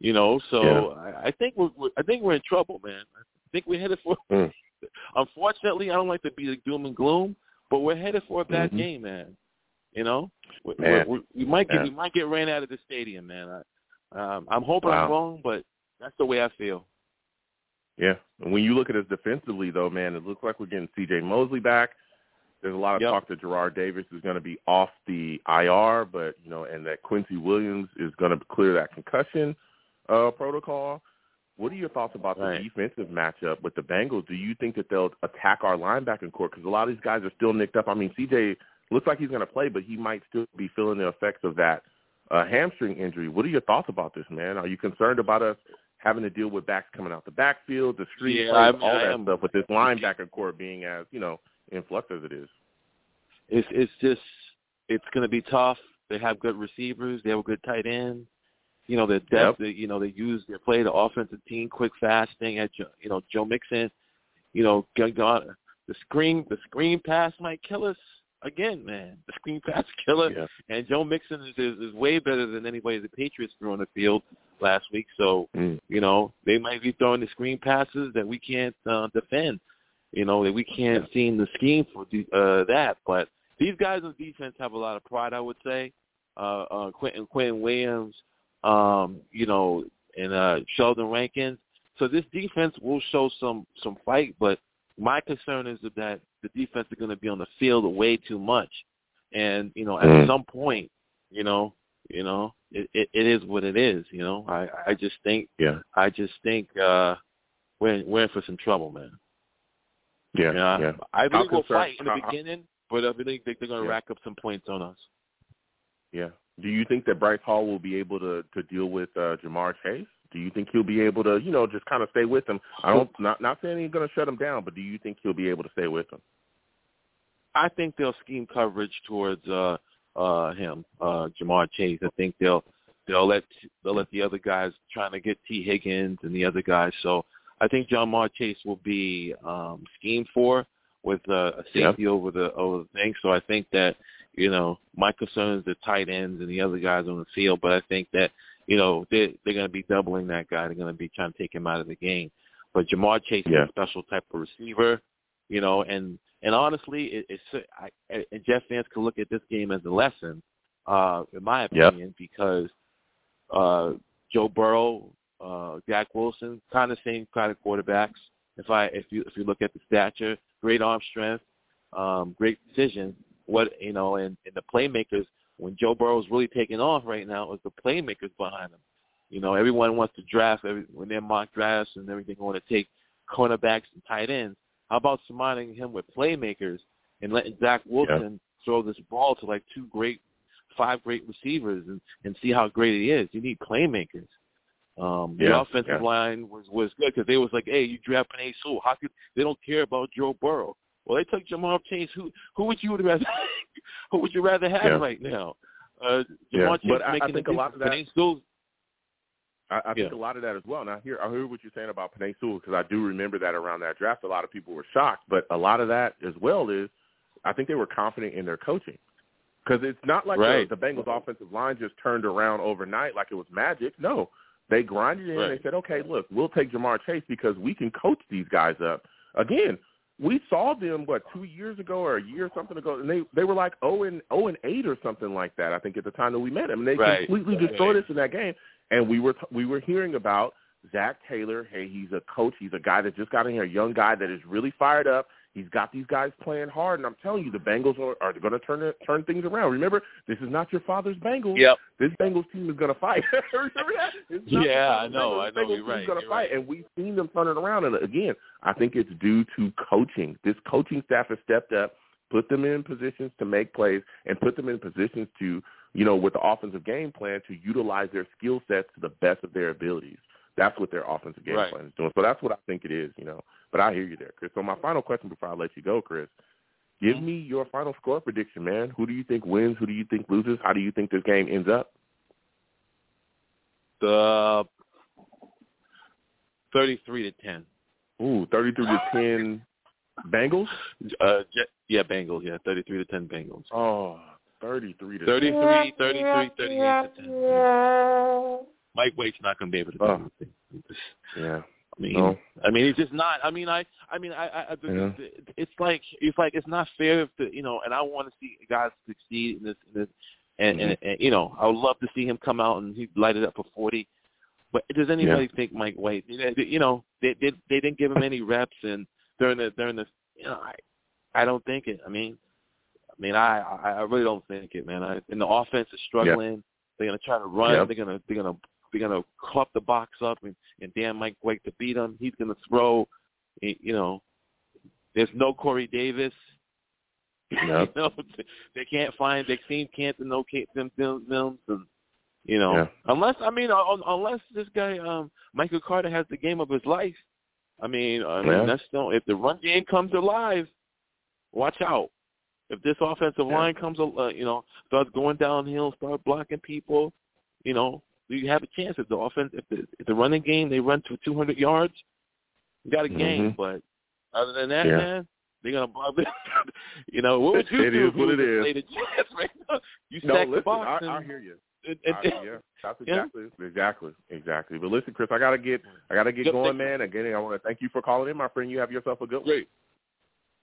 You know, so Yeah. I, I think we're, we're I think we're in trouble, man. I think we're headed for. Mm. Unfortunately, I don't like to be the doom and gloom, but we're headed for a bad Mhm. game, man. You know, we, Man. we, we might get Yeah. we might get ran out of the stadium, man. I, um, I'm hoping Wow. I'm wrong, but that's the way I feel. Yeah. And when you look at us defensively, though, man, it looks like we're getting C.J. Mosley back. There's a lot of Yep. talk that Jarrad Davis is going to be off the IR, but you know, and that Quincy Williams is going to clear that concussion uh, protocol. What are your thoughts about Right. the defensive matchup with the Bengals? Do you think that they'll attack our linebacking core? Because a lot of these guys are still nicked up. I mean, CJ looks like he's going to play, but he might still be feeling the effects of that uh, hamstring injury. What are your thoughts about this, man? Are you concerned about us having to deal with backs coming out the backfield, the street Yeah, plays, I mean, all I that am- stuff with this linebacker core being as you know in flux as it is? It's it's just it's going to be tough. They have good receivers. They have a good tight end. You know, the depth. Yep. They, you know, they use they play the offensive team, quick, fast thing. At you know Joe Mixon. You know, the screen the screen pass might kill us again, man. The screen pass killer. Yeah. And Joe Mixon is, is is way better than anybody the Patriots threw on the field last week. So Mm. you know they might be throwing the screen passes that we can't uh, defend. You know that we can't seem the scheme for the, uh, that. But these guys on defense have a lot of pride, I would say. Uh, uh, Quinnen Quinnen Williams, um, you know, and uh, Sheldon Rankins. So this defense will show some some fight, but my concern is that the defense is going to be on the field way too much, and you know, at Mhm. some point, you know, you know, it, it, it is what it is. You know, I I just think Yeah. I just think uh, we're we're in for some trouble, man. Yeah. Yeah, yeah. I believe we'll fight in the beginning, but I think they- they're going to Yeah. rack up some points on us. Yeah. Do you think that Bryce Hall will be able to to deal with uh, Ja'Marr Chase? Do you think he'll be able to, you know, just kind of stay with him? I don't not not saying he's going to shut him down, but do you think he'll be able to stay with him? I think they'll scheme coverage towards uh uh him, uh Ja'Marr Chase. I think they'll they'll let they'll let the other guys trying to get Tee Higgins and the other guys. So I think Ja'Marr Chase will be um schemed for with uh, a safety Yep. over the over the thing. So I think that you know my concern is the tight ends and the other guys on the field, but I think that you know they they're going to be doubling that guy. They're going to be trying to take him out of the game. But Ja'Marr Chase Yeah. is a special type of receiver, you know, and and honestly, it, it's I, and Jeff fans could look at this game as a lesson, uh, in my Yep. opinion, because uh, Joe Burrow, uh, Zach Wilson, kind of same kind of quarterbacks. If I if you if you look at the stature, great arm strength, um, great precision. What you know, and, and the playmakers when Joe Burrow's really taking off right now is the playmakers behind him. You know, everyone wants to draft every, when they're mock drafts and everything want to take cornerbacks and tight ends. How about surrounding him with playmakers and letting Zach Wilson throw this ball to like two great, five great receivers and and see how great he is? You need playmakers. Um, the offensive yeah. line was was good because they was like, hey, you draft Penei Sewell. How could they don't care about Joe Burrow? Well, they took Ja'Marr Chase. Who who would you would rather who would you rather have Yeah. right now? Uh, Yeah, Chase but I- I think a lot of that- Sewell- I, I think Yeah. a lot of that as well. And I hear I hear what you're saying about Penei Sewell because I do remember that around that draft, a lot of people were shocked. But a lot of that as well is I think they were confident in their coaching because it's not like Right. the, the Bengals offensive line just turned around overnight like it was magic. No, they grinded in. Right. They said, okay, look, we'll take Ja'Marr Chase because we can coach these guys up. Again, we saw them what two years ago or a year or something ago, and they they were like zero and zero and eight or something like that. I think at the time that we met them, and they Right. completely Right. destroyed us in that game. And we were t- we were hearing about Zac Taylor. Hey, he's a coach. He's a guy that just got in here, a young guy that is really fired up. He's got these guys playing hard, and I'm telling you, the Bengals are, are going to turn turn things around. Remember, this is not your father's Bengals. Yep. This Bengals team is going to fight. Remember that? Yeah, I know, Bengals. I know, Bengals you're right, going to fight, right. and we've seen them turn it around. And again, I think it's due to coaching. This coaching staff has stepped up, put them in positions to make plays, and put them in positions to, you know, with the offensive game plan to utilize their skill sets to the best of their abilities. That's what their offensive game Right. plan is doing. So that's what I think it is, you know. But I hear you there, Chris. So my final question before I let you go, Chris, give me your final score prediction, man. Who do you think wins? Who do you think loses? How do you think this game ends up? the thirty-three to ten. Ooh, thirty-three to ten, Bengals. Uh, Je- yeah, Bengals. Yeah, thirty-three to ten Bengals. Oh, 33 to 33, 33, 38 to 10. Mike White's not going to be able to do Oh. anything. Yeah. I mean, No. I mean, he's just not. I mean, I, I mean, I, I, I Yeah. it's like it's like it's not fair if the, you know. And I want to see guys succeed in this, in this and, and, Mm-hmm. and you know, I would love to see him come out and he light it up for forty. But does anybody think Mike White? You know, they they, they didn't give him any reps, and during the during the, you know, I, I don't think it. I mean, I mean, I I I really don't think it, man. I, and the offense is struggling. They're gonna try to run. Yep. They're gonna they're gonna they're gonna club the box up and and Dan Mike White to beat him. He's gonna throw. You know, there's no Corey Davis. Yep. you know, they can't find. They seen Canton, no Canton films, and you know, Yeah. unless I mean, un- unless this guy um Michael Carter has the game of his life. I mean, I mean Yeah. that's still if the run game comes alive, watch out. If this offensive Yeah. line comes, uh, you know, starts going downhill, start blocking people, you know, you have a chance. If the offense, if the, if the running game they run to 200 yards, you got a game. Mhm. But other than that, Yeah. man, they're gonna block. you know, what would you It do is if what it the is. Jets right now? You No, stack the listen, box. I, I hear you. and- and- I, yeah, that's Yeah. exactly, exactly, exactly. But listen, Chris, I gotta get, I gotta get Yep, going, man. Again, I want to thank you for calling in, my friend. You have yourself a good one. Great.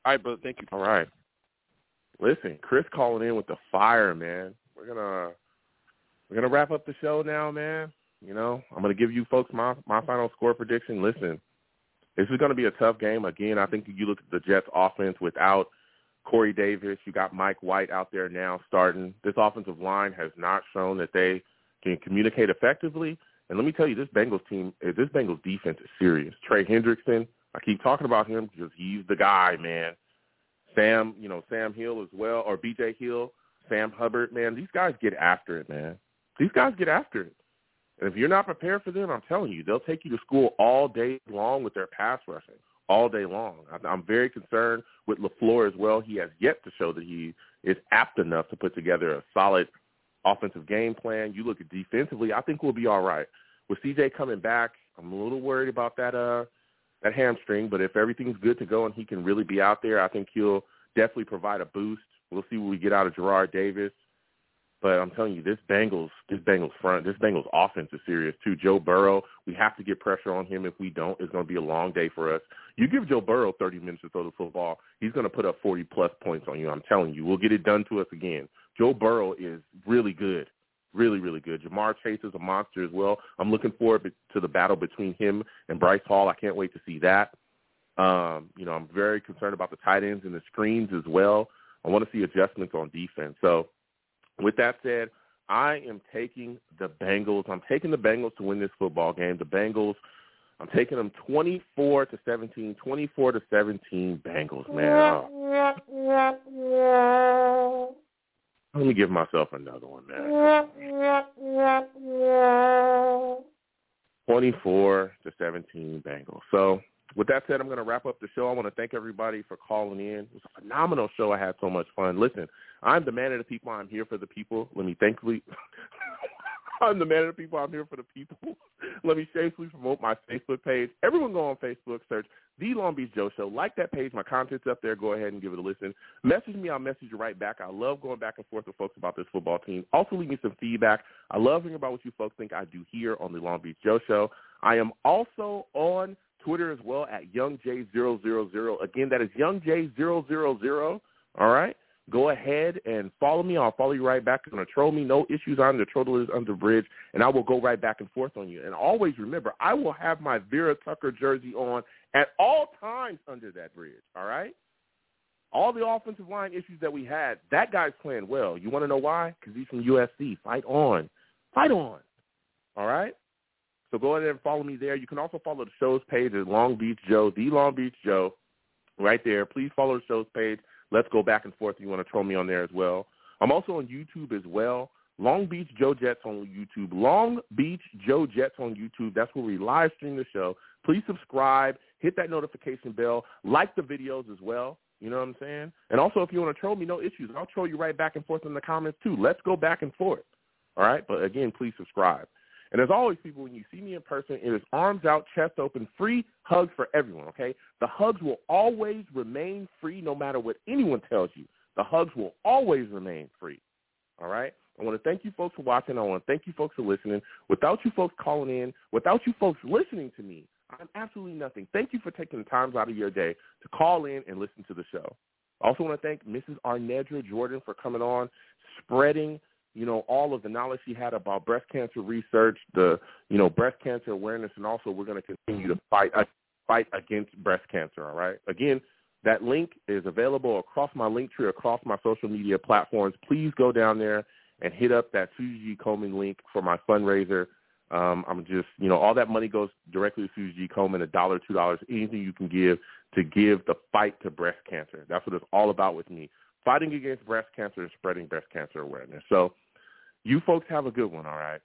All right, brother. Thank you. All right. Listen, Chris calling in with the fire, man. We're gonna we're gonna wrap up the show now, man. You know, I'm gonna give you folks my my final score prediction. Listen, this is gonna be a tough game. Again, I think you look at the Jets offense without Corey Davis, you got Mike White out there now starting. This offensive line has not shown that they can communicate effectively. And let me tell you, this Bengals team, eh, this Bengals defense is serious. Trey Hendrickson, I keep talking about him because he's the guy, man. Sam, you know, Sam Hill as well, or BJ Hill, Sam Hubbard, man, these guys get after it, man. These guys get after it. And if you're not prepared for them, I'm telling you, they'll take you to school all day long with their pass rushing. all day long. I'm very concerned with LaFleur as well. He has yet to show that he is apt enough to put together a solid offensive game plan. You look at defensively, I think we'll be all right. With CJ coming back, I'm a little worried about that uh that hamstring, but if everything's good to go and he can really be out there, I think he'll definitely provide a boost. We'll see what we get out of Jarrad Davis. But I'm telling you, this Bengals, this Bengals front, this Bengals offense is serious too. Joe Burrow, we have to get pressure on him. If we don't, it's going to be a long day for us. You give Joe Burrow 30 minutes to throw the football, he's going to put up 40 plus points on you. I'm telling you, we'll get it done to us again. Joe Burrow is really good really, really good. Ja'Marr Chase is a monster as well. I'm looking forward to the battle between him and Bryce Hall. I can't wait to see that. Um, you know, I'm very concerned about the tight ends and the screens as well. I want to see adjustments on defense. So with that said, I am taking the Bengals. I'm taking the Bengals to win this football game. The Bengals, I'm taking them 24 to 17, 24 to 17 Bengals, man. Oh. Let me give myself another one, man. 24 to 17 Bengals. So with that said, I'm going to wrap up the show. I want to thank everybody for calling in. It was a phenomenal show. I had so much fun. Listen, I'm the man of the people. I'm here for the people. Let me thankfully I'm the man of the people. I'm here for the people. Let me shamelessly promote my Facebook page. Everyone go on Facebook, search The Long Beach Joe Show. Like that page. My content's up there. Go ahead and give it a listen. Message me. I'll message you right back. I love going back and forth with folks about this football team. Also, leave me some feedback. I love hearing about what you folks think I do here on The Long Beach Joe Show. I am also on Twitter as well at YoungJ000. Again, that is YoungJ000. All right? Go ahead and follow me. I'll follow you right back. You're going to troll me. No issues on the troll is under bridge, and I will go right back and forth on you. And always remember, I will have my Vera Tucker jersey on at all times under that bridge. All right? All the offensive line issues that we had, that guy's playing well. You want to know why? Because he's from USC. Fight on. Fight on. All right? So go ahead and follow me there. You can also follow the show's page at Long Beach Joe, the Long Beach Joe, right there. Please follow the show's page. Let's go back and forth. If you want to troll me on there as well. I'm also on YouTube as well. Long Beach Joe Jets on YouTube. Long Beach Joe Jets on YouTube. That's where we live stream the show. Please subscribe. Hit that notification bell. Like the videos as well. You know what I'm saying? And also, if you want to troll me, no issues. I'll troll you right back and forth in the comments too. Let's go back and forth. All right? But again, please subscribe. And as always, people, when you see me in person, it is arms out, chest open, free hugs for everyone, okay? The hugs will always remain free no matter what anyone tells you. The hugs will always remain free, all right? I want to thank you folks for watching. I want to thank you folks for listening. Without you folks calling in, without you folks listening to me, I'm absolutely nothing. Thank you for taking the time out of your day to call in and listen to the show. I also want to thank Mrs. Arnedra Jordan for coming on, spreading – you know, all of the knowledge she had about breast cancer research, the, you know, breast cancer awareness, and also we're going to continue to fight uh, fight against breast cancer. All right. Again, that link is available across my link tree, across my social media platforms. Please go down there and hit up that Susie G. Komen link for my fundraiser. Um, I'm just, you know, all that money goes directly to Susie G. Komen, a dollar, two dollars, anything you can give to give the fight to breast cancer. That's what it's all about with me, fighting against breast cancer and spreading breast cancer awareness. So you folks have a good one, all right?